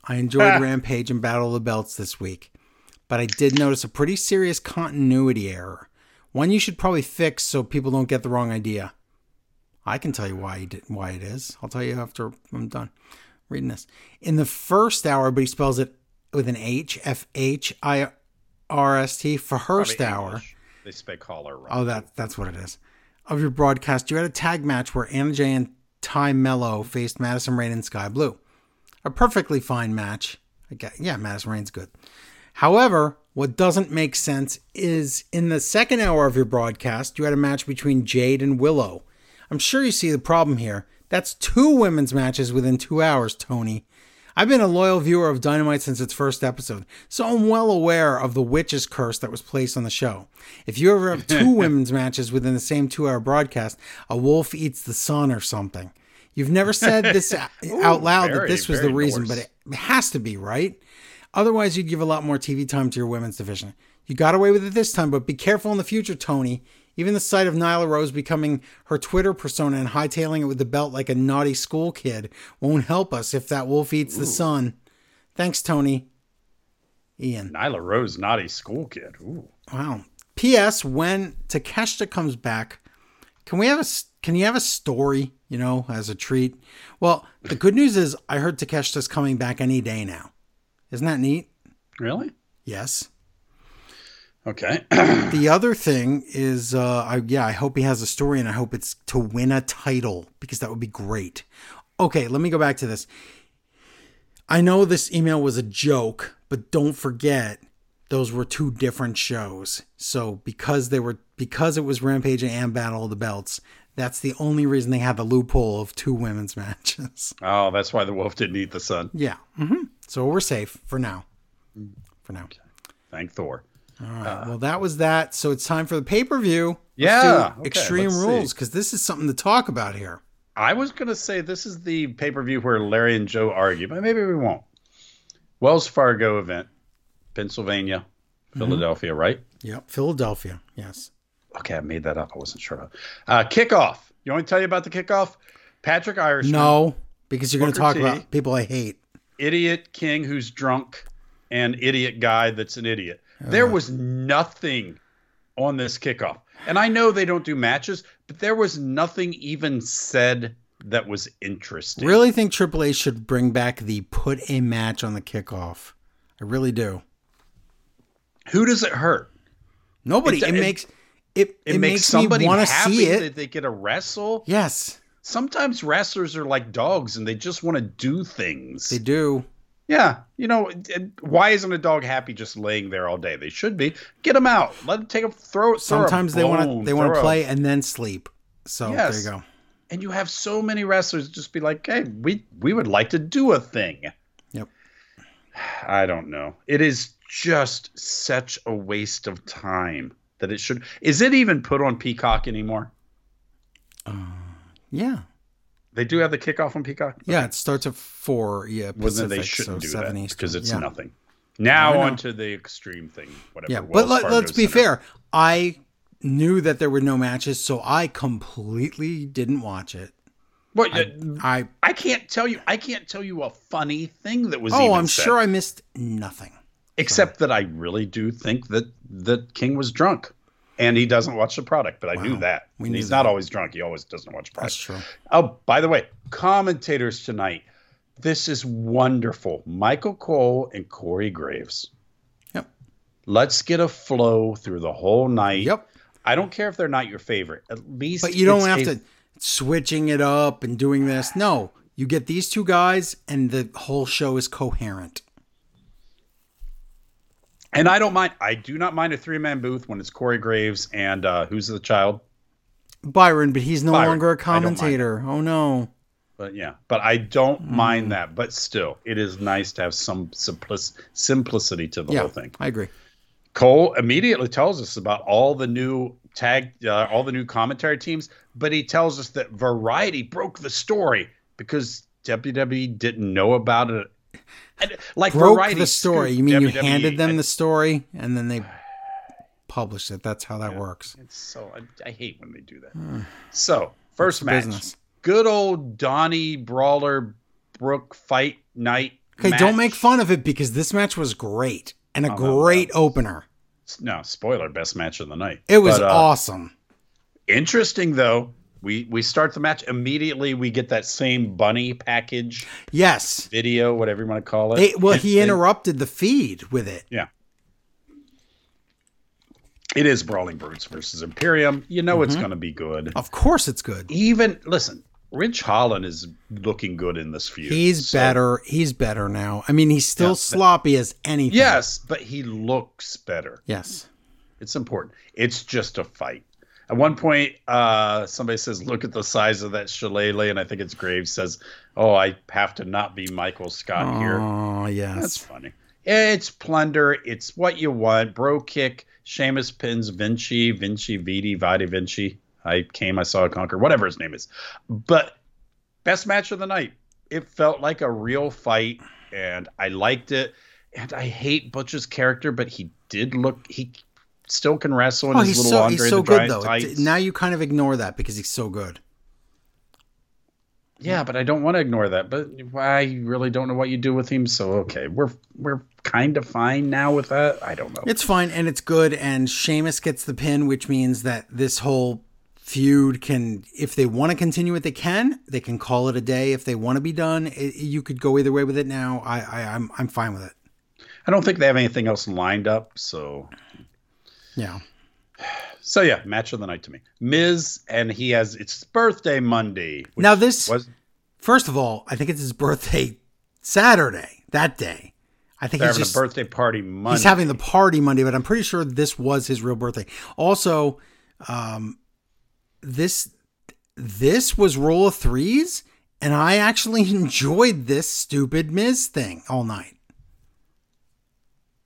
I enjoyed Rampage and Battle of the Belts this week, but I did notice a pretty serious continuity error. One you should probably fix so people don't get the wrong idea. I can tell you why he did, why it is. I'll tell you after I'm done reading this. In the first hour, but he spells it with an H, F H I R S T, for first hour. English. They speak caller right. Oh, that that's what it is. Of your broadcast, you had a tag match where Anna Jay and Ty Melo faced Madison Rayne and Skye Blue. A perfectly fine match. Get, yeah, Madison Rayne's good. However, what doesn't make sense is in the second hour of your broadcast, you had a match between Jade and Willow. I'm sure you see the problem here. That's two women's matches within two hours, Tony. I've been a loyal viewer of Dynamite since its first episode, so I'm well aware of the witch's curse that was placed on the show. If you ever have two women's matches within the same two hour broadcast, a wolf eats the sun or something. You've never said this out loud that this was the reason, but it has to be, right? Otherwise, you'd give a lot more TV time to your women's division. You got away with it this time, but be careful in the future, Tony. Even the sight of Nyla Rose becoming her Twitter persona and hightailing it with the belt like a naughty school kid won't help us if that wolf eats the sun. Thanks, Tony. Ian. Nyla Rose, naughty school kid. Ooh. Wow. P.S. When Takeshita comes back, can we have a can you have a story? You know, as a treat. Well, the good news is I heard Takeshita's coming back any day now. Isn't that neat? Really? Yes. Okay. The other thing is, uh, I, yeah, I hope he has a story, and I hope it's to win a title because that would be great. Okay, let me go back to this. I know this email was a joke, but don't forget those were two different shows. So because they were because it was Rampage and Battle of the Belts, that's the only reason they had the loophole of two women's matches. oh, that's why the wolf didn't eat the sun. yeah. hmm So we're safe for now. For now. Thank Thor. All right. well, that was that. So it's time for the pay per view. Yeah, okay, Extreme. Rules, because this is something to talk about here. I was gonna say this is the pay per view where Larry and Joe argue, but maybe we won't. Wells Fargo event, Pennsylvania, Mm-hmm. Philadelphia, right? Yep. Philadelphia. Yes. Okay, I made that up. I wasn't sure. About. Uh, kickoff. You want me to tell you about the kickoff? Patrick Irish. No, because you're going to talk T. about people I hate. idiot king who's drunk, and idiot guy that's an idiot. There uh-huh. was nothing on this kickoff, and I know they don't do matches, but there was nothing even said that was interesting. Really think Triple H should bring back the put a match on the kickoff. I really do. Who does it hurt? Nobody. It- It, it- makes it. It, It, makes, makes, somebody want to happy see it. that they get a wrestle. yes, Sometimes wrestlers are like dogs and they just want to do things. they do. Yeah, you know, why isn't a dog happy just laying there all day? They should be. Get them out. Let them take a throw. throw a Sometimes they want to. They want to play and then sleep. So Yes. there you go. And you have so many wrestlers just be like, "Hey, we we would like to do a thing." Yep. I don't know. It is just such a waste of time that it should. Is it even put on Peacock anymore? Uh, yeah. They do have the kickoff on Peacock. Yeah. It starts at four. Yeah. Well, Pacific, then they shouldn't so do that Eastern. because it's yeah. nothing. Now I know. on to the extreme thing. Whatever. Yeah, but Wells let, let's be fair. I knew that there were no matches, so I completely didn't watch it. What I, uh, I I can't tell you. I can't tell you a funny thing that was. oh, I'm said, sure I missed nothing. Except that I really do think that that King was drunk, and he doesn't watch the product. But I knew that. We knew he's that. not always drunk. He always doesn't watch the That's product. true. Oh, by the way, commentators tonight. This is wonderful. Michael Cole and Corey Graves. Yep. Let's get a flow through the whole night. Yep. I don't care if they're not your favorite. At least, But you don't have a- to switching it up and doing this. No, you get these two guys, and the whole show is coherent. And I don't mind. I do not mind a three man booth when it's Corey Graves and uh, who's the child. Byron, but he's no Byron, longer a commentator. Oh no. But yeah, but I don't Hmm. mind that. But still, it is nice to have some simplic- simplicity to the Yeah, whole thing. I agree. Cole immediately tells us about all the new tag, uh, all the new commentary teams, but he tells us that Variety broke the story because WWE didn't know about it. And, like Broke Variety the story. scooped You mean you handed them and the story and then they published it? That's how that works. It's so I, I hate when they do that. So first match, business? good old Donnie Brawler Brook fight night. Okay, match. don't make fun of it because this match was great and a Oh, no, great opener. No spoiler, best match of the night. It was But, uh, awesome. interesting though. We we start the match immediately. We get that same bunny package Yes. video, whatever you want to call it. They, well, And- he interrupted the feed with it. Yeah. It is Brawling Brutes versus Imperium. You know it's Mm-hmm. going to be good. Of course, it's good. Even listen, Ridge Holland is looking good in this feud. He's So- better. He's better now. I mean, he's still Yeah, sloppy as anything. Yes, but he looks better. Yes. It's important. It's just a fight. At one point, uh, somebody says, "Look at the size of that shillelagh," and I think it's Graves says, "Oh, I have to not be Michael Scott here." Oh, yes, That's funny. It's plunder. It's what you want. Brogue kick. Sheamus pins Vinci. Vinci Vidi Vidi Vinci. I came. I saw a conquer. Whatever his name is. But best match of the night. It felt like a real fight, and I liked it. And I hate Butch's character, but he did look. He still can wrestle in Oh, his he's little so Andre he's so the good Giant though. tights. Now you kind of ignore that because he's so good. Yeah, but I don't want to ignore that. But I really don't know what you do with him. So okay, we're we're kind of fine now with that. I don't know. It's fine and it's good. And Sheamus gets the pin, which means that this whole feud can, if they want to continue it, they can. They can call it a day. If they want to be done, it, you could go either way with it. Now, I, I I'm I'm fine with it. I don't think they have anything else lined up. So Yeah. so yeah, match of the night to me. Miz and he has it's birthday Monday. Now this was First of all, I think it's his birthday Saturday, that day. I think he's having just a birthday party Monday. he's having the party Monday, but I'm pretty sure this was his real birthday. Also, um, this this was roll of threes, and I actually enjoyed this stupid Miz thing all night.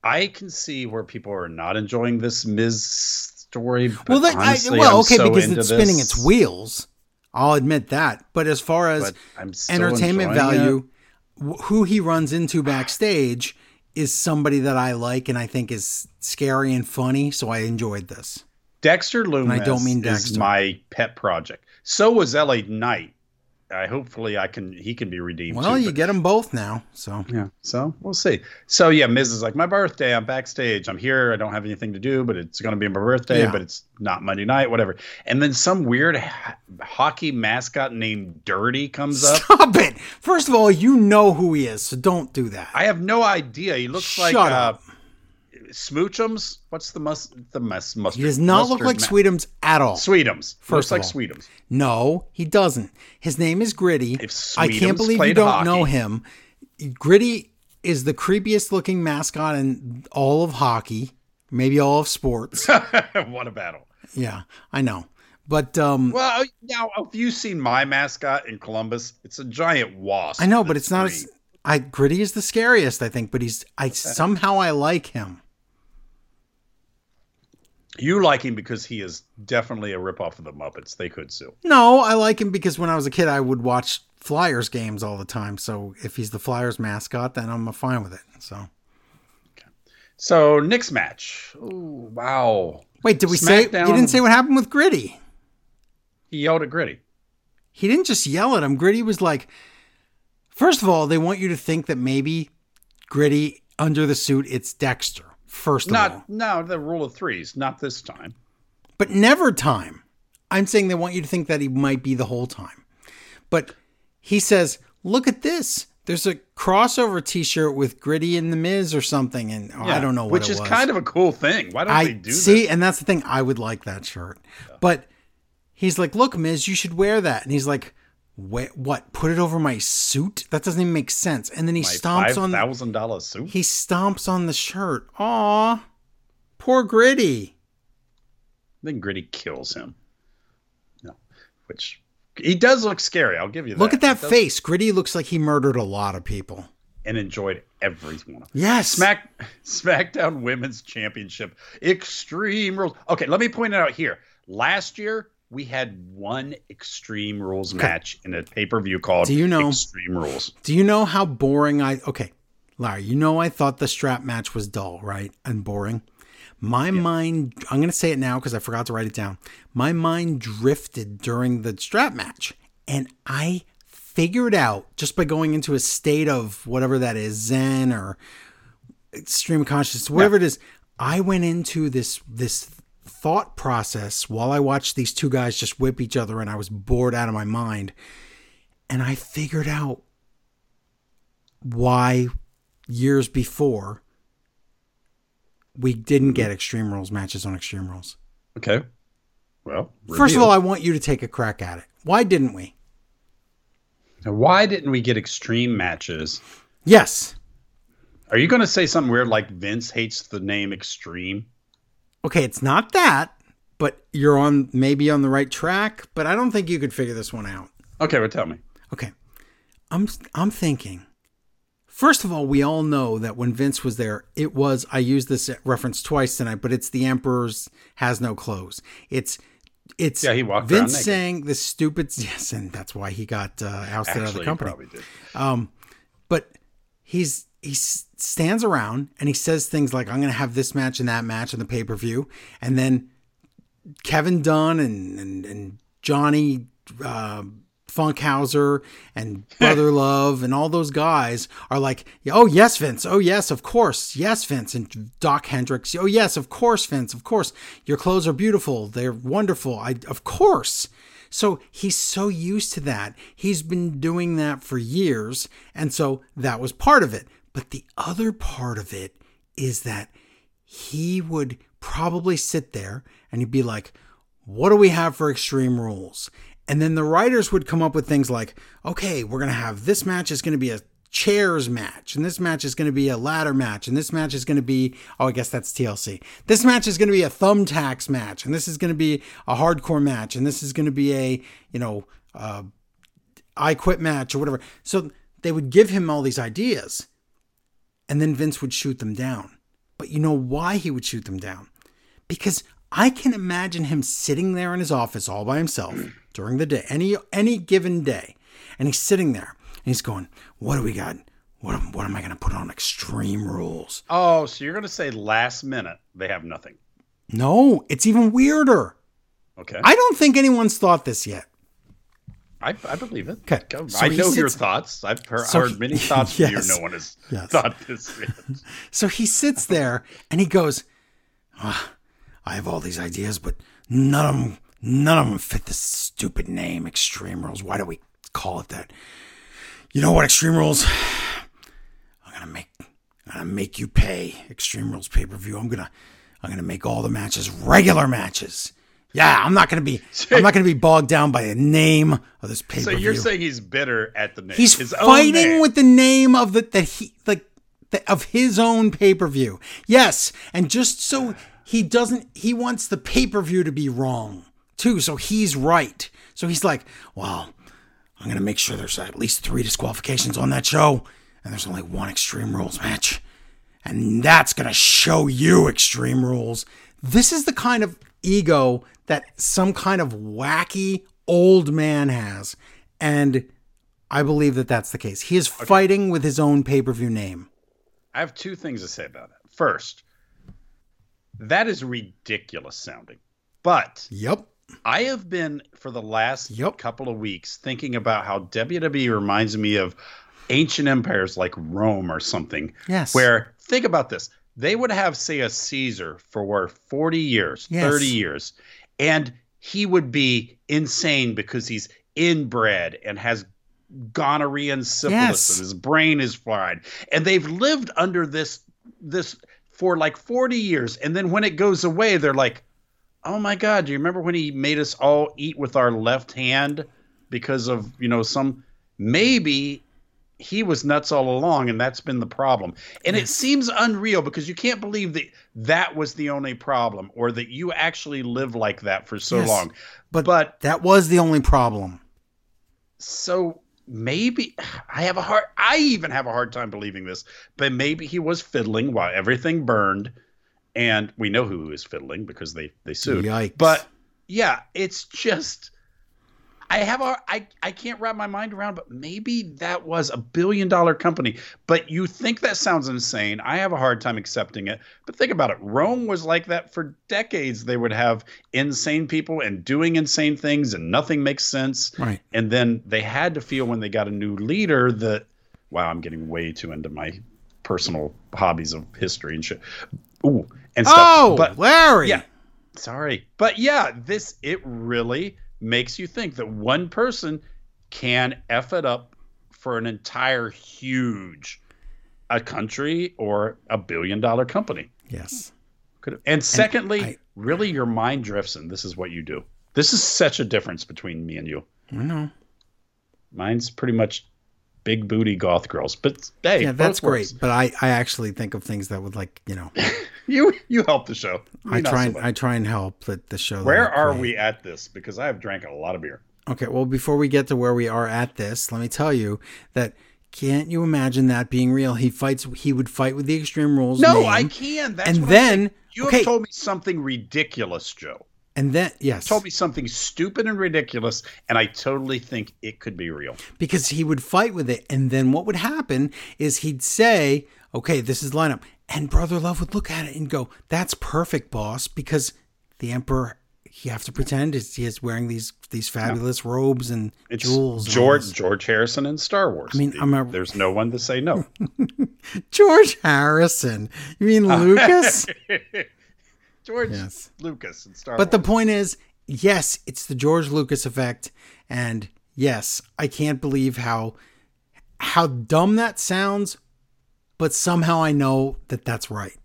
I can see where people are not enjoying this Miz story. But well, that, honestly, I, well, I'm okay, so because it's spinning this, its wheels. I'll admit that. But as far as But I'm still entertainment enjoying it. value, who he runs into backstage is somebody that I like and I think is scary and funny. So I enjoyed this. Dexter Lumis I don't mean is my pet project. So was LA Knight. I hopefully I can he can be redeemed. Well, too, you get them both now. So Yeah. So we'll see. So yeah, Miz is like, my birthday. I'm backstage. I'm here. I don't have anything to do, but it's going to be my birthday. Yeah. But it's not Monday night. Whatever. And then some weird hockey mascot named Dirty comes up. stop it. First of all, you know who he is, so don't do that. I have no idea. He looks Shut like uh, up. Smoochums. What's the mus the mess mustard? he does not look like ma- Sweetums at all. Sweetums. First looks like all. Sweetums. No, he doesn't. His name is Gritty. I can't believe you don't hockey- know him. Gritty is the creepiest looking mascot in all of hockey, maybe all of sports. what a battle. yeah, I know. But um Well, now have you seen my mascot in Columbus? It's a giant wasp. I know, but it's not as I Gritty is the scariest, I think, but he's I somehow I like him. You like him because he is definitely a ripoff of the Muppets. They could sue. No, I like him because when I was a kid I would watch Flyers games all the time. So if he's the Flyers mascot, then I'm fine with it. So So Nick's match. Ooh, wow. Wait, did we say SmackDown- you didn't say what happened with Gritty? He yelled at Gritty. he didn't just yell at him. Gritty was like, first of all, they want you to think that maybe Gritty under the suit, it's Dexter. First of Not all, no, the rule of threes. Not this time. but never time. I'm saying they want you to think that he might be the whole time. But he says, look at this. There's a crossover T-shirt with Gritty and the Miz or something, and oh, I don't know what which it is was. kind of a cool thing. Why don't I they do that? see, this? and that's the thing. I would like that shirt, but he's like, "Look, Miz, you should wear that." And he's like, "What? What? Put it over my suit? That doesn't even make sense." And then he My stomps five on thousand dollar suit. he stomps on the shirt. Aw, poor Gritty. Then Gritty kills him. No, which he does look scary. I'll give you that. Look at that He does- face. Gritty looks like he murdered a lot of people. and enjoyed every one of them. Yes. Smack SmackDown Women's Championship Extreme Rules. Okay, let me point it out here. Last year we had one Extreme Rules match in a pay per view called Do you know- Extreme Rules. Do you know how boring I? Okay, Larry, you know I thought the strap match was dull, right, and boring. My mind, I'm going to say it now because I forgot to write it down. My mind drifted during the strap match, and I figured out just by going into a state of whatever that is, Zen or extreme consciousness, whatever it is. I went into this this thought process while I watched these two guys just whip each other, and I was bored out of my mind. And I figured out why years before we didn't get Extreme Rules matches on Extreme Rules. Okay. Well, First of all, I want you to take a crack at it. Why didn't we? Now, why didn't we get extreme matches? Yes. Are you going to say something weird like Vince hates the name Extreme? Okay, it's not that, but you're on maybe on the right track, but I don't think you could figure this one out. Okay, well, tell me. Okay. I'm I'm thinking. First of all, we all know that when Vince was there, it was I used this reference twice tonight, but it's the Emperor's has no clothes. It's it's Yeah, he walked Vince saying the stupid yes, and that's why he got uh, ousted out of Actually, the he company. probably did. Um, but he's he stands around and he says things like, "I'm going to have this match and that match in the pay per view," and then Kevin Dunn and and, and Johnny uh, Funkhauser and Brother Love and all those guys are like, "Oh yes, Vince. Oh yes, of course. Yes, Vince." And Doc Hendrix, "Oh yes, of course, Vince. Of course. Your clothes are beautiful. They're wonderful. I of course." So he's so used to that. He's been doing that for years. And so that was part of it. But the other part of it is that he would probably sit there and he'd be like, What do we have for extreme rules? And then the writers would come up with things like, Okay, we're going to have this match is going to be a chairs match, and this match is going to be a ladder match, and this match is going to be, oh, I guess that's TLC. This match is going to be a thumbtacks match, and this is going to be a hardcore match, and this is going to be a, you know, uh, I quit match or whatever. So they would give him all these ideas, and then Vince would shoot them down. But you know why he would shoot them down? Because I can imagine him sitting there in his office all by himself during the day, any any given day, and he's sitting there and he's going, "What do we got? What am, what am I going to put on Extreme Rules?" Oh, so you're going to say last minute they have nothing. No, it's even weirder. Okay. I don't think anyone's thought this yet. I, I believe it. Okay, so I know your thoughts. I've heard, So heard many thoughts from you. No one has Yes. thought this. So he sits there and he goes, "Ah, "I have all these ideas, but none of them, none of them fit this stupid name, Extreme Rules. Why do we call it that? You know what, Extreme Rules? I'm gonna make, I'm gonna make you pay Extreme Rules pay per view. I'm gonna, I'm gonna make all the matches regular matches. Yeah, I'm not gonna be, I'm not gonna be bogged down by the name of this pay per So you're saying he's bitter at the name. He's his fighting with the name of the that he like the, of his own pay per view. Yes, and just so he doesn't, he wants the pay per view to be wrong too. So he's right. So he's like, well, I'm gonna make sure there's at least three disqualifications on that show, and there's only one Extreme Rules match, and that's gonna show you Extreme Rules. This is the kind of ego that some kind of wacky old man has, and I believe that that's the case. He is fighting with his own pay per view name. I have two things to say about it. First, that is ridiculous sounding. But Yep. I have been for the last Yep. couple of weeks thinking about how WWE reminds me of ancient empires like Rome or something. Yes. Where think about this. They would have, say, a Caesar for 40 years, Yes. 30 years, and he would be insane because he's inbred and has gonorrhea and syphilis Yes. and his brain is fried. And they've lived under this this for like 40 years. And then when it goes away, they're like, oh my God, do you remember when he made us all eat with our left hand because of, you know, some maybe he was nuts all along and that's been the problem. And it seems unreal because you can't believe that that was the only problem or that you actually lived like that for so Yes. long. But, But that was the only problem. so maybe I have a hard I even have a hard time believing this, but maybe he was fiddling while everything burned and we know who is fiddling because they they sued. Yikes. But yeah, it's just I have a I I can't wrap my mind around but maybe that was a billion dollar company. But you think that sounds insane. I have a hard time accepting it. But think about it. Rome was like that for decades. They would have insane people and doing insane things and nothing makes sense. Right. And then they had to feel when they got a new leader that, wow, I'm getting way too into my personal hobbies of history and shit. Ooh, and stuff. Oh, but Larry. yeah, sorry, but yeah, this it really makes you think that one person can f it up for an entire huge a country or a billion dollar company. Yes. Could have and secondly, I- really your mind drifts and this is what you do. This is such a difference between me and you. I know. Mine's pretty much big booty goth girls. But hey, Yeah, that's works. great. But I, I actually think of things that would like, you know, You you help the show. I try so and much. I try and help the, the show. Where are we at this? Because I have drank a lot of beer. Okay, well, before we get to where we are at this, let me tell you that can't you imagine that being real? He fights. He would fight with the Extreme Rules. No, name, I can. That's and then you okay, have told me something ridiculous, Joe. and then yes, Told me something stupid and ridiculous, and I totally think it could be real. because he would fight with it, and then what would happen is he'd say, "Okay, this is lineup," and Brother Love would look at it and go, "That's perfect, boss," because the Emperor. You have to pretend is he is wearing these these fabulous robes and It's jewels. George this. George Harrison in Star Wars. I mean, I'm a- there's no one to say no. George Harrison. You mean Lucas? George Yes. Lucas in Star Wars. But the point is, yes, it's the George Lucas effect, and yes, I can't believe how how dumb that sounds, but somehow I know that that's right.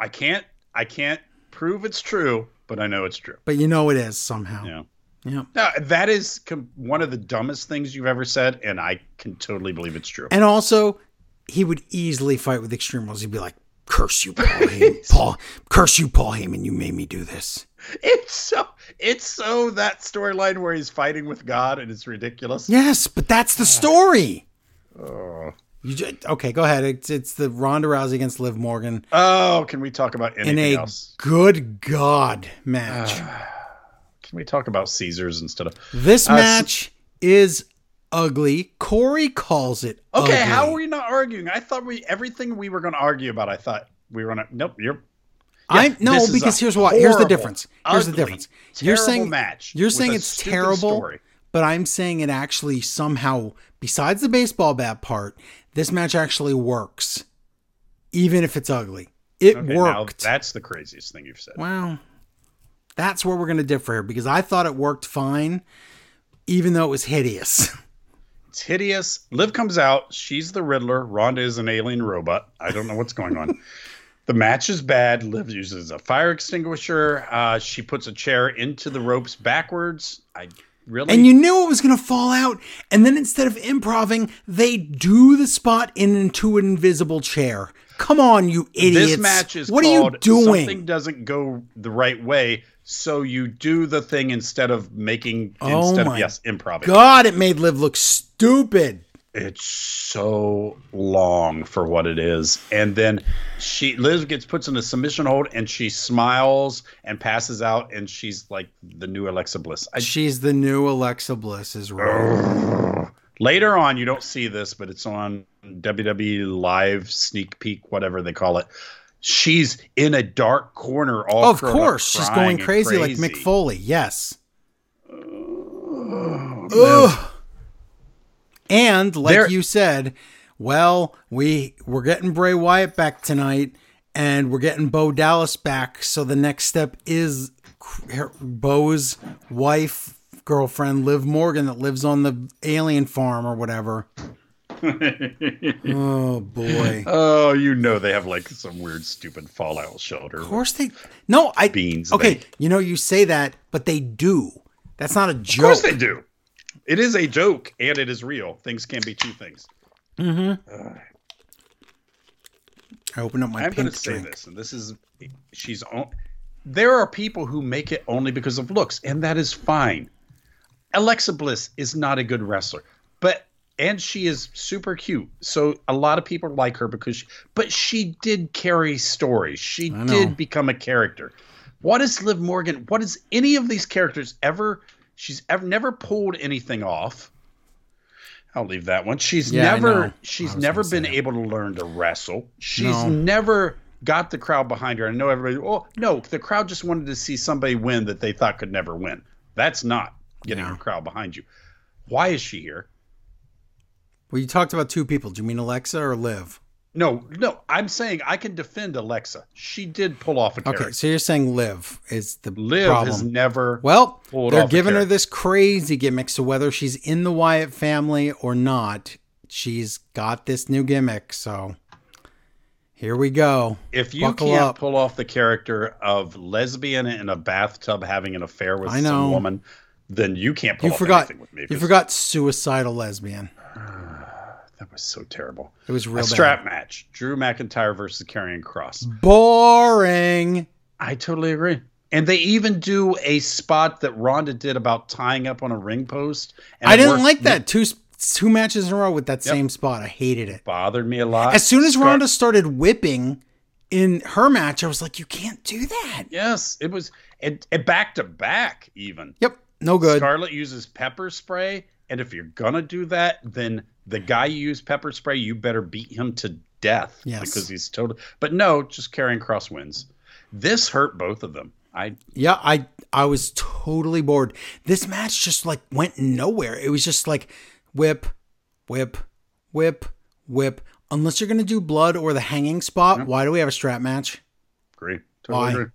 I can't I can't prove it's true, but I know it's true. But you know it is somehow. Yeah. Yeah. No, that is com- one of the dumbest things you've ever said, and I can totally believe it's true. And also, he would easily fight with Extreme Rules. He'd be like, "Curse you, Paul Heyman! Paul, curse you, Paul Heyman! You made me do this." It's so it's so that storyline where he's fighting with God and it's ridiculous. Yes, but that's the story. Oh. You just, okay? Go ahead. It's it's the Ronda Rousey against Liv Morgan Oh, can we talk about anything in a else? good God match. Can we talk about Caesars instead of This Uh, match is ugly. Corey calls it Okay, ugly. how are we not arguing? I thought we everything we were going to argue about. I thought we were going to. Nope, you're. I Yeah, no, because here's what Here's the difference. Here's the difference. You're saying match You're saying it's terrible, story. but I'm saying it actually somehow, besides the baseball bat part, this match actually works, even if it's ugly. It Okay, worked. that's the craziest thing you've said. well, that's where we're going to differ here because I thought it worked fine, even though it was hideous. It's hideous. Liv comes out. She's the Riddler. Ronda is an alien robot. I don't know what's going on. the match is bad. Liv uses a fire extinguisher. Uh, she puts a chair into the ropes backwards. I really. And you knew it was going to fall out. And then instead of improving, they do the spot in into an invisible chair. Come on, you idiots. this match is What are you doing? Something doesn't go the right way, so you do the thing instead of making Oh instead my of yes, improv. God, it made Liv look stupid. It's so long for what it is, and then she Liz gets puts in a submission hold, and she smiles and passes out, and she's like the new Alexa Bliss. I, She's the new Alexa Bliss, is right. later on, you don't see this, but it's on WWE Live sneak peek, whatever they call it. She's in a dark corner, all of course, she's going and crazy, like crazy. Mick Foley. Yes. Ugh. And like you said, well, we we're getting Bray Wyatt back tonight, and we're getting Bo Dallas back. So the next step is Bo's wife, girlfriend, Liv Morgan, that lives on the alien farm or whatever. oh boy! Oh, you know they have like some weird, stupid fallout shelter. Of course they. No, I. Beans, Okay, they- you know you say that, but they do. That's not a joke. Of course they do. It is a joke and it is real. Things can be two things. Mm-hmm. I open up my I'm going to say this, and this is she's on. There are people who make it only because of looks, and that is fine. Alexa Bliss is not a good wrestler, but and she is super cute. So a lot of people like her because, she, but she did carry stories. She did become a character. What is Liv Morgan? What is any of these characters ever? She's ever never pulled anything off. I'll leave that one. She's Yeah, never she's never been able to learn to wrestle. She's No. never got the crowd behind her. I know everybody. Oh no, the crowd just wanted to see somebody win that they thought could never win. That's not getting Yeah. a crowd behind you. Why is she here? Well, you talked about two people. Do you mean Alexa or Liv? No, no. I'm saying I can defend Alexa. She did pull off a character. Okay, so you're saying Liv is the Liv problem. has never. well, pulled they're giving her this crazy gimmick. So whether she's in the Wyatt family or not, she's got this new gimmick. So here we go. if you buckle can't up. pull off the character of lesbian in a bathtub having an affair with some woman, then you can't pull You off forgot. anything with me. You forgot suicidal lesbian. That was so terrible. It was A real strap match: Drew McIntyre versus Karrion Kross. Boring. I totally agree. And they even do a spot that Ronda did about tying up on a ring post. And I didn't like that. Two two matches in a row with that Yep. same spot. I hated it. Bothered me a lot. As soon as Scar- Ronda started whipping in her match, I was like, you can't do that. yes, it was it, it back to back even. Yep. No good. Scarlett uses pepper spray, and if you're gonna do that, then the guy you use pepper spray, you better beat him to death Yes. because he's total. But no, just Karrion Kross wins. This hurt both of them. I Yeah, I I was totally bored. This match just like went nowhere. It was just like whip, whip, whip, whip. Unless you're gonna do blood or the hanging spot, why do we have a strap match? agree. Totally Why? agree.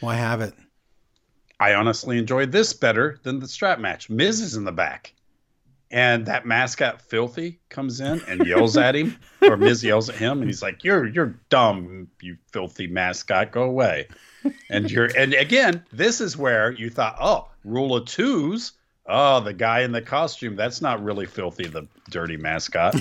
Why have it? I honestly enjoyed this better than the strap match. Miz is in the back. And that mascot filthy comes in and yells at him, or Miz yells at him, and he's like, "You're you're dumb, you filthy mascot. Go away." And you're and again, this is where you thought, "Oh, rule of twos. Oh, the guy in the costume. That's not really filthy. The dirty mascot.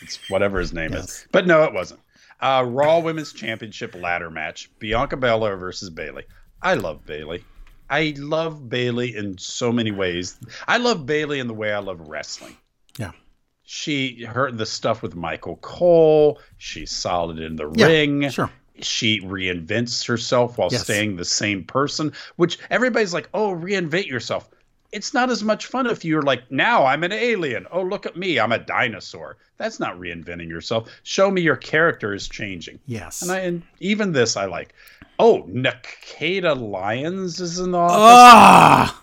it's whatever his name Yes. is." But no, it wasn't. Uh, Raw Women's Championship ladder match: Bianca Belair versus Bayley. I love Bayley. I love Bayley in so many ways. I love Bayley in the way I love wrestling. Yeah. She her the stuff with Michael Cole. She's solid in the Yeah, ring. Sure. She reinvents herself while Yes. staying the same person, which everybody's like, "Oh, reinvent yourself." It's not as much fun if you're like, "Now I'm an alien. Oh, look at me. I'm a dinosaur." That's not reinventing yourself. Show me your character is changing. Yes. And I and even this I like. Oh, Nikkita Lyons is in the office. ah,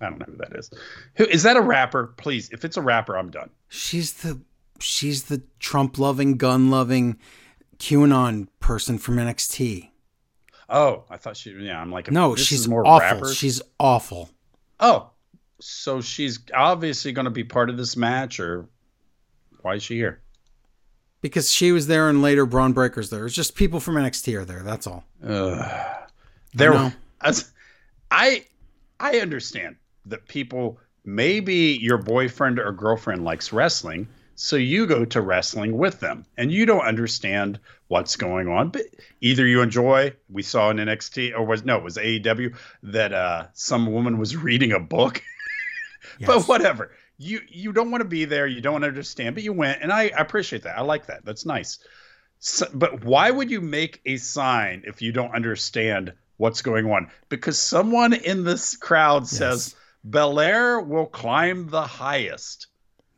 I don't know who that is. Who is that? A rapper? Please, if it's a rapper, I'm done. she's the she's the Trump loving, gun loving, QAnon person from NXT. Oh, I thought she. Yeah, I'm like. No, she's more awful. rappers. She's awful. Oh, so she's obviously going to be part of this match, or why is she here? Because she was there and later Bron Breakker's there. It's just people from NXT are there. That's all. Ugh. There, as I, I understand that people maybe your boyfriend or girlfriend likes wrestling, so you go to wrestling with them, and you don't understand what's going on. But either you enjoy. We saw in NXT, or was no, it was AEW that uh, some woman was reading a book. But whatever. You you don't want to be there. You don't understand, but you went, and I, I appreciate that. I like that. That's nice. So, but why would you make a sign if you don't understand what's going on? Because someone in this crowd says Belair will climb the highest.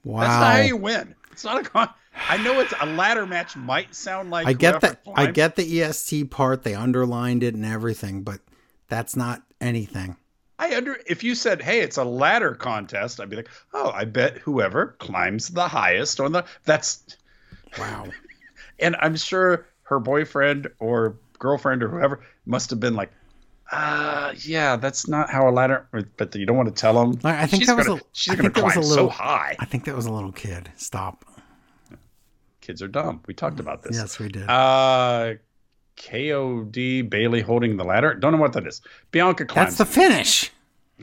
Wow. That's not how you win. It's not a con. I know it's a ladder match. Might sound like I get that. I get the EST part. They underlined it and everything, but that's not anything. I under if you said, "Hey, it's a ladder contest," I'd be like, "Oh, I bet whoever climbs the highest on the that's." Wow. and I'm sure her boyfriend or girlfriend or whoever must have been like, uh, yeah, that's not how a ladder. But you don't want to tell them. I think she's that was gonna, a, she's going to climb little, so high. I think that was a little kid. Stop. Kids are dumb. We talked about this. Yes, we did. Uh, KOD Bayley holding the ladder. Don't know what that is. Bianca climbs. That's the finish.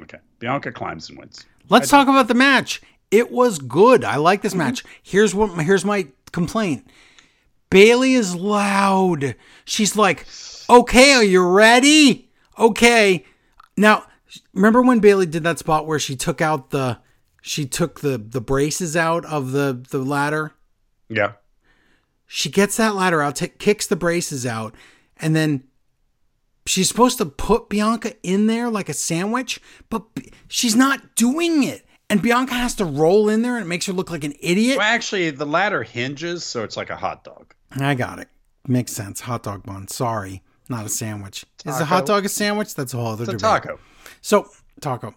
okay. Bianca climbs and wins. Let's talk about the match. It was good. I like this match. Mm-hmm. Here's what here's my complaint. Bayley is loud. She's like, "Okay, are you ready? Okay." Now, remember when Bayley did that spot where she took out the she took the the braces out of the the ladder? Yeah. She gets that ladder out, t- kicks the braces out, and then she's supposed to put Bianca in there like a sandwich, but B- she's not doing it. And Bianca has to roll in there and it makes her look like an idiot. Well, actually, the ladder hinges, so it's like a hot dog. I got it. Makes sense. Hot dog bun. Sorry, not a sandwich. Is a hot dog a sandwich? That's a whole other It's a debate. taco. So, taco.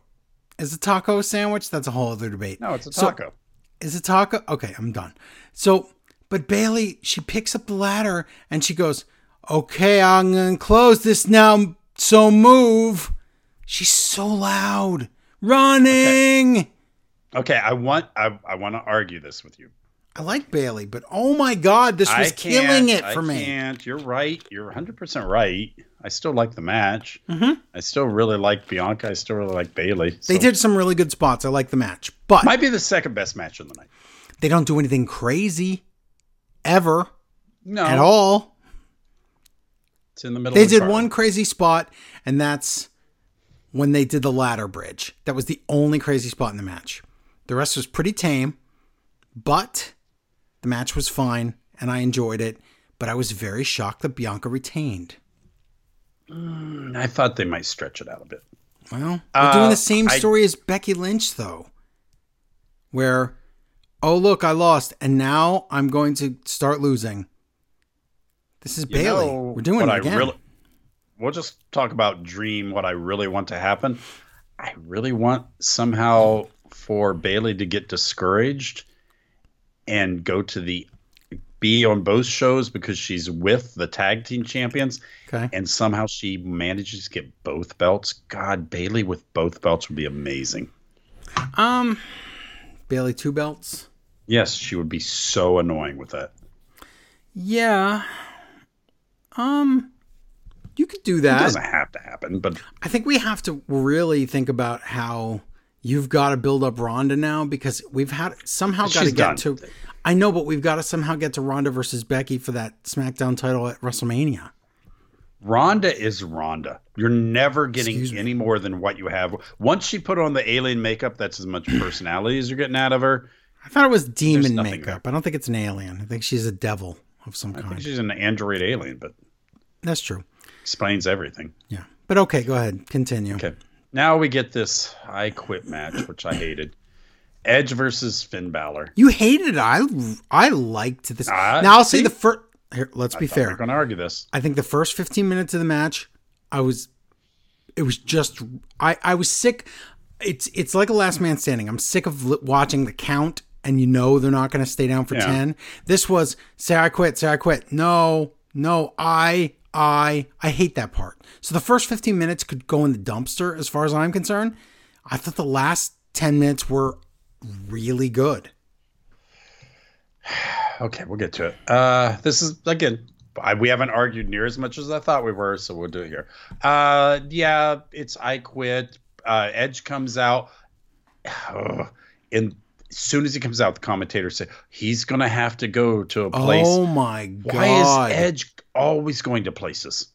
Is a taco a sandwich? That's a whole other debate. No, it's a So- taco. Is it taco? Okay, I'm done. So, but Bayley, she picks up the ladder and she goes, "Okay, I'm gonna close this now. So move." She's so loud, running. okay, I want I, I want to argue this with you. I like Bayley, but oh my god, this was killing it I for me. Can't. You're right. You're 100 percent right. I still like the match. Mhm. I still really like Bianca. I still really like Bayley. They did some really good spots. I like the match, but Might be the second best match of the night. they don't do anything crazy ever No, at all. It's in the middle. They of the did one crazy spot, and that's when they did the ladder bridge. That was the only crazy spot in the match. The rest was pretty tame, but the match was fine, and I enjoyed it. But I was very shocked that Bianca retained. I thought they might stretch it out a bit. Well, we're doing Uh, the same I- story as Becky Lynch, though, where, oh, look, I lost, and now I'm going to start losing. This is You Bayley. know we're doing it I again. really- we'll just talk about dream. What I really want to happen. I really want somehow for Bayley to get discouraged and go to the be on both shows because she's with the tag team champions okay. and somehow she manages to get both belts. God, Bayley with both belts would be amazing. Um, Bayley two belts. Yes, she would be so annoying with that. Yeah. Um, you could do that. It doesn't have to happen, but I think we have to really think about how you've got to build up Ronda now because we've had somehow got to get done. to. I know, but we've got to somehow get to Ronda versus Becky for that SmackDown title at WrestleMania. Ronda is Ronda. You're never getting Excuse me. any more than what you have. Once she put on the alien makeup, that's as much personality as you're getting out of her. I thought it was demon makeup. I don't think it's an alien. I think she's a devil of some I think kind. she's an android alien, but That's true. explains everything. Yeah. But okay, go ahead. Continue. Okay. Now we get this I quit match, which I hated. Edge versus Finn Balor. You hated it. I I liked this. Ah, now I'll say the first. Let's be Thought fair. We're going to argue this. I think the first 15 minutes of the match, I was it was just I I was sick. It's it's like a last man standing. I'm sick of li- watching the count and you know they're not going to stay down for Yeah. 10. This was say I quit, say I quit. No, no, I I I hate that part. So the first 15 minutes could go in the dumpster as far as I'm concerned. I thought the last 10 minutes were really good. Okay, we'll get to it. Uh, this is again. I, we haven't argued near as much as I thought we were, so we'll do it here. Uh, yeah, it's I quit. Uh, Edge comes out, Ugh. and as soon as he comes out, the commentators say he's gonna have to go to a place. Oh my god. Why is Edge always going to places?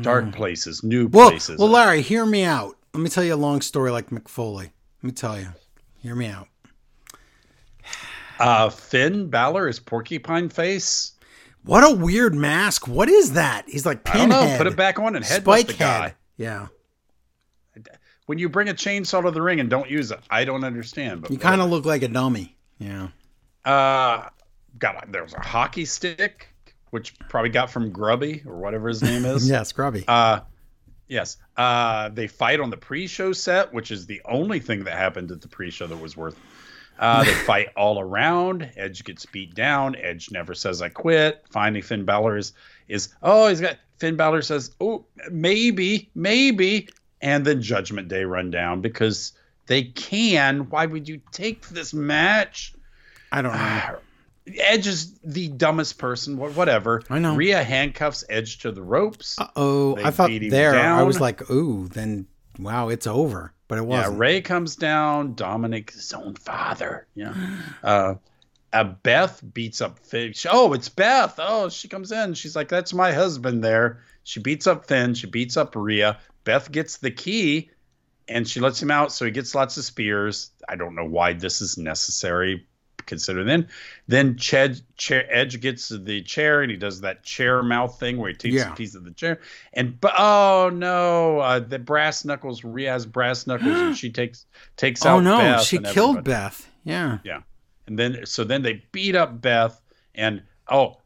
Dark places, new Well, places. well, Larry, hear me out. Let me tell you a long story like Mick Foley. Let me tell you. Hear me out. uh, Finn Balor is Porcupine Face. What a weird mask. What is that? He's like I don't pinhead. know. Put it back on and headbutt Spike the guy. head. Yeah. When you bring a chainsaw to the ring and don't use it, I don't understand. But You kind of look like a dummy. Yeah. Uh, got there was a hockey stick, which probably got from Grubby or whatever his name is. Yeah, scrubby. Uh, Yes. Uh, they fight on the pre-show set, which is the only thing that happened at the pre-show that was worth. Uh, they fight all around. Edge gets beat down. Edge never says I quit. Finally, Finn Balor is is oh he's got Finn Balor says oh maybe maybe, and then Judgment Day rundown because they can. Why would you take this match? I don't know. Edge is the dumbest person. Whatever. I know. Rhea handcuffs Edge to the ropes. oh, I thought there I was like, ooh, then wow, it's over. But it wasn't. Rhea comes down. Dominic, his own father. Yeah. Uh, uh, Beth beats up Finn. She- Oh, it's Beth. Oh, she comes in. She's like, "That's my husband." There. She beats up Finn. She beats up Rhea. Beth gets the key, and she lets him out. So he gets lots of spears. I don't know why this is necessary. Consider then, then Ched, chair, Edge gets the chair and he does that chair mouth thing where he takes Yeah. a piece of the chair and but oh no, uh, the brass knuckles. Has brass knuckles and she takes takes out. oh no, Beth she killed everybody. Beth. Yeah. Yeah. And then so then they beat up Beth and oh,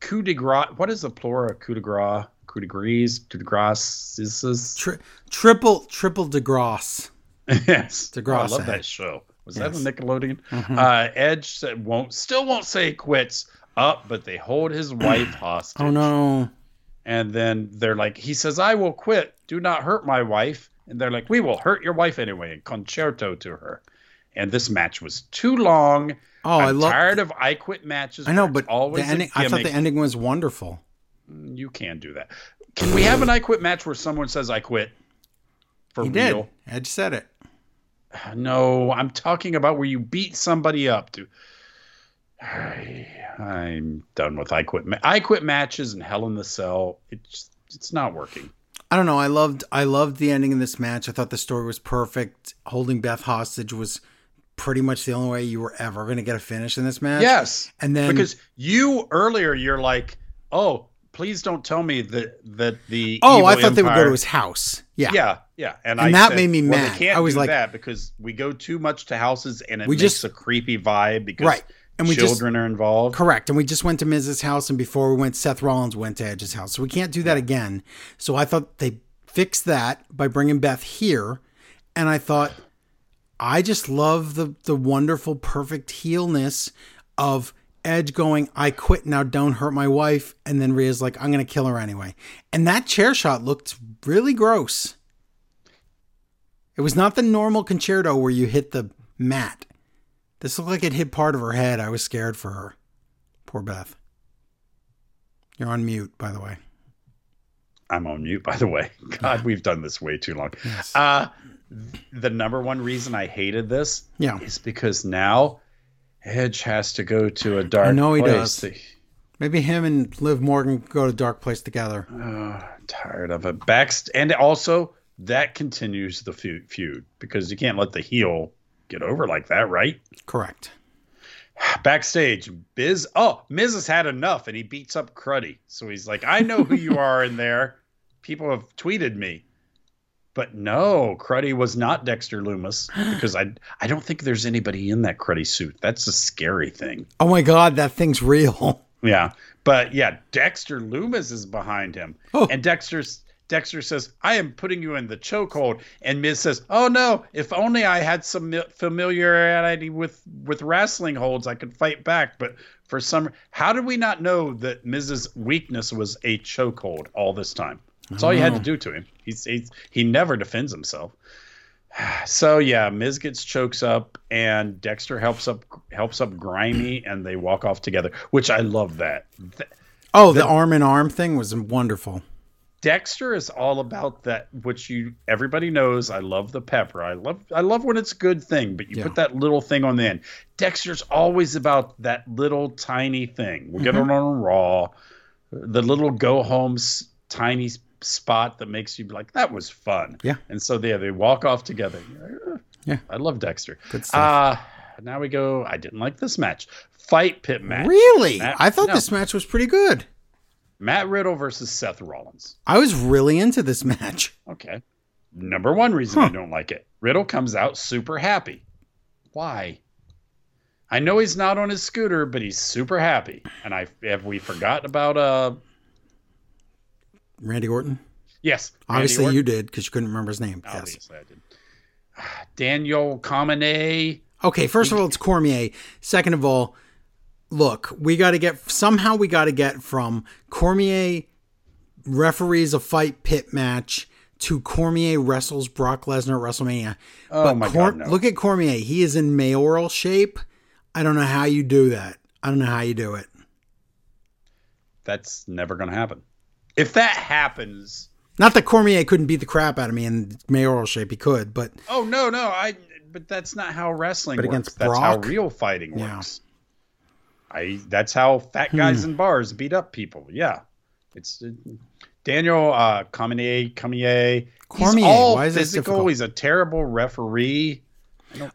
coup de grace. What is the plural? of Coup de grace. Coup de grace. Coup de grace. Is this? Tri- triple triple DeGrasse. yes. DeGrasse Oh, I love that show. Was Yes. that a Nickelodeon? Mhm. Uh, Edge said won't still won't say he quits up, but they hold his wife hostage. oh no. And then they're like, he says, I will quit. Do not hurt my wife. And they're like, we will hurt your wife anyway. And Con-Chair-To to her. And this match was too long. Oh, I'm I love. tired of I quit matches. I know, but always a ending. I thought the ending was wonderful. You can do that. Can we have an I quit match where someone says I quit? For he real? did. Edge said it. No, I'm talking about where you beat somebody up to. I, I'm done with I quit. Ma- I quit matches and Hell in the Cell. It's it's not working. I don't know. I loved. I loved the ending of this match. I thought the story was perfect. Holding Beth hostage was pretty much the only way you were ever going to get a finish in this match. Yes, And then because you earlier you're like, oh, please don't tell me that that the oh, I thought they would go to his house. Yeah. Yeah, yeah, and, And I that said, made me well, mad. Can't I was do like- that because we go too much to houses and it We makes just- a creepy vibe because Right. And we just children are involved. Correct. And we just went to Mrs. house, and before we went, Seth Rollins went to Edge's house. So we can't do that again. So I thought they fixed that by bringing Beth here. And I thought, I just love the, the wonderful, perfect heelness of Edge going, I quit now, don't hurt my wife. And then Rhea's like, I'm going to kill her anyway. And that chair shot looked really gross. It was not the normal Con-Chair-To where you hit the mat. This looked like it hit part of her head. I was scared for her. Poor Beth. You're on mute, by the way. I'm on mute, by the way. God, we've done this way too long. Yes. Uh, the number one reason I hated this Yeah. is because now Edge has to go to a dark I know he place. does. Maybe him and Liv Morgan go to Dark Place together. Oh, I'm tired of it. Backst- and also that continues the feud, feud because you can't let the heel get over like that, right? Correct. Backstage, Biz. Oh, Miz has had enough, and he beats up Cruddy. So he's like, "I know who you are in there. People have tweeted me." But no, Cruddy was not Dexter Lumis because I I don't think there's anybody in that Cruddy suit. That's a scary thing. Oh my God, that thing's real. Yeah, but yeah, Dexter Lumis is behind him, Oh. and Dexter's Dexter says, "I am putting you in the chokehold," and Miz says, "Oh no! If only I had some familiarity with with wrestling holds, I could fight back." But for some, how did we not know that Miz's weakness was a chokehold all this time? That's all you had to oh. do to him. He's, he's he never defends himself. So yeah, Miz gets chokes up, and Dexter helps up helps up Grimy, and they walk off together. Which I love that. Th- Oh, the arm in arm thing was wonderful. Dexter is all about that, which you everybody knows. I love the pepper. I love I love when it's a good thing, but you Yeah. put that little thing on the end. Dexter's always about that little tiny thing. We get it on Raw, the little go home tiny spot that makes you be like, that was fun. Yeah. And so they they walk off together. Yeah. I love Dexter. Good stuff. Uh now we go. I didn't like this match. Fight pit match. really? Matt- I thought no. this match was pretty good. Matt Riddle versus Seth Rollins. I was really into this match. Okay. Number one reason I don't like it. Riddle comes out super happy. Why? I know he's not on his scooter, but he's super happy. And I have we forgot about uh Randy Orton. Yes. Obviously, Orton. you did because you couldn't remember his name. Yes. Obviously, I did. Daniel Cormier. Okay, first of all, it's Cormier. Second of all, look, we got to get somehow we got to get from Cormier referees a fight pit match to Cormier wrestles Brock Lesnar at WrestleMania. Oh my God, no. Look at Cormier. He is in mayoral shape. I don't know how you do that. I don't know how you do it. That's never going to happen. If that happens, Not that Cormier couldn't beat the crap out of me in mayoral shape. He could, but oh no, no, I. But that's not how wrestling But works. against that's how real fighting Yeah. Hmm. works. I. That's how fat guys in bars beat up people. Yeah, it's uh, Daniel uh, Cormier. Kamie. Cormier, He's all why is physical. difficult? He's a terrible referee.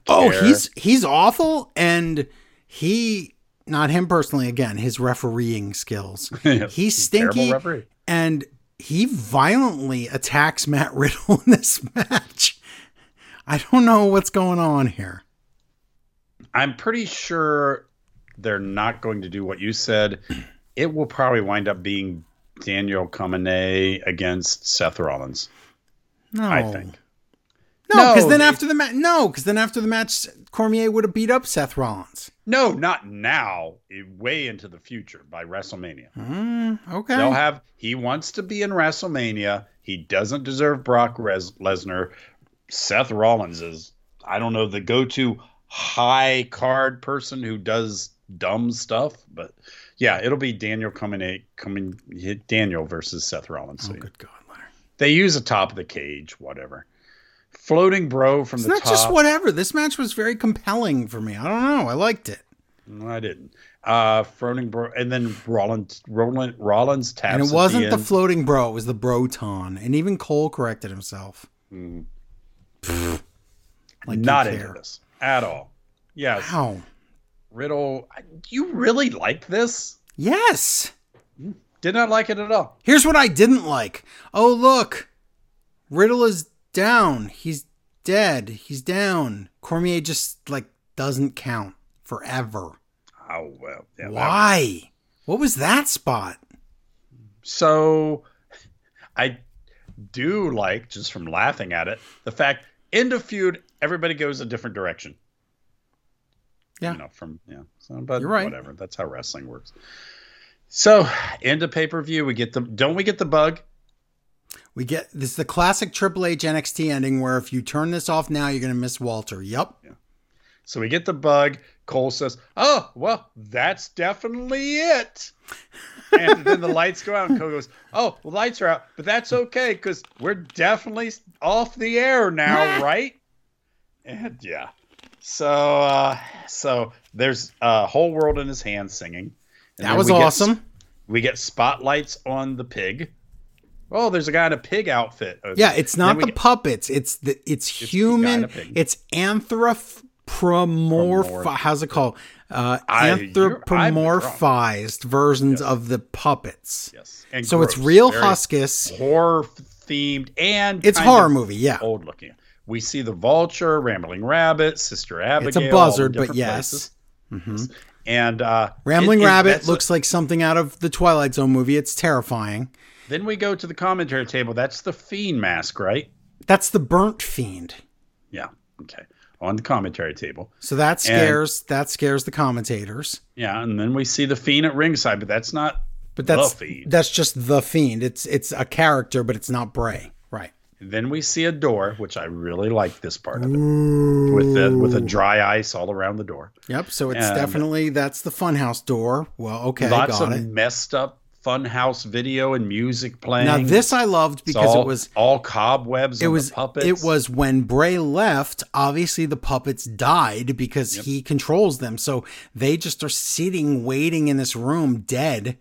Oh, he's he's awful, and he not him personally. Again, his refereeing skills. He's terrible stinky, referee. And he violently attacks Matt Riddle in this match. I don't know what's going on here. I'm pretty sure they're not going to do what you said. It will probably wind up being Daniel Kamane against Seth Rollins. No, I think. No, because No, then it- after the match, no, because then after the match, Cormier would have beat up Seth Rollins. No, not now. Way into the future by WrestleMania. Mm, okay, They'll have. He wants to be in WrestleMania. He doesn't deserve Brock Res- Lesnar. Seth Rollins is. I don't know the go-to high card person who does dumb stuff, but yeah, it'll be Daniel coming coming hit Daniel versus Seth Rollins. So oh, good God, Larry. They use a top of the cage, whatever. Floating bro from It's the not top. just whatever. This match was very compelling for me. I don't know. I liked it. No, I didn't. Uh, floating bro, and then Rollins, Rollins, Rollins taps. And it wasn't the, end. floating bro, it was the broton. And even Cole corrected himself. Like not into this at all. Yes, How? Riddle. You really like this? Yes. Did not like it at all. Here's what I didn't like. Oh, look. Riddle is down. He's dead. He's down. Cormier just, like, doesn't count forever. Oh well. Yeah, Why? What was that spot? So, I do like just from laughing at it the fact end of feud everybody goes a different direction. Yeah. You know, from yeah. So, but You're right. whatever. That's how wrestling works. So, end of pay per view, we get the don't we get the bug? We get this is the classic Triple H NXT ending where if you turn this off now, you're going to miss Walter. Yep. So we get the bug. Cole says, "Oh, well, that's definitely it." and then the lights go out, and Cole goes, "Oh, the lights are out, but that's okay because we're definitely off the air now, right?" And yeah, so uh, so there's a whole world in his hands singing. And That was we get- awesome. we get spotlights on the pig. Oh, there's a guy in a pig outfit. Uh, Yeah, it's not the get- puppets. It's the it's, guy human. It's anthropomorph. How's it called? Uh, I- you're- I've been wrong. anthropomorphized versions of the puppets. Yes, and So it's real very huskus. horror themed and It's horror movie. Yeah. old looking. We see the vulture, rambling rabbit, sister Abigail. It's a buzzard, but yes. places. And uh, Rambling it- it- Rabbit that's looks like something out of the Twilight Zone movie. It's terrifying. Then we go to the commentary table. That's the fiend mask, right? That's the burnt fiend. Yeah. Okay. On the commentary table. So that scares that scares the commentators. Yeah, and then we see the fiend at ringside, but that's not. But that's The Fiend. that's just the fiend. It's it's a character, but it's not Bray. Right. Then we see a door, which I really like this part of it, with the with a dry ice all around the door. Yep. So it's And- definitely that's the funhouse door. Well, okay, Lots of it. messed up funhouse video and music playing. Now this I loved because all, it was all cobwebs. it was the puppets. it was when Bray left. Obviously, the puppets died because he controls them. So they just are sitting, waiting in this room, dead,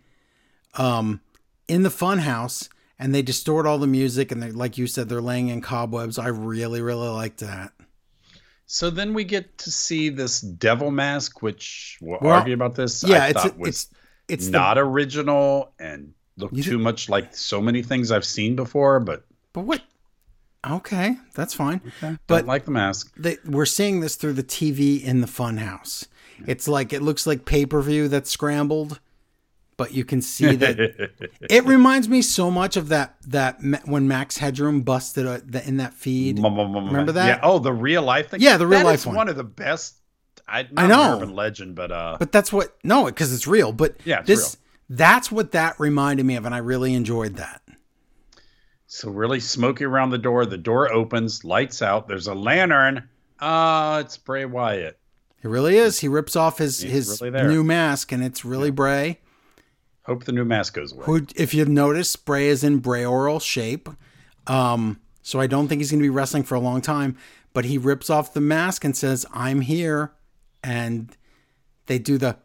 um, in the funhouse, and they distort all the music. And they, like you said, they're laying in cobwebs. I really, really liked that. So then we get to see this devil mask, which we'll Well, argue about this. Yeah, I it's thought was it's it's the not original and You too much like so many things I've seen before. But but what? Okay, that's fine. but But- like the mask. they, we're seeing this through the TV in the funhouse. It's like it looks like pay per view that's scrambled, but you can see that it reminds me so much of that that when Max Headroom busted uh, the, in that feed. Remember that? Yeah. Oh, the real life thing. Yeah, the real That life is one. one of the best. I, I know. urban legend, but uh, But that's what no, because it's real. But Yeah, this that's what that reminded me of, and I really enjoyed that. so really smoky around the door. The door opens, lights out. There's a lantern. Uh, it's Bray Wyatt. It really is. He rips off his He's his really new mask, and it's really Bray. Hope the new mask goes away. Who, if you've noticed, Bray is in Bray oral shape. Um, so I don't think he's going to be wrestling for a long time. But he rips off the mask and says, "I'm here," and they do the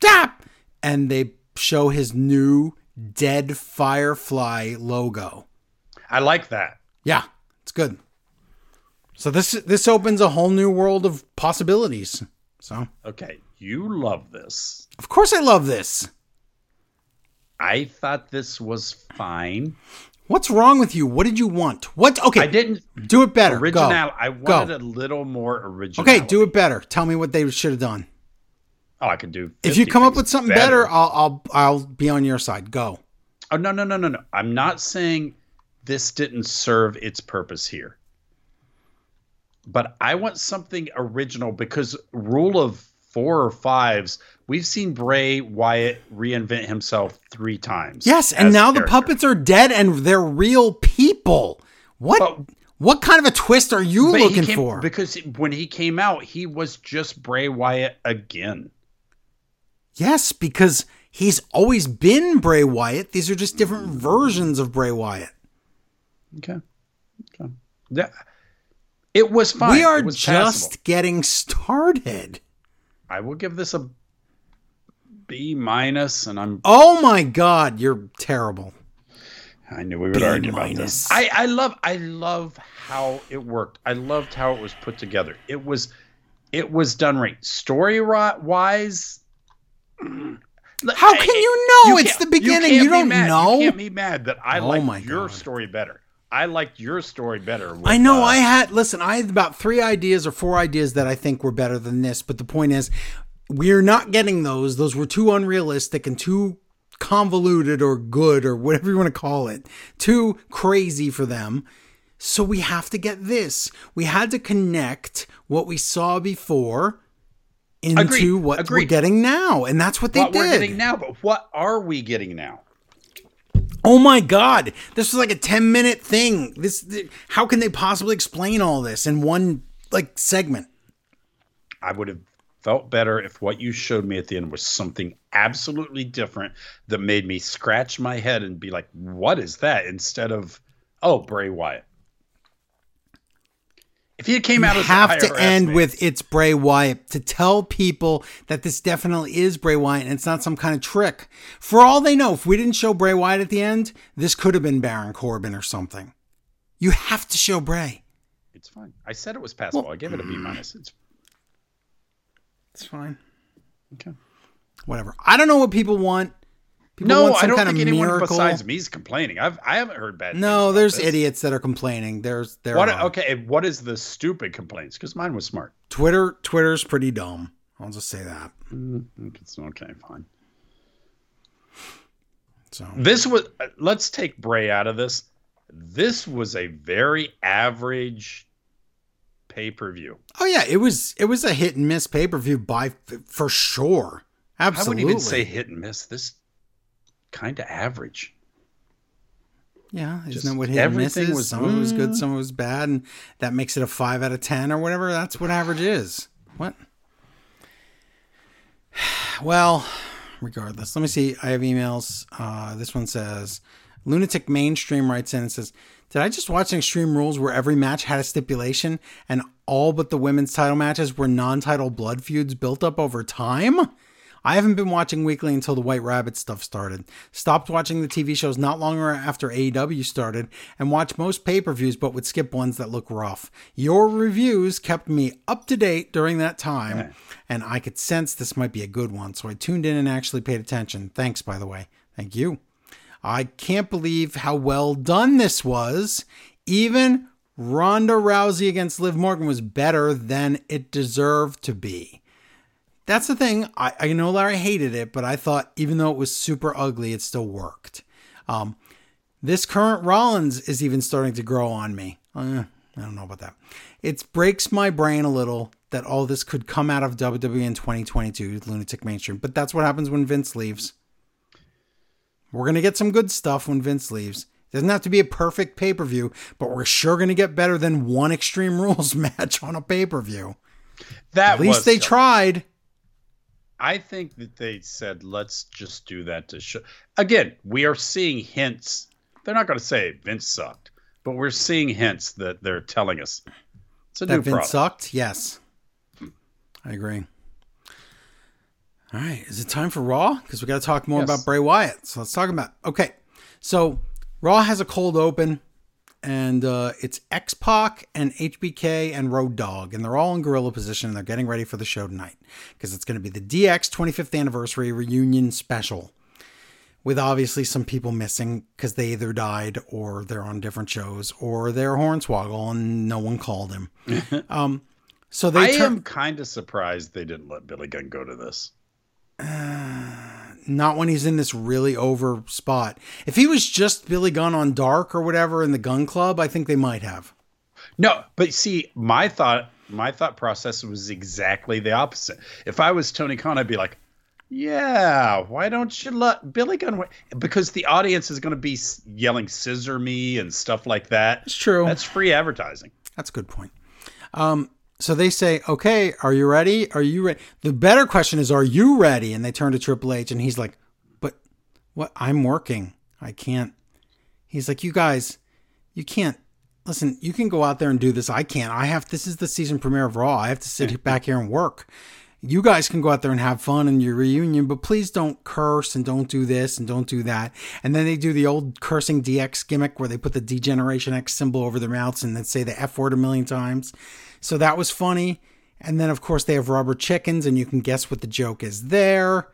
tap, and they show his new dead Firefly logo. I like that. Yeah, it's good. So this this opens a whole new world of possibilities. So Okay, you love this. of course I love this. I thought this was fine. What's wrong with you? What did you want? What? Okay, I didn't do it better. original. Go. I wanted a little more original. Okay, do it better. Tell me what they should have done. Oh, I could do. If you come up with something better, I'll I'll I'll be on your side. Go. oh no no no no no! I'm not saying this didn't serve its purpose here, but I want something original because rule of four or fives. We've seen Bray Wyatt reinvent himself three times. Yes, and now the puppets are dead and they're real people. What But- what kind of a twist are you looking came- for? Because when he came out, he was just Bray Wyatt again. yes, because he's always been Bray Wyatt. These are just different versions of Bray Wyatt. Okay. Okay. Yeah. It was fine. we are just passable. getting started. I will give this a B minus, and I'm. Oh my god, you're terrible. I knew we would B argue about minus. this. I, I love I love how it worked. I loved how it was put together. It was it was done right. Story wise. Mm, how can you know? It's the beginning. can't You don't mad. know? You can't be mad that I Oh like your God. story better. I liked your story better. with, I know uh, I had listen, I had about 3 ideas or 4 ideas that I think were better than this, but the point is we're not getting those. Those were too unrealistic and too convoluted or good or whatever you want to call it. Too crazy for them. So we have to get this. We had to connect what we saw before into Agreed. what we're getting now, and that's what they what did. we're getting now, but what are we getting now? Oh my god, this was like a 10 minute thing. This th- how can they possibly explain all this in one like segment? I would have felt better if what you showed me at the end was something absolutely different that made me scratch my head and be like, "What is that?" Instead of, "Oh, Bray Wyatt." If he came You out as have to end man- with it's Bray Wyatt to tell people that this definitely is Bray Wyatt and it's not some kind of trick. For all they know, if we didn't show Bray Wyatt at the end, this could have been Baron Corbin or something. You have to show Bray. It's fine. I said it was passable. I gave it a B minus. It's It's fine. okay. Whatever. I don't know what people want. People No, I don't kind think of anyone miracle. besides me is complaining. I've I haven't heard bad. no, there's this. idiots that are complaining. There's there What? are. Okay, what is the stupid complaints? Because mine was smart. Twitter Twitter's pretty dumb. I'll just say that. Mm, It's okay, fine. So This was. Let's take Bray out of this. This was a very average pay per view. Oh yeah, it was it was a hit and miss pay per view by for sure. Absolutely. I wouldn't even say hit and miss. This kind of average. yeah, isn't just that what hit everything is? was- some of it was good, Mm. some of it was bad, and that makes it a five out of ten or whatever. That's what average is. What? Well, regardless, let me see. I have emails. Uh, this one says Lunatic Mainstream writes in and says, Did I just watch an Extreme Rules where every match had a stipulation and all but the women's title matches were non title blood feuds built up over time? I haven't been watching weekly until the White Rabbit stuff started. Stopped watching the TV shows not long after AEW started and watched most pay per views but would skip ones that look rough. Your reviews kept me up to date during that time and I could sense this might be a good one, so I tuned in and actually paid attention. Thanks, by the way. Thank you. I can't believe how well done this was. Even Ronda Rousey against Liv Morgan was better than it deserved to be. That's the thing. I, I know Larry hated it, but I thought even though it was super ugly, it still worked. Um, this current Rollins is even starting to grow on me. Uh, I don't know about that. It breaks my brain a little that all this could come out of WWE in 2022, Lunatic Mainstream. But that's what happens when Vince leaves. We're going to get some good stuff when Vince leaves. It doesn't have to be a perfect pay per view, but we're sure going to get better than one Extreme Rules match on a pay per view. That At least they tough. tried. I think that they said, let's just do that to show. Again, we are seeing hints. They're not going to say Vince sucked, but we're seeing hints that they're telling us it's a That new Vince product. sucked? Yes. I agree. All right. Is it time for Raw? Because we got to talk more Yes. about Bray Wyatt. So let's talk about Okay. So Raw has a cold open, and uh, it's X Pac and HBK and Road Dog, and they're all in gorilla position. And they're getting ready for the show tonight because it's going to be the DX 25th anniversary reunion special. With obviously some people missing because they either died or they're on different shows or they're hornswoggle and no one called him. um, so I they am kind of surprised they didn't let Billy Gunn go to this. Not when he's in this really over spot. If he was just Billy Gunn on Dark or whatever in the Gunn Club, I think they might have. No, but see, my thought, my thought process was exactly the opposite. If I was Tony Khan, I'd be like, "Yeah, why don't you let Billy Gunn?" wa-" Because the audience is going to be yelling "Scissor me" and stuff like that. It's true. That's free advertising. That's a good point. Um, so they say, "Okay, are you ready? Are you ready?" The better question is, "Are you ready?" And they turn to Triple H, and he's like, "But what? I'm working. I can't." He's like, "You guys, you can't." Listen, you can go out there and do this. I can't. I have. This is the season premiere of Raw. I have to sit back here and work. You guys can go out there and have fun in your reunion, but please don't curse and don't do this and don't do that. And then they do the old cursing DX gimmick where they put the Degeneration X symbol over their mouths and then say the F word a million times. So that was funny. And then, of course, they have rubber chickens, and you can guess what the joke is there.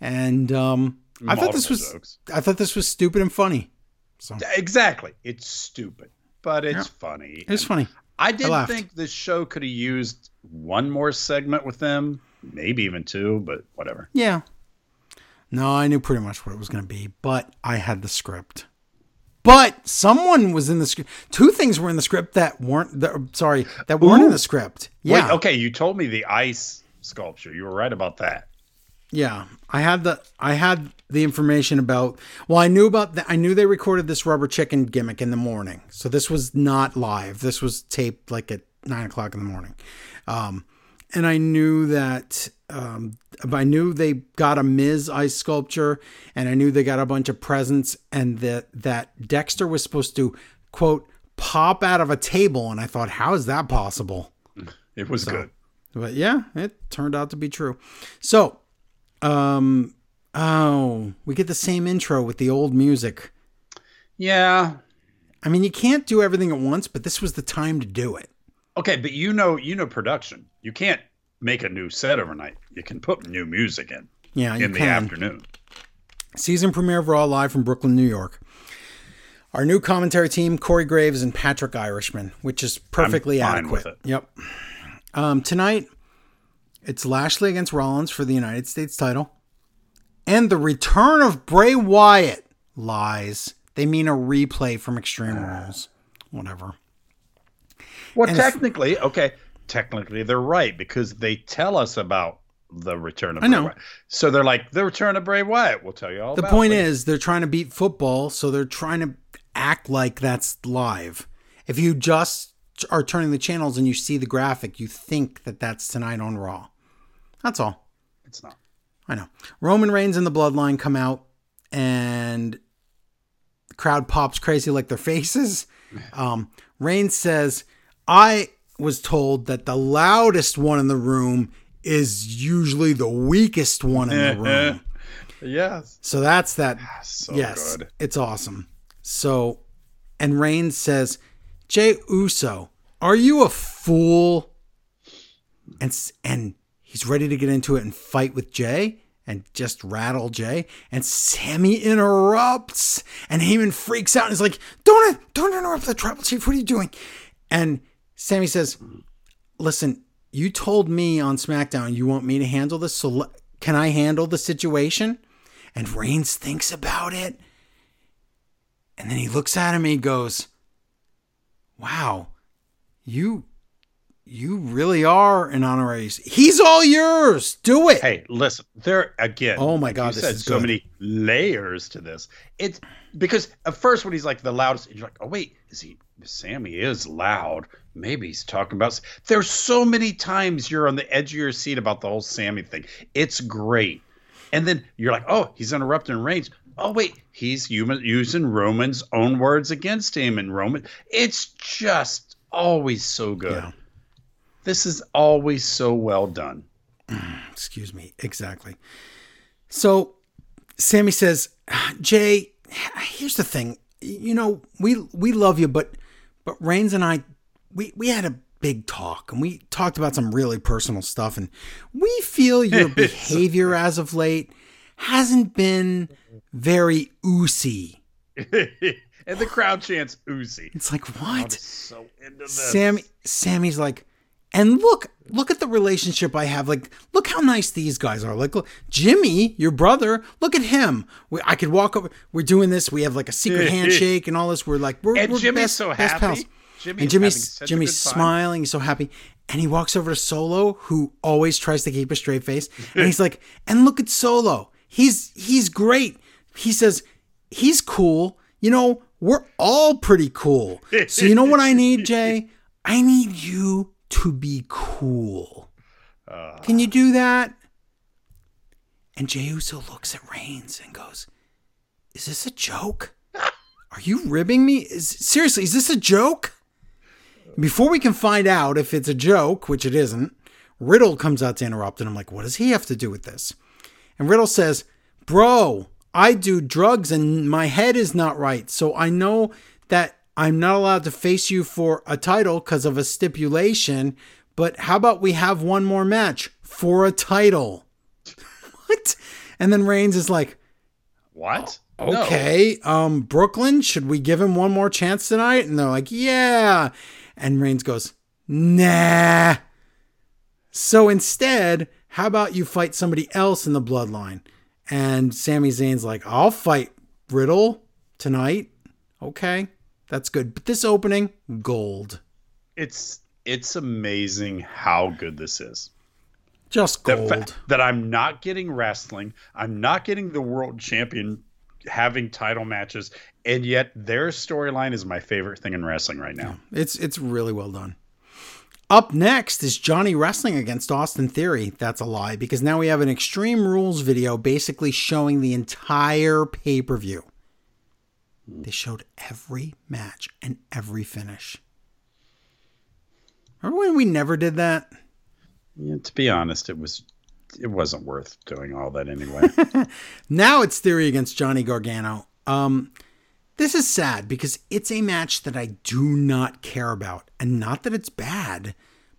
And um, I thought this was jokes. I thought this was stupid and funny. So Exactly. It's stupid, but it's Yeah. funny. It's And funny. I did laughed. think this show could have used one more segment with them, maybe even two, but whatever. Yeah. No, I knew pretty much what it was going to be, but I had the script. But someone was in the script. Two things were in the script that weren't. The, sorry, that weren't in the script. Yeah, Wait, okay, you told me the ice sculpture. You were right about that. yeah. I had the I had the information about. Well, I knew about. The, I knew they recorded this rubber chicken gimmick in the morning, so this was not live. This was taped like at nine o'clock in the morning. Um, and I knew that um, I knew they got a Miz ice sculpture, and I knew they got a bunch of presents, and that that Dexter was supposed to quote pop out of a table, and I thought, how is that possible? It was good. But yeah, it turned out to be true. So, um, oh, we get the same intro with the old music. Yeah. I mean, you can't do everything at once, but this was the time to do it. Okay, but you know, you know production. You can't make a new set overnight. You can put new music in Yeah, in the can. afternoon. Season premiere of Raw live from Brooklyn, New York. Our new commentary team: Corey Graves and Patrick Irishman, which is perfectly fine adequate. with it. Yep. Um, tonight, it's Lashley against Rollins for the United States title, and the return of Bray Wyatt. Lies. They mean a replay from Extreme Rules. Whatever. Well, And if- technically, okay, technically they're right because they tell us about the return of I Bray know. Wyatt. So they're like the return of Bray Wyatt. We'll tell you all. The point it. is, they're trying to beat football, so they're trying to act like that's live. If you just are turning the channels and you see the graphic, you think that that's tonight on Raw. That's all. it's not. I know. Roman Reigns and the Bloodline come out, and the crowd pops crazy like their faces. Um, Reigns says, I was told that the loudest one in the room is usually the weakest one in the room. Yes. So that's that. Ah, so yes, good. it's awesome. So, and Reigns says, Jey Uso, are you a fool? And and he's ready to get into it and fight with Jey and just rattle Jay. And Sami interrupts, and Heyman freaks out and is like, "Don't don't interrupt the tribal chief. What are you doing?" And Sami says, "Listen, you told me on SmackDown you want me to handle this, so can I handle the situation? And Reigns thinks about it. And then he looks at him and he goes, Wow, you you really are an honorary. He's all yours. Do it. Hey, listen, there again. Oh my God, you this said is so good. many layers to this. It's because at first when he's like the loudest, you're like, oh wait, is he? Sami is loud. Maybe he's talking about. There's so many times you're on the edge of your seat about the whole Sami thing. It's great, and then you're like, oh, he's interrupting Reigns. Oh wait, he's human, using Roman's own words against him, and Roman. It's just always so good. Yeah. This is always so well done. Excuse me. Exactly. So Sami says, Jey, here's the thing. You know, we we love you, but but Reigns and I we we had a big talk and we talked about some really personal stuff and we feel your behavior as of late hasn't been very oozy. and the crowd chants Uzi. It's like what? so into this. Sami Sami's like, and look, look at the relationship I have. Like, look how nice these guys are. Like, look, Jimmy, your brother, look at him. We, I could walk over. We're doing this. We have like a secret handshake and all this. We're like, we're, And we're Jimmy's best, so best pals. Jimmy's and Jimmy's Jimmy's smiling. He's so happy. And he walks over to Solo, who always tries to keep a straight face. And he's like, and look at Solo. He's he's great. He says he's cool. You know, we're all pretty cool. So you know what I need, Jey? I need you to be cool. Uh, Can you do that? And Jey Uso looks at Reigns and goes, "Is this a joke? Are you ribbing me? Is seriously? Is this a joke?" Before we can find out if it's a joke, which it isn't, Riddle comes out to interrupt, and I'm like, "What does he have to do with this?" And Riddle says, Bro, I do drugs and my head is not right. So I know that I'm not allowed to face you for a title because of a stipulation. But how about we have one more match for a title? what? And then Reigns is like, what? No. okay, um, Brooklyn, should we give him one more chance tonight? And they're like, yeah. And Reigns goes, nah. So instead, how about you fight somebody else in the bloodline? And Sami Zayn's like, I'll fight Riddle tonight. Okay, that's good. But this opening, gold. It's it's amazing how good this is. Just gold. fact that I'm not getting wrestling, I'm not getting the world champion having title matches, and yet their storyline is my favorite thing in wrestling right now. It's it's really well done. Up next is Johnny wrestling against Austin Theory. That's a lie because now we have an Extreme Rules video basically showing the entire pay per view. They showed every match and every finish. Remember when we never did that? Yeah, to be honest, it was it wasn't worth doing all that anyway. Now it's Theory against Johnny Gargano. Um, this is sad because it's a match that I do not care about. And not that it's bad,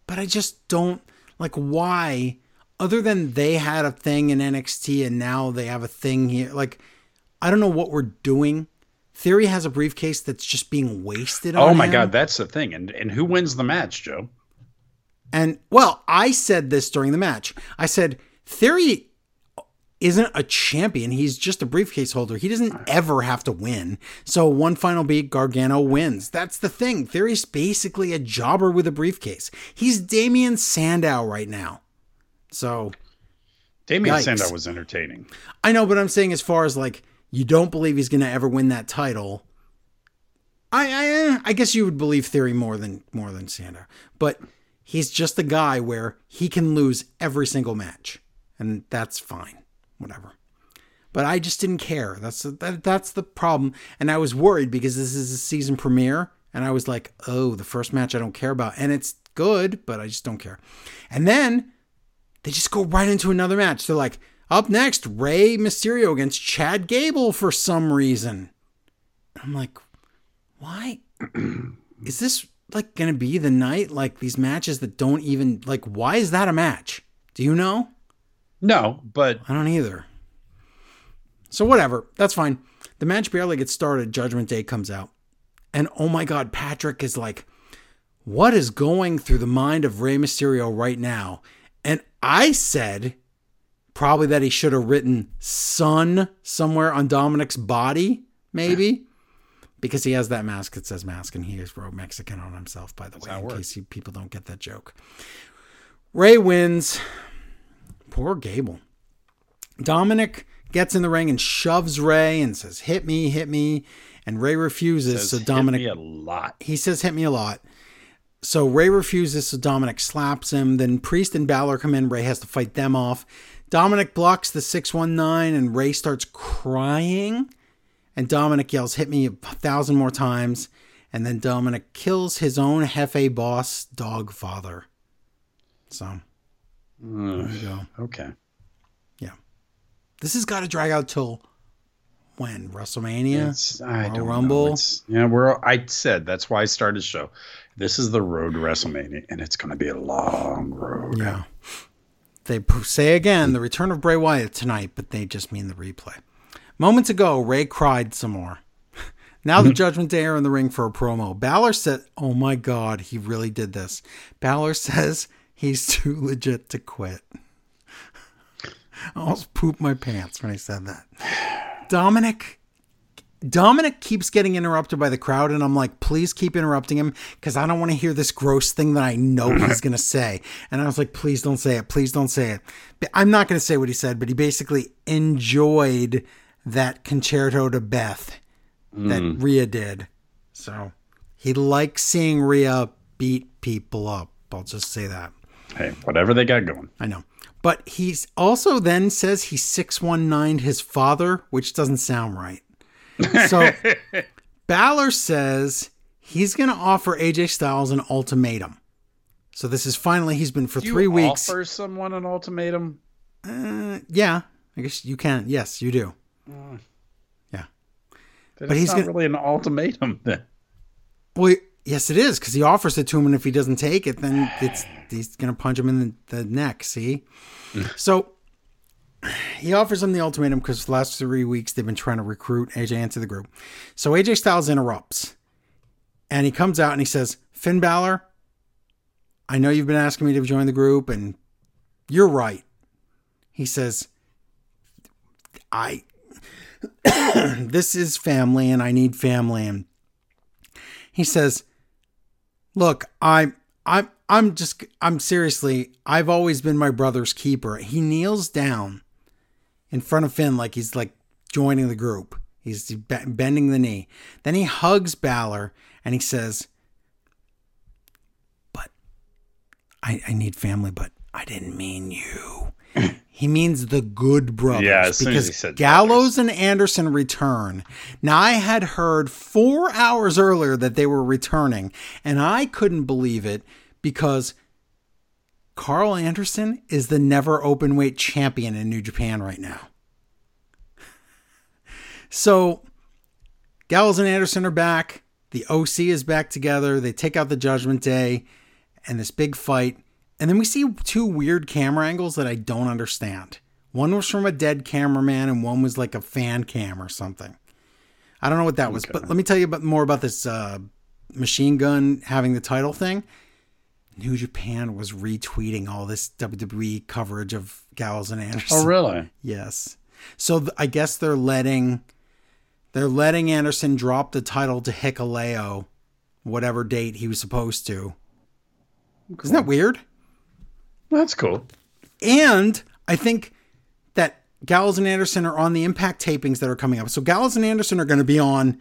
but I just don't like why, other than they had a thing in NXT and now they have a thing here. Like, I don't know what we're doing. Theory has a briefcase that's just being wasted oh on oh my him. god, that's the thing. And and who wins the match, Joe? And well, I said this during the match. I said Theory isn't a champion. He's just a briefcase holder. He doesn't ah. ever have to win. So one final beat, Gargano wins. That's the thing. Theory's basically a jobber with a briefcase. He's Damien Sandow right now. So Damien Yikes. Sandow was entertaining. I know, but I'm saying as far as like you don't believe he's gonna ever win that title. I I I guess you would believe Theory more than more than Sandow, but he's just a guy where he can lose every single match, and that's fine, whatever. But I just didn't care. That's that, that's the problem, and I was worried because this is a season premiere, and I was like, oh, the first match I don't care about, and it's good, but I just don't care. And then they just go right into another match. They're like, up next, Rey Mysterio against Chad Gable for some reason. I'm like, why? is this like gonna be the night? Like these matches that don't even like, why is that a match? Do you know? No, but I don't either. So whatever, that's fine. The match barely gets started. Judgment Day comes out, and oh my God, Patrick is like, what is going through the mind of Rey Mysterio right now? And I said probably that he should have written son somewhere on Dominic's body, maybe. Because he has that mask that says mask, and he is wrote Mexican on himself, by the way, in works. case you, people don't get that joke. Rey wins. Poor Gable. Dominic gets in the ring and shoves Rey and says, "Hit me, hit me," and Rey refuses. Says, so "Hit Dominic me a lot. he says, "Hit me a lot." So Rey refuses. So Dominic slaps him. Then Priest and Balor come in. Rey has to fight them off. Dominic blocks the six one nine, and Rey starts crying. And Dominic yells, "Hit me a thousand more times!" And then Dominic kills his own Hefe boss, dog father. So there you go. Okay. Yeah. This has got to drag out till when WrestleMania, It's, I don't Rumble. yeah, we're. I said that's why I started the show. This is the road to WrestleMania, and it's going to be a long road. Yeah. They say again the return of Bray Wyatt tonight, but they just mean the replay. Moments ago, Rey cried some more. Now the mm-hmm. Judgment Day are in the ring for a promo. Balor said, Oh my God, he really did this. Balor says he's too legit to quit. I almost pooped my pants when I said that. Dominic Dominic keeps getting interrupted by the crowd, and I'm like, please keep interrupting him because I don't want to hear this gross thing that I know mm-hmm. he's going to say. And I was like, please don't say it. Please don't say it. But I'm not going to say what he said, but he basically enjoyed that Con-Chair-To to Beth that mm. Rhea did. So he likes seeing Rhea beat people up. I'll just say that. Hey, whatever they got going. I know. But he also then says he 619 his father, which doesn't sound right. So Balor says he's going to offer AJ Styles an ultimatum. So this is finally, he's been for three you weeks. Offer someone an ultimatum. Uh, yeah, I guess you can. Yes, you do. But But it's he's not gonna- really an ultimatum. Then Well, yes, it is because he offers it to him, and if he doesn't take it, then it's he's going to punch him in the, the neck. See, so he offers him the ultimatum because the last three weeks they've been trying to recruit AJ into the group. So AJ Styles interrupts, and he comes out and he says, "Finn Balor, I know you've been asking me to join the group, and you're right." He says, "I." this is family and I need family and he says, "Look, I I I'm just I'm seriously, I've always been my brother's keeper." He kneels down in front of Finn like he's like joining the group. He's bending the knee. Then he hugs Balor and he says, "But I I need family, but I didn't mean you." He means the good brothers. Yeah, as soon as because he said Gallows and Anderson return. Now, I had heard four hours earlier that they were returning, and I couldn't believe it because Karl Anderson is the NEVER Openweight champion in New Japan right now. So, Gallows and Anderson are back. The OC is back together. They take out the Judgment Day and this big fight. And then we see two weird camera angles that I don't understand. One was from a dead cameraman, and one was like a fan cam or something. I don't know what that was, but let me tell you about, more about this uh, machine gun having the title thing. New Japan was retweeting all this WWE coverage of Gallows and Anderson. Oh, really? Yes. So th- I guess they're letting they're letting Anderson drop the title to Hikuleo, whatever date he was supposed to. Isn't that weird? That's cool. And I think that Gallows and Anderson are on the Impact tapings that are coming up. So Gallows and Anderson are going to be on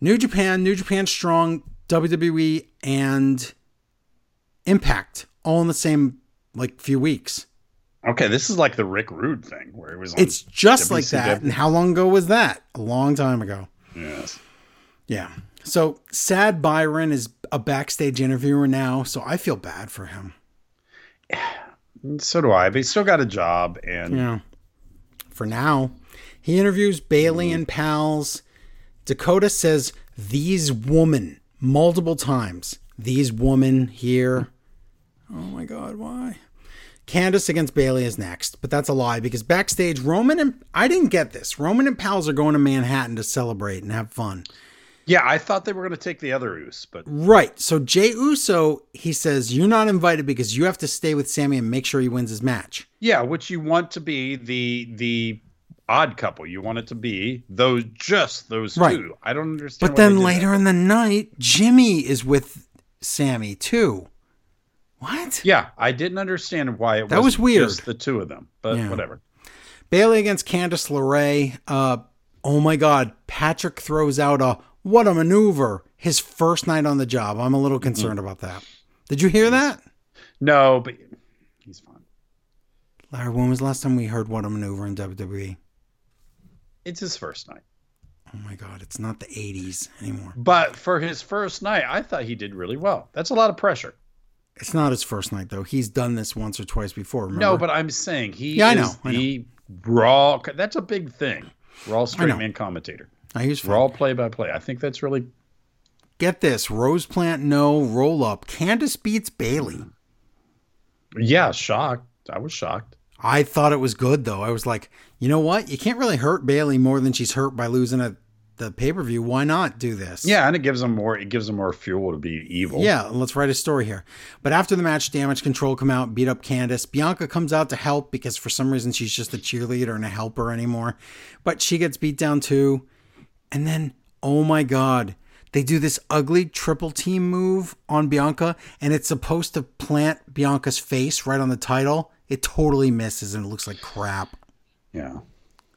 New Japan, New Japan Strong, WWE, and Impact all in the same like few weeks. Okay, this is like the Rick Rude thing where it was. It's just like that. And how long ago was that? A long time ago. Yes. Yeah. So Sad Byron is a backstage interviewer now, so I feel bad for him. So do I. But he's still got a job, and Yeah. For now, he interviews Bayley and pals. Dakota says these woman multiple times. These woman here. Oh my god, why? Candice against Bayley is next, but that's a lie because backstage Roman and I didn't get this. Roman and pals are going to Manhattan to celebrate and have fun. Yeah, I thought they were going to take the other Uso, but Right. So Jey Uso, he says, You're not invited because you have to stay with Sami and make sure he wins his match. yeah, which you want to be the the odd couple. You want it to be those just those Right. two. I don't understand. But then later that. in the night, Jimmy is with Sami too. What? yeah, I didn't understand why it was That was weird. Just the two of them, but Yeah. whatever. Bayley against Candice LeRae. Uh, oh my God. Patrick throws out a what a maneuver. His first night on the job. I'm a little concerned about that. Did you hear that? No, but he's fine. Larry, when was the last time we heard what a maneuver in WWE? It's his first night. Oh my God. It's not the 80s anymore. But for his first night, I thought he did really well. That's a lot of pressure. It's not his first night, though. He's done this once or twice before. Remember? No, but I'm saying he Yeah, I know, I the raw. That's a big thing. Raw straight know. man commentator. I use Raw play by play. I think that's really Get this Rose Plant, no roll up. Candice beats Bayley. yeah. Shocked. I was shocked. I thought it was good, though. I was like, you know what? You can't really hurt Bayley more than she's hurt by losing at the pay per view. Why not do this? Yeah, and it gives them more. It gives them more fuel to be evil. Yeah, let's write a story here. But after the match, Damage Control come out, beat up Candice. Bianca comes out to help because for some reason she's just a cheerleader and a helper anymore. But she gets beat down too. And then, oh my God, they do this ugly triple team move on Bianca, and it's supposed to plant Bianca's face right on the title. It totally misses and it looks like crap. yeah,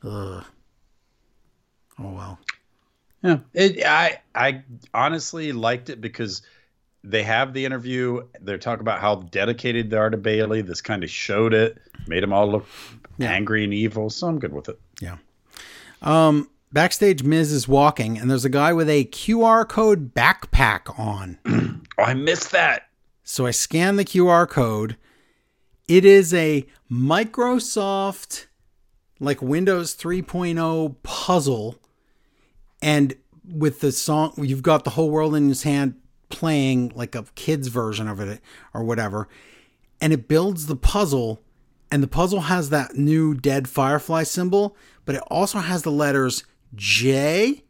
Ugh. Oh well. Yeah. It. I. I honestly liked it because they have the interview. They're talking about how dedicated they are to Bayley. This kind of showed it. Made them all look Yeah. angry and evil. So I'm good with it. Yeah. Um, backstage, Miz is walking, and there's a guy with a QR code backpack on. Oh, I missed that. So I scan the QR code. It is a Microsoft, like Windows 3.0 puzzle. And with the song, you've got the whole world in his hand playing like a kid's version of it or whatever. And it builds the puzzle. And the puzzle has that new dead firefly symbol, but it also has the letters J,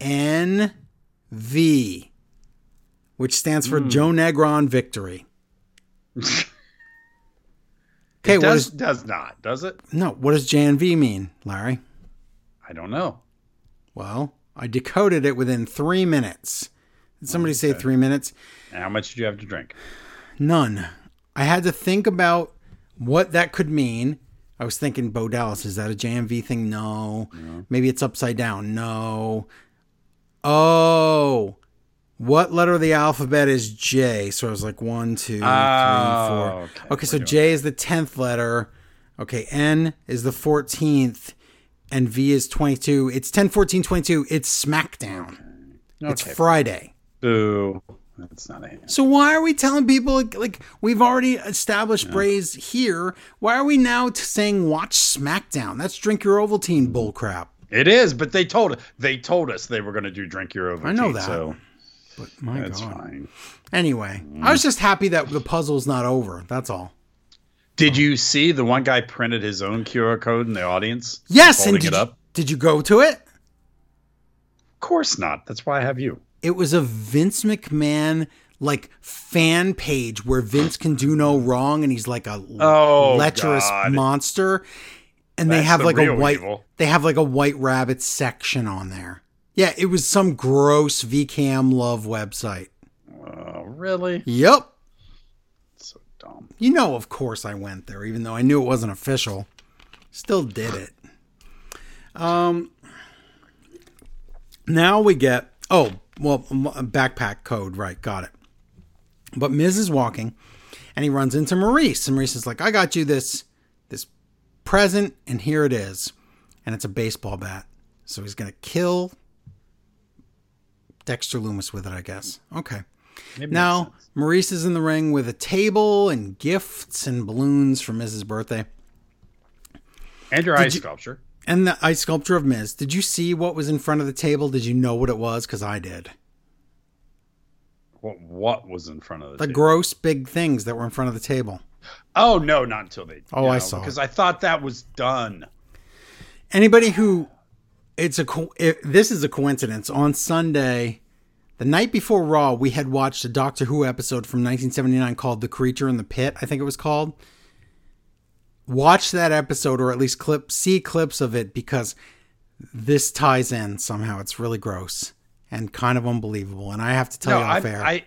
N, V, which stands for hmm. Joe Negron Victory. Okay, it does is does not does it? no? What does JNV mean, Larry? I don't know. Well, I decoded it within three minutes. Did somebody say three minutes? And how much did you have to drink? None. I had to think about what that could mean. I was thinking, Bo Dallas, is that a JMV thing? No. Maybe it's upside down. No. Oh, what letter of the alphabet is J? So I was like one, two, three, oh, four. Oh, okay. Okay, so J is the tenth letter. Okay, N is the fourteenth, and V is twenty-two. It's 10, 14, 22. It's SmackDown. It's Friday. Boo. That's not a hand. So why are we telling people like, like we've already established Braze here? Why are we now t- saying watch SmackDown? That's drink your Ovaltine bullcrap. It is, but they told they told us they were going to do drink your over. I know that. So But my that's God. fine. Anyway, I was just happy that the puzzle's not over. That's all. Did you see the one guy printed his own QR code in the audience? Yes, and did it you, up. did you go to it? Of course not. That's why I have you. It was a Vince McMahon like fan page where Vince can do no wrong and he's like a Oh, lecherous God. monster. And they have the like a white evil. they have like a white rabbit section on there. Yeah, it was some gross VCam love website. Oh, really? Yep. You know, of course I went there, even though I knew it wasn't official. Still did it. Um now we get oh, well backpack code, right, got it. But Miz is walking and he runs into Maryse. And Maryse is like, I got you this this present, and here it is. And it's a baseball bat. So he's gonna kill Dexter Lumis with it, I guess. Okay. Now. Maryse is in the ring with a table and gifts and balloons for Miz's birthday. and your ice you- sculpture. And the ice sculpture of Miz. Did you see what was in front of the table? Did you know what it was? Because I did. What what was in front of the, The table? gross big things that were in front of the table. Oh no, not until they. Oh, I saw because I thought that was done. Anybody who it's a it, this is a coincidence. On Sunday, the night before Raw, we had watched a Doctor Who episode from 1979 called "The Creature in the Pit." I think it was called. Watch that episode, or at least clip see clips of it, because this ties in somehow. It's really gross and kind of unbelievable. And I have to tell No, you I, air. I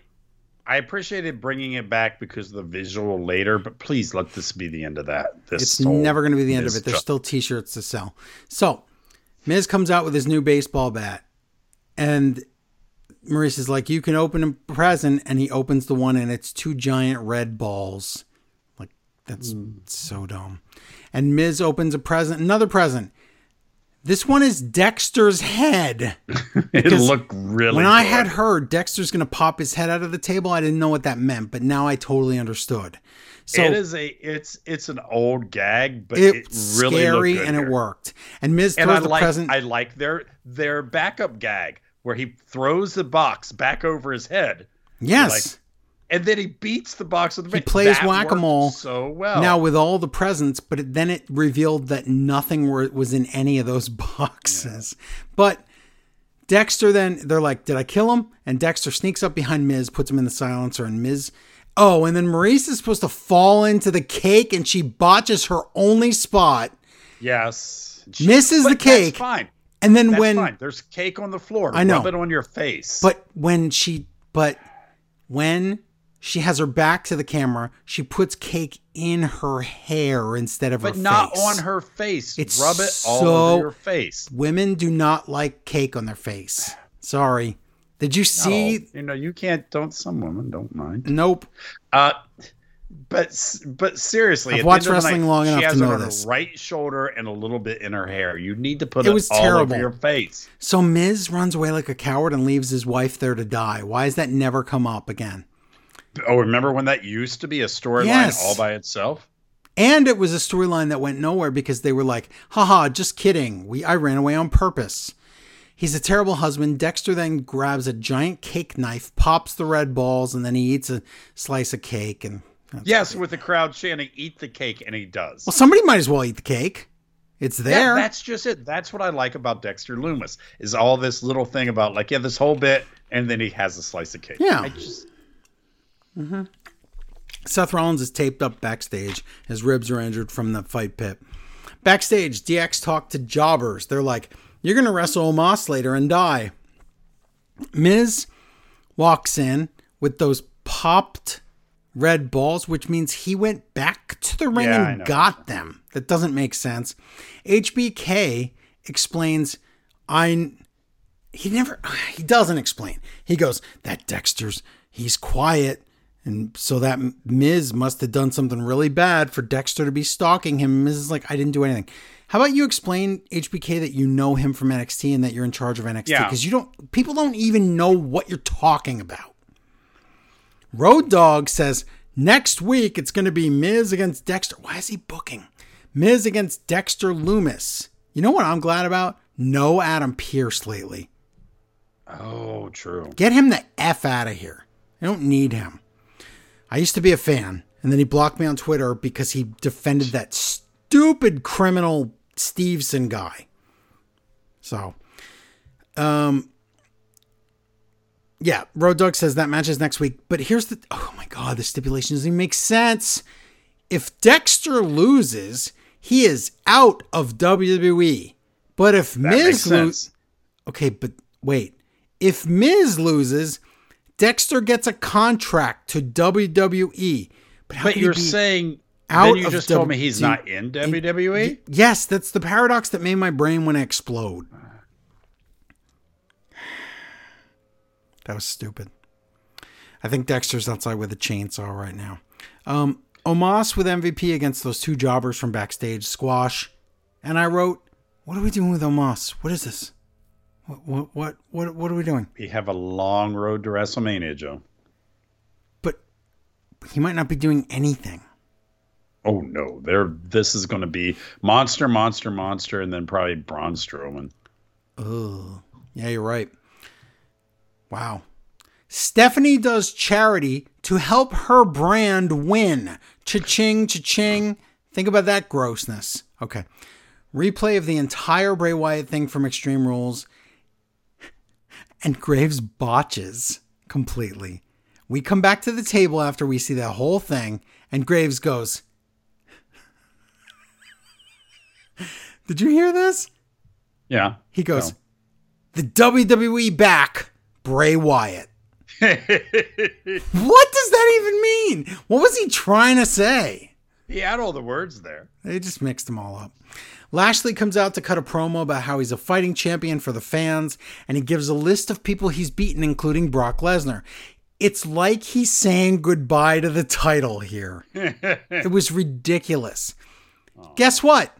I appreciated bringing it back because of the visual later, but please let this be the end of that. This It's whole never going to be the end of it. There's still T-shirts to sell. So, Miz comes out with his new baseball bat, and Maryse is like, "You can open a present," and he opens the one, and it's two giant red balls. Like that's so dumb. And Miz opens a present, another present. This one is Dexter's head. it looked really. When I had heard Dexter's going to pop his head out of the table, I didn't know what that meant, but now I totally understood. So it is a it's it's an old gag, but it it's really scary good and it worked. And Miz And I the like present. I like their their backup gag where he throws the box back over his head, yes. and then he beats the box with the. he plays whack-a-mole so well. now with all the presents, but it, then it revealed that nothing were, was in any of those boxes. But Dexter then they're like, "Did I kill him?" And Dexter sneaks up behind Miz, puts him in the silencer, and Miz. Oh, and then Maryse is supposed to fall into the cake, and she botches her only spot, yes, misses But the cake, That's fine. And then That's when fine. There's cake on the floor. I know. Rub it on your face. But when she, but when she has her back to the camera, she puts cake in her hair instead of but her not on her face. It's Rub it all over your face. Women do not like cake on their face. Sorry. Did you see? You know, you can't. Don't. Some women don't mind. Nope. Uh, but but seriously, I've watched end of the wrestling night, long enough to know this. her right shoulder and a little bit in her hair. You need to put It it, was all terrible. over your face. So Miz runs away like a coward and leaves his wife there to die. Why has that never come up again? Oh, remember when that used to be a storyline Yes. all by itself? And it was a storyline that went nowhere because they were like, haha, just kidding. We I ran away on purpose. He's a terrible husband. Dexter then grabs a giant cake knife, pops the red balls, and then he eats a slice of cake. And Yes, with the crowd chanting, "Eat the cake," and he does. well, somebody might as well eat the cake. It's Yeah, there. that's just it. That's what I like about Dexter Lumis is all this little thing about like yeah, this whole bit, and then he has a slice of cake. Yeah. Just mm-hmm. Seth Rollins is taped up backstage. His ribs are injured from the fight pit. Backstage, DX talked to jobbers. They're like, You're going to wrestle Omos later and die. Miz walks in with those popped red balls, which means he went back to the ring Yeah, and got them. That doesn't make sense. HBK explains, I he never he doesn't explain. He goes, "That Dexter's he's quiet." And so that Miz must have done something really bad for Dexter to be stalking him. Miz is like, I didn't do anything. How about you explain HBK that you know him from NXT and that you're in charge of NXT? Yeah. Because you don't people don't even know what you're talking about. Road Dogg says next week it's gonna be Miz against Dexter. Why is he booking? Miz against Dexter Lumis. You know what I'm glad about? No Adam Pearce lately. oh, true. Get him the F out of here. I don't need him. I used to be a fan, and then he blocked me on Twitter because he defended that stupid criminal Stevenson guy. So, um, yeah, Road Dogg says that match is next week. But here's the oh my god, the stipulation doesn't even make sense. If Dexter loses, he is out of WWE. But if That Miz loses. Okay, but wait. If Miz loses, Dexter gets a contract to WWE. But how But you're saying out then you of just told me he's not in? WWE. Yes, that's the paradox that made my brain want to explode. That was stupid. I think Dexter's outside with a chainsaw right now. Um, Omos with MVP against those two jobbers from backstage squash, and I wrote, "What are we doing with Omos? What is this? What what what what, what are we doing?" We have a long road to WrestleMania, Joe. But he might not be doing anything. Oh no, there. This is going to be monster, monster, monster, and then probably Braun Strowman. Oh, yeah, you're right. Wow. Stephanie does charity to help her brand win. Cha-ching, cha-ching. Think about that grossness. Okay. replay of the entire Bray Wyatt thing from Extreme Rules, and Graves botches completely. We come back to the table after we see that whole thing, and Graves goes, Did you hear this? Yeah. He goes, The WWE back, Bray Wyatt. what does that even mean? What was he trying to say? He had all the words there. They just mixed them all up. Lashley comes out to cut a promo about how he's a fighting champion for the fans, and he gives a list of people he's beaten, including Brock Lesnar. It's like he's saying goodbye to the title here. it was ridiculous. Guess what?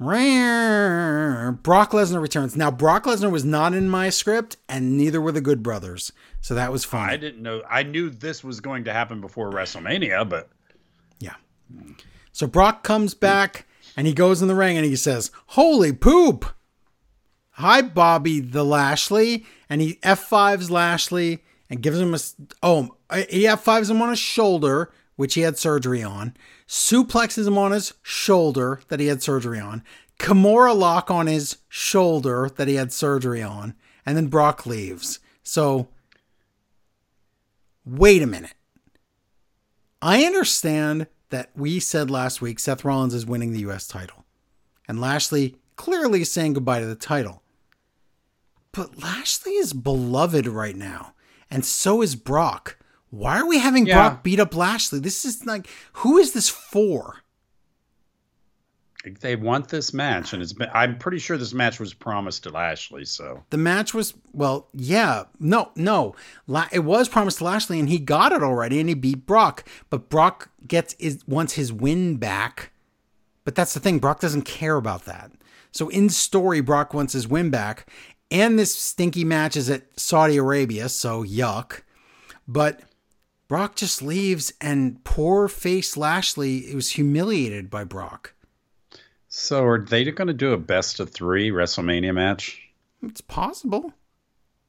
Brock Lesnar returns. Now, Brock Lesnar was not in my script, and neither were the Good Brothers. So that was fun. I didn't know. I knew this was going to happen before WrestleMania, but yeah. So Brock comes back and he goes in the ring and he says, Holy poop! Hi, Bobby the Lashley. And he F5s Lashley and gives him a. Oh, he F5s him on his shoulder, which he had surgery on. Suplexes him on his shoulder that he had surgery on. Kimura lock on his shoulder that he had surgery on. And then Brock leaves. So, wait a minute. I understand that we said last week Seth Rollins is winning the US title. And Lashley clearly is saying goodbye to the title. But Lashley is beloved right now. And so is Brock. Why are we having yeah. Brock beat up Lashley? This is like, who is this for? They want this match, and it's been, I'm pretty sure this match was promised to Lashley. So the match was well, yeah, no, no, it was promised to Lashley, and he got it already, and he beat Brock. But Brock gets is wants his win back. But that's the thing, Brock doesn't care about that. So in story, Brock wants his win back, and this stinky match is at Saudi Arabia, so yuck. But Brock just leaves, and poor face Lashley was humiliated by Brock. So are they going to do a best of three WrestleMania match? It's possible.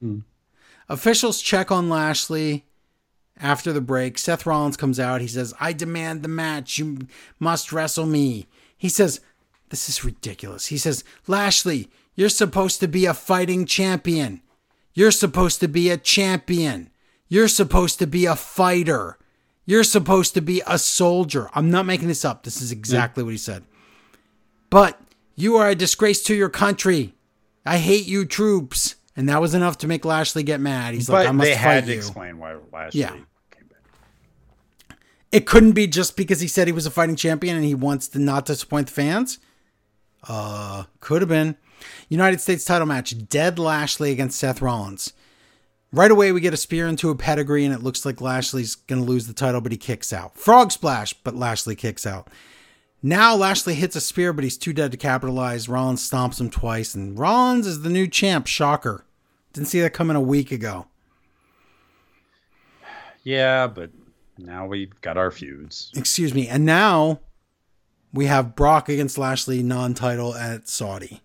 Hmm. Officials check on Lashley after the break. Seth Rollins comes out. He says, I demand the match. You must wrestle me. He says, This is ridiculous. He says, Lashley, you're supposed to be a fighting champion. You're supposed to be a champion. You're supposed to be a fighter. You're supposed to be a soldier. I'm not making this up. This is exactly what he said. But you are a disgrace to your country. I hate you, troops. And that was enough to make Lashley get mad. He's but like, I must they had to you. explain why Lashley yeah. came back. It couldn't be just because he said he was a fighting champion and he wants to not disappoint the fans. Uh, could have been. United States title match: Dead Lashley against Seth Rollins. Right away, we get a spear into a pedigree, and it looks like Lashley's gonna lose the title, but he kicks out. Frog splash, but Lashley kicks out. Now Lashley hits a spear, but he's too dead to capitalize. Rollins stomps him twice, and Rollins is the new champ. Shocker. Didn't see that coming a week ago. Yeah, but now we've got our feuds. Excuse me. And now we have Brock against Lashley non-title at Saudi.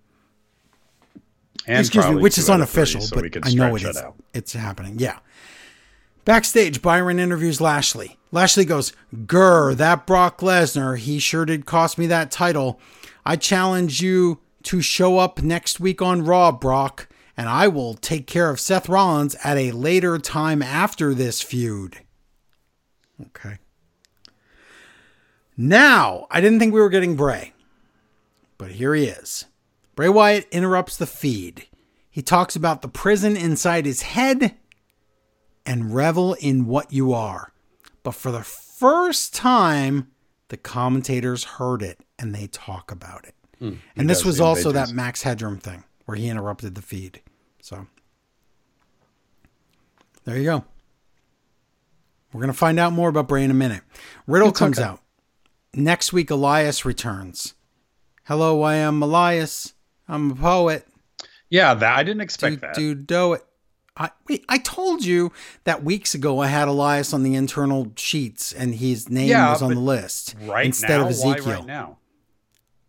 And Excuse me, which is unofficial, so but I know it is. Out. It's happening. Yeah. Backstage, Byron interviews Lashley. Lashley goes, Grr, that Brock Lesnar, he sure did cost me that title. I challenge you to show up next week on Raw, Brock, and I will take care of Seth Rollins at a later time after this feud. Okay. Now, I didn't think we were getting Bray, but here he is. Bray Wyatt interrupts the feed. He talks about the prison inside his head and revel in what you are. But for the first time, the commentators heard it and they talk about it. Mm, and this was also that Max Headroom thing where he interrupted the feed. So there you go. We're going to find out more about Bray in a minute. Riddle it's comes okay. out. Next week, Elias returns. Hello, I am Elias. I'm a poet. Yeah, that I didn't expect do, that. Do do it. I wait, I told you that weeks ago I had Elias on the internal sheets and his name yeah, was on the list right instead now? of Ezekiel. Why right now?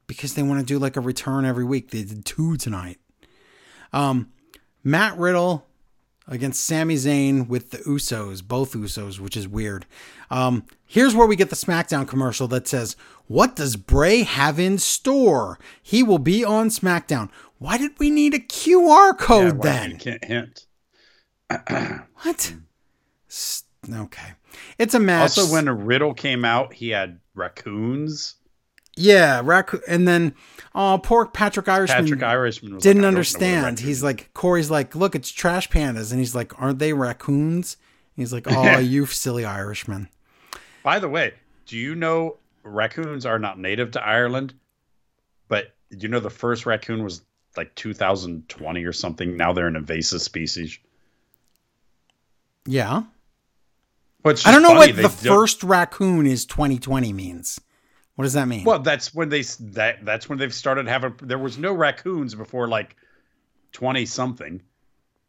Because they want to do like a return every week. They did two tonight. Um, Matt Riddle against Sami Zayn with the Usos, both Usos, which is weird. Um, here's where we get the SmackDown commercial that says, What does Bray have in store? He will be on SmackDown. Why did we need a QR code Yeah, then? you can't hint. What? Okay. It's a match. Also, when Riddle came out, he had raccoons. Yeah, raccoon. And then, oh, poor Patrick Irishman. Patrick Irishman didn't like, I don't know what a understand. He's like, Corey's like, look, it's trash pandas. And he's like, aren't they raccoons? He's like, oh, you silly Irishman. By the way, do you know raccoons are not native to Ireland? But you know the first raccoon was like 2020 or something? Now they're an invasive species. Yeah. But I don't know funny, what they the don't- first raccoon is 2020 means. What does that mean? Well, that's when they that that's when they've started having. There was no raccoons before like 20 something,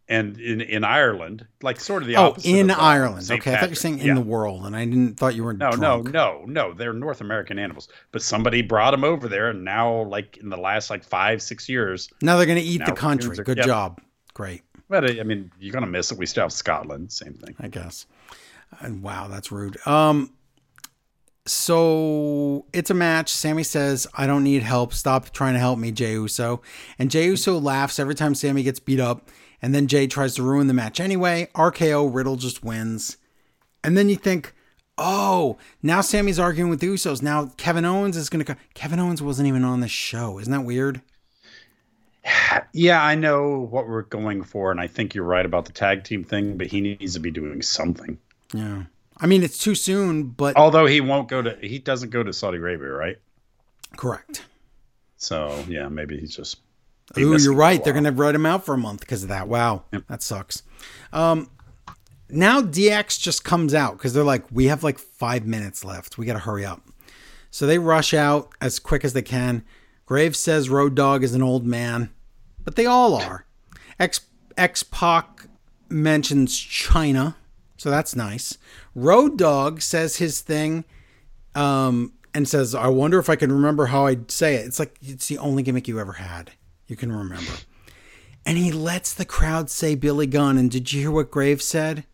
and in in Ireland, like sort of the oh, opposite in uh, Ireland. St. Okay, I thought you were Patrick. saying in the world, and I didn't thought you were No, drunk. no, no, no. They're North American animals, but somebody brought them over there, and now, like in the last like five, six years, Now they're going to eat the country. are- Good yep. job. Great. but I I mean, you're gonna miss it. We still have Scotland, same thing. I guess. And wow, that's rude. Um so it's a match. Sami says, I don't need help. Stop trying to help me, Jey Uso. And Jey Uso laughs every time Sami gets beat up. And then Jey tries to ruin the match anyway. RKO, Riddle just wins. And then you think, oh, now Sami's arguing with the Usos. Now Kevin Owens is going to come. Kevin Owens wasn't even on the show. Isn't that weird? Yeah, I know what we're going for, and I think you're right about the tag team thing, but he needs to be doing something. Yeah. I mean, it's too soon, but Although he won't go to, he doesn't go to Saudi Arabia, right? correct. So yeah, maybe he's just. Ooh, you're right. They're going to write him out for a month because of that. Wow. That sucks. Um, now DX just comes out because they're like, we have like five minutes left. We got to hurry up. So they rush out as quick as they can. Graves says Road Dogg is an old man, but they all are. X X Pac mentions Chyna, so that's nice. Road Dogg says his thing, um, and says, "I wonder if I can remember how I'd say it." It's like it's the only gimmick you ever had. You can remember. And he lets the crowd say Billy Gunn. And did you hear what Graves said?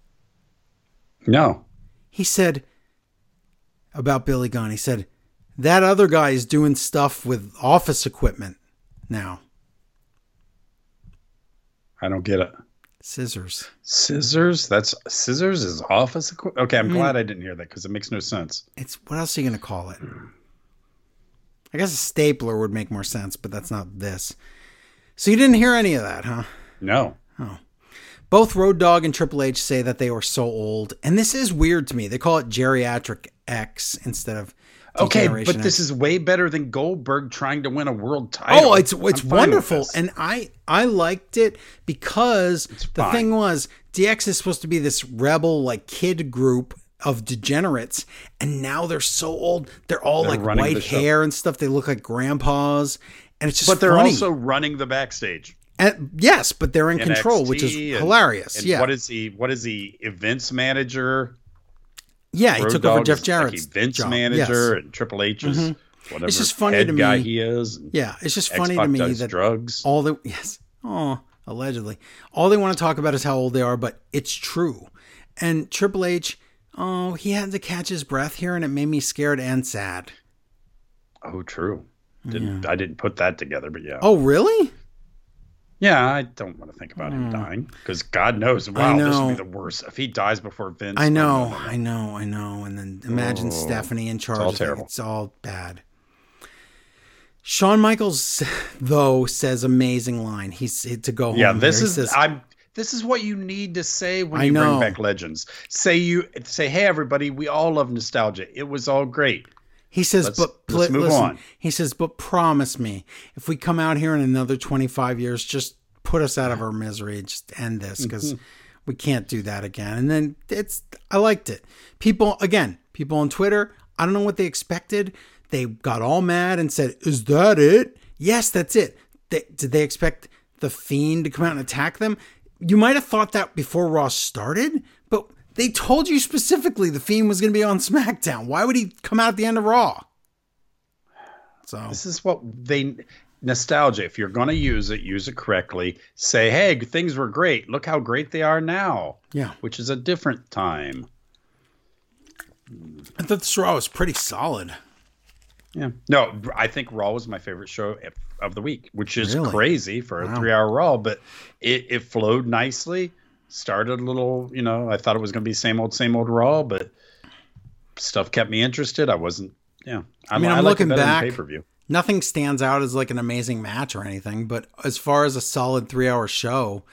No, He said about Billy Gunn. He said that other guy is doing stuff with office equipment now. I don't get it. Scissors. Scissors? That's scissors is office equipment. Okay, I'm hmm. glad I didn't hear that because it makes no sense. It's what else are you going to call it? I guess a stapler would make more sense, but that's not this. So you didn't hear any of that, huh? No. Oh. Both Road Dogg and Triple H say that they were so old, and this is weird to me. They call it geriatric X instead of Okay, but this is way better than Goldberg trying to win a world title. Oh, it's it's I'm wonderful, and I I liked it because the thing was DX is supposed to be this rebel like kid group of degenerates, and now they're so old. They're all They're like white hair and stuff. They look like grandpas, and it's just but they're funny. also running the backstage. And- yes, but they're in control, which is and- hilarious. And yeah, What is he? What is he? Events manager. Yeah, he Road took over Jeff is like Jarrett's events job. manager, Yes. Mm-hmm. and Triple H's whatever. It's just funny to guy me- he is. Yeah, it's just funny X-Pac to me that drugs. all the yes, oh, allegedly, all they want to talk about is how old they are, but it's true. And Triple H, oh, he had to catch his breath here, and it made me scared and sad. Oh, true. Didn't I didn't put that together, but yeah. Oh, really? Yeah, I don't want to think about him hmm. dying because God knows, wow, this would be the worst if he dies before Vince. I know, no, no, no. I know, I know. And then imagine Oh, Stephanie in charge. It's all of it. terrible. It's all bad. Shawn Michaels, though, says amazing line. He's to go home. Yeah, this. Is says, I'm. This is what you need to say when I you know. bring back legends. Say you say, "Hey, everybody, we all love nostalgia. It was all great." He says, Let's- but let's move listen, on. He says, but promise me, if we come out here in another 25 years, just put us out of our misery. Just end this because Mm-hmm. we can't do that again. And then it's, I liked it. People, again, people on Twitter, I don't know what they expected. They got all mad and said, is that it? Yes, that's it. They, did they expect the Fiend to come out and attack them? You might have thought that before Raw started, they told you specifically the Fiend was going to be on SmackDown. Why would he come out at the end of Raw? So This is what they. nostalgia. If you're going to use it, use it correctly. Say, hey, things were great. Look how great they are now. Yeah. Which is a different time. I thought this Raw was pretty solid. Yeah. No, I think Raw was my favorite show of the week, which is Really? crazy for a Wow. three hour Raw, but it, it flowed nicely. Started a little, you know, I thought it was going to be same old, same old Raw, but stuff kept me interested. I wasn't, yeah. I mean, I'm like looking back. pay per view. Nothing stands out as like an amazing match or anything, but as far as a solid three hour show,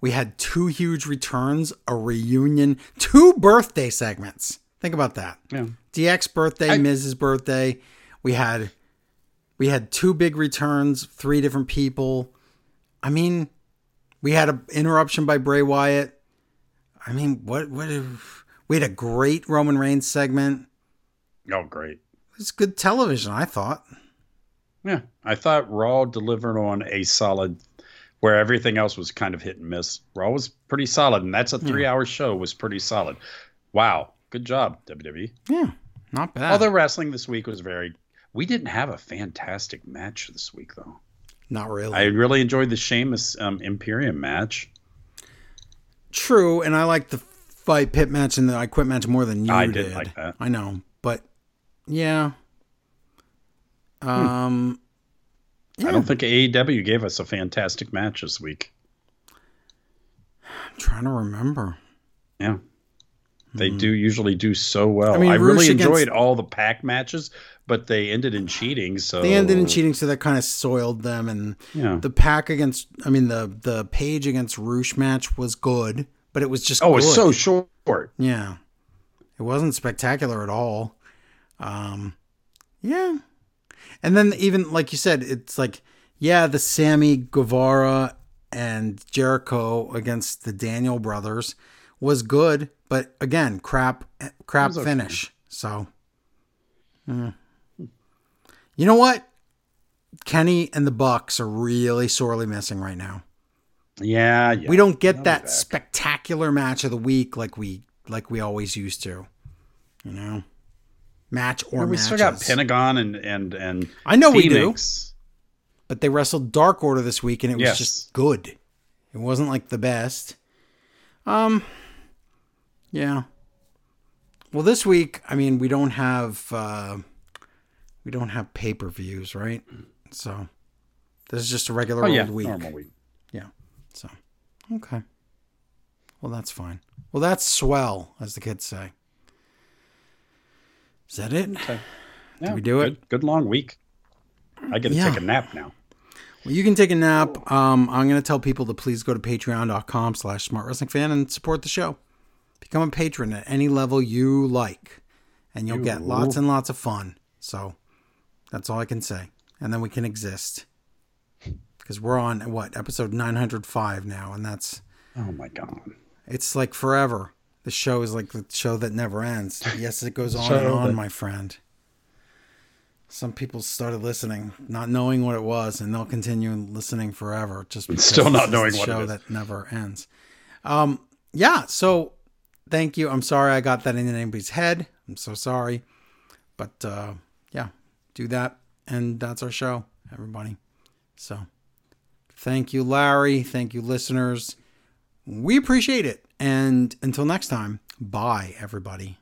we had two huge returns, a reunion, two birthday segments. Think about that. Yeah. DX birthday, I- Miz's birthday. We had we had two big returns, three different people. I mean, we had an interruption by Bray Wyatt. I mean, what what if- we had a great Roman Reigns segment. Oh, great. It's good television, I thought. Yeah. I thought Raw delivered on a solid, where everything else was kind of hit and miss. Raw was pretty solid, and that's a three hour show, was pretty solid. Wow. Good job, WWE. Yeah, not bad. Although wrestling this week was very, we didn't have a fantastic match this week though. Not really. I really enjoyed the Sheamus um, Imperium match. True, and I like the fight pit match and the I quit match more than you I did. like that. I know, but yeah. Um, yeah, I don't think AEW gave us a fantastic match this week. I'm trying to remember. Yeah. They do usually do so well. I I, really against- enjoyed all the Pac matches, but they ended in cheating. So They ended in cheating, so that kind of soiled them. And Yeah. the Pac against, I mean, the the Page against Rush match was good, but it was just Oh, it's good. so short. Yeah. It wasn't spectacular at all. Um yeah. And then even like you said, it's like yeah, the Sammy Guevara and Jericho against the Daniel brothers was good, but again, crap crap was okay. finish. So mm. You know what? Kenny and the Bucks are really sorely missing right now. Yeah, yeah. We don't get They'll that back. spectacular match of the week like we like we always used to. You know, match or we matches. still got Pentagon and and and I know we do, but they wrestled Dark Order this week, and it was Yes. just good. It wasn't like the best. Um, yeah. Well, this week, I mean, we don't have uh, we don't have pay per views, right? So this is just a regular Oh yeah, week. normal week. Yeah. So, okay. Well, that's fine. Well, that's swell, as the kids say. Is that it? Okay. Yeah, we do it? Good, good long week. I get to Yeah. take a nap now. Well, you can take a nap. Um, I'm going to tell people to please go to patreon.com slash smart wrestling fan and support the show. Become a patron at any level you like, and you'll get lots and lots of fun. So that's all I can say. And then we can exist. Because we're on, what, episode 905 now, and that's. Oh my god. It's like forever. The show is like the show that never ends. Yes, it goes on and on, that- my friend. Some people started listening, not knowing what it was, and they'll continue listening forever. Just because Still not knowing what show is. that never ends. Um, yeah. So, thank you. I'm sorry I got that in anybody's head. I'm so sorry, but uh, yeah, do that, and that's our show, everybody. So, thank you, Larry. Thank you, listeners. We appreciate it. And until next time, bye, everybody.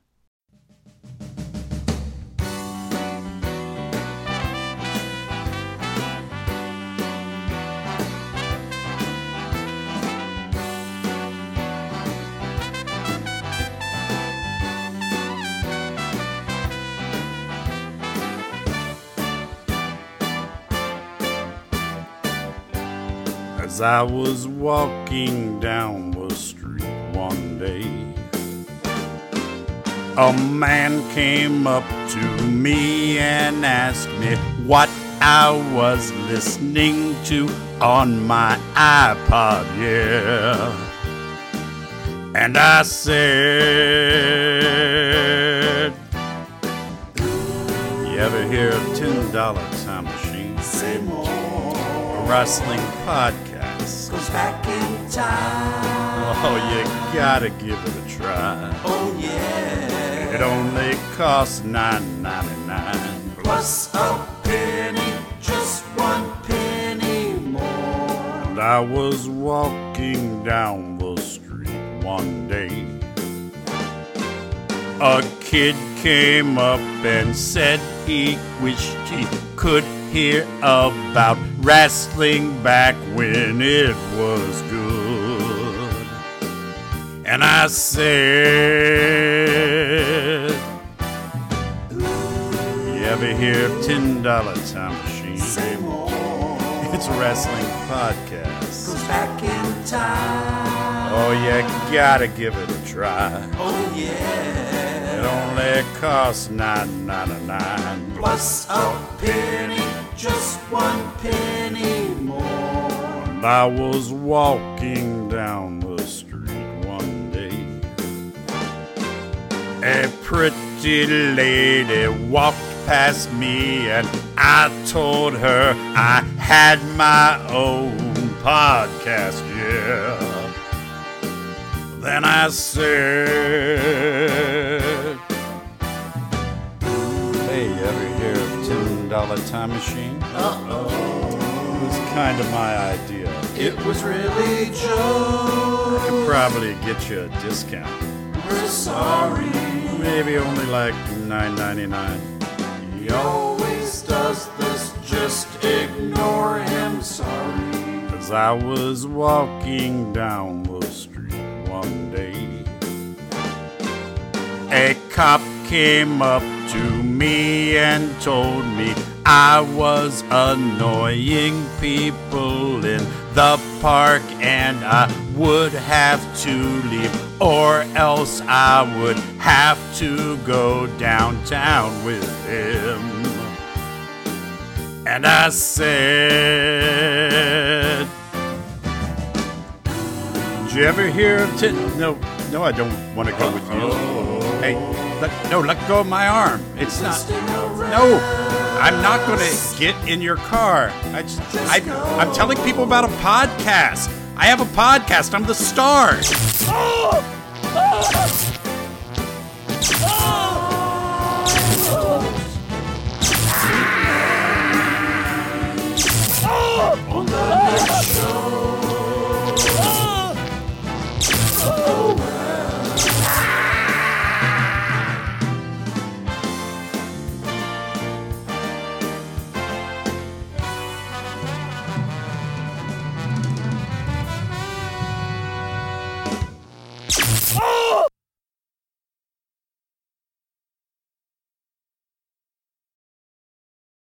As I was walking down the street one day, a man came up to me and asked me what I was listening to on my iPod, yeah. And I said, You ever hear of $10 Time Machine? Say more. A wrestling podcast. Back in time. Oh, you gotta give it a try. Oh yeah. It only costs nine ninety nine. Plus a penny, just one penny. More. And I was walking down the street one day. A kid came up and said he wished he could hear about wrestling back when it was good. And I said, You ever hear of $10 Time Machine? It's a wrestling podcast. Goes back in time. Oh, you gotta give it a try. Oh yeah. It only costs nine ninety nine. Plus a penny, just one penny more. I was walking down the street one day. A pretty lady walked past me, and I told her I had my own podcast, yeah. Then I said, $10 Time Machine? Uh-oh. It was kind of my idea. It was really Joe. I could probably get you a discount. We're sorry. Maybe only like nine ninety nine. He always does this. Just ignore him. Sorry. As I was walking down the street one day, a cop came up to me and told me I was annoying people in the park and I would have to leave, or else I would have to go downtown with him. And I said, Did you ever hear of Tit? No, no, I don't want to go with you. Oh. Hey, let, no, let go of my arm. It's not. No, I'm not going to get in your car. I just, I, I'm telling people about a podcast. I have a podcast. I'm the star. On the next show.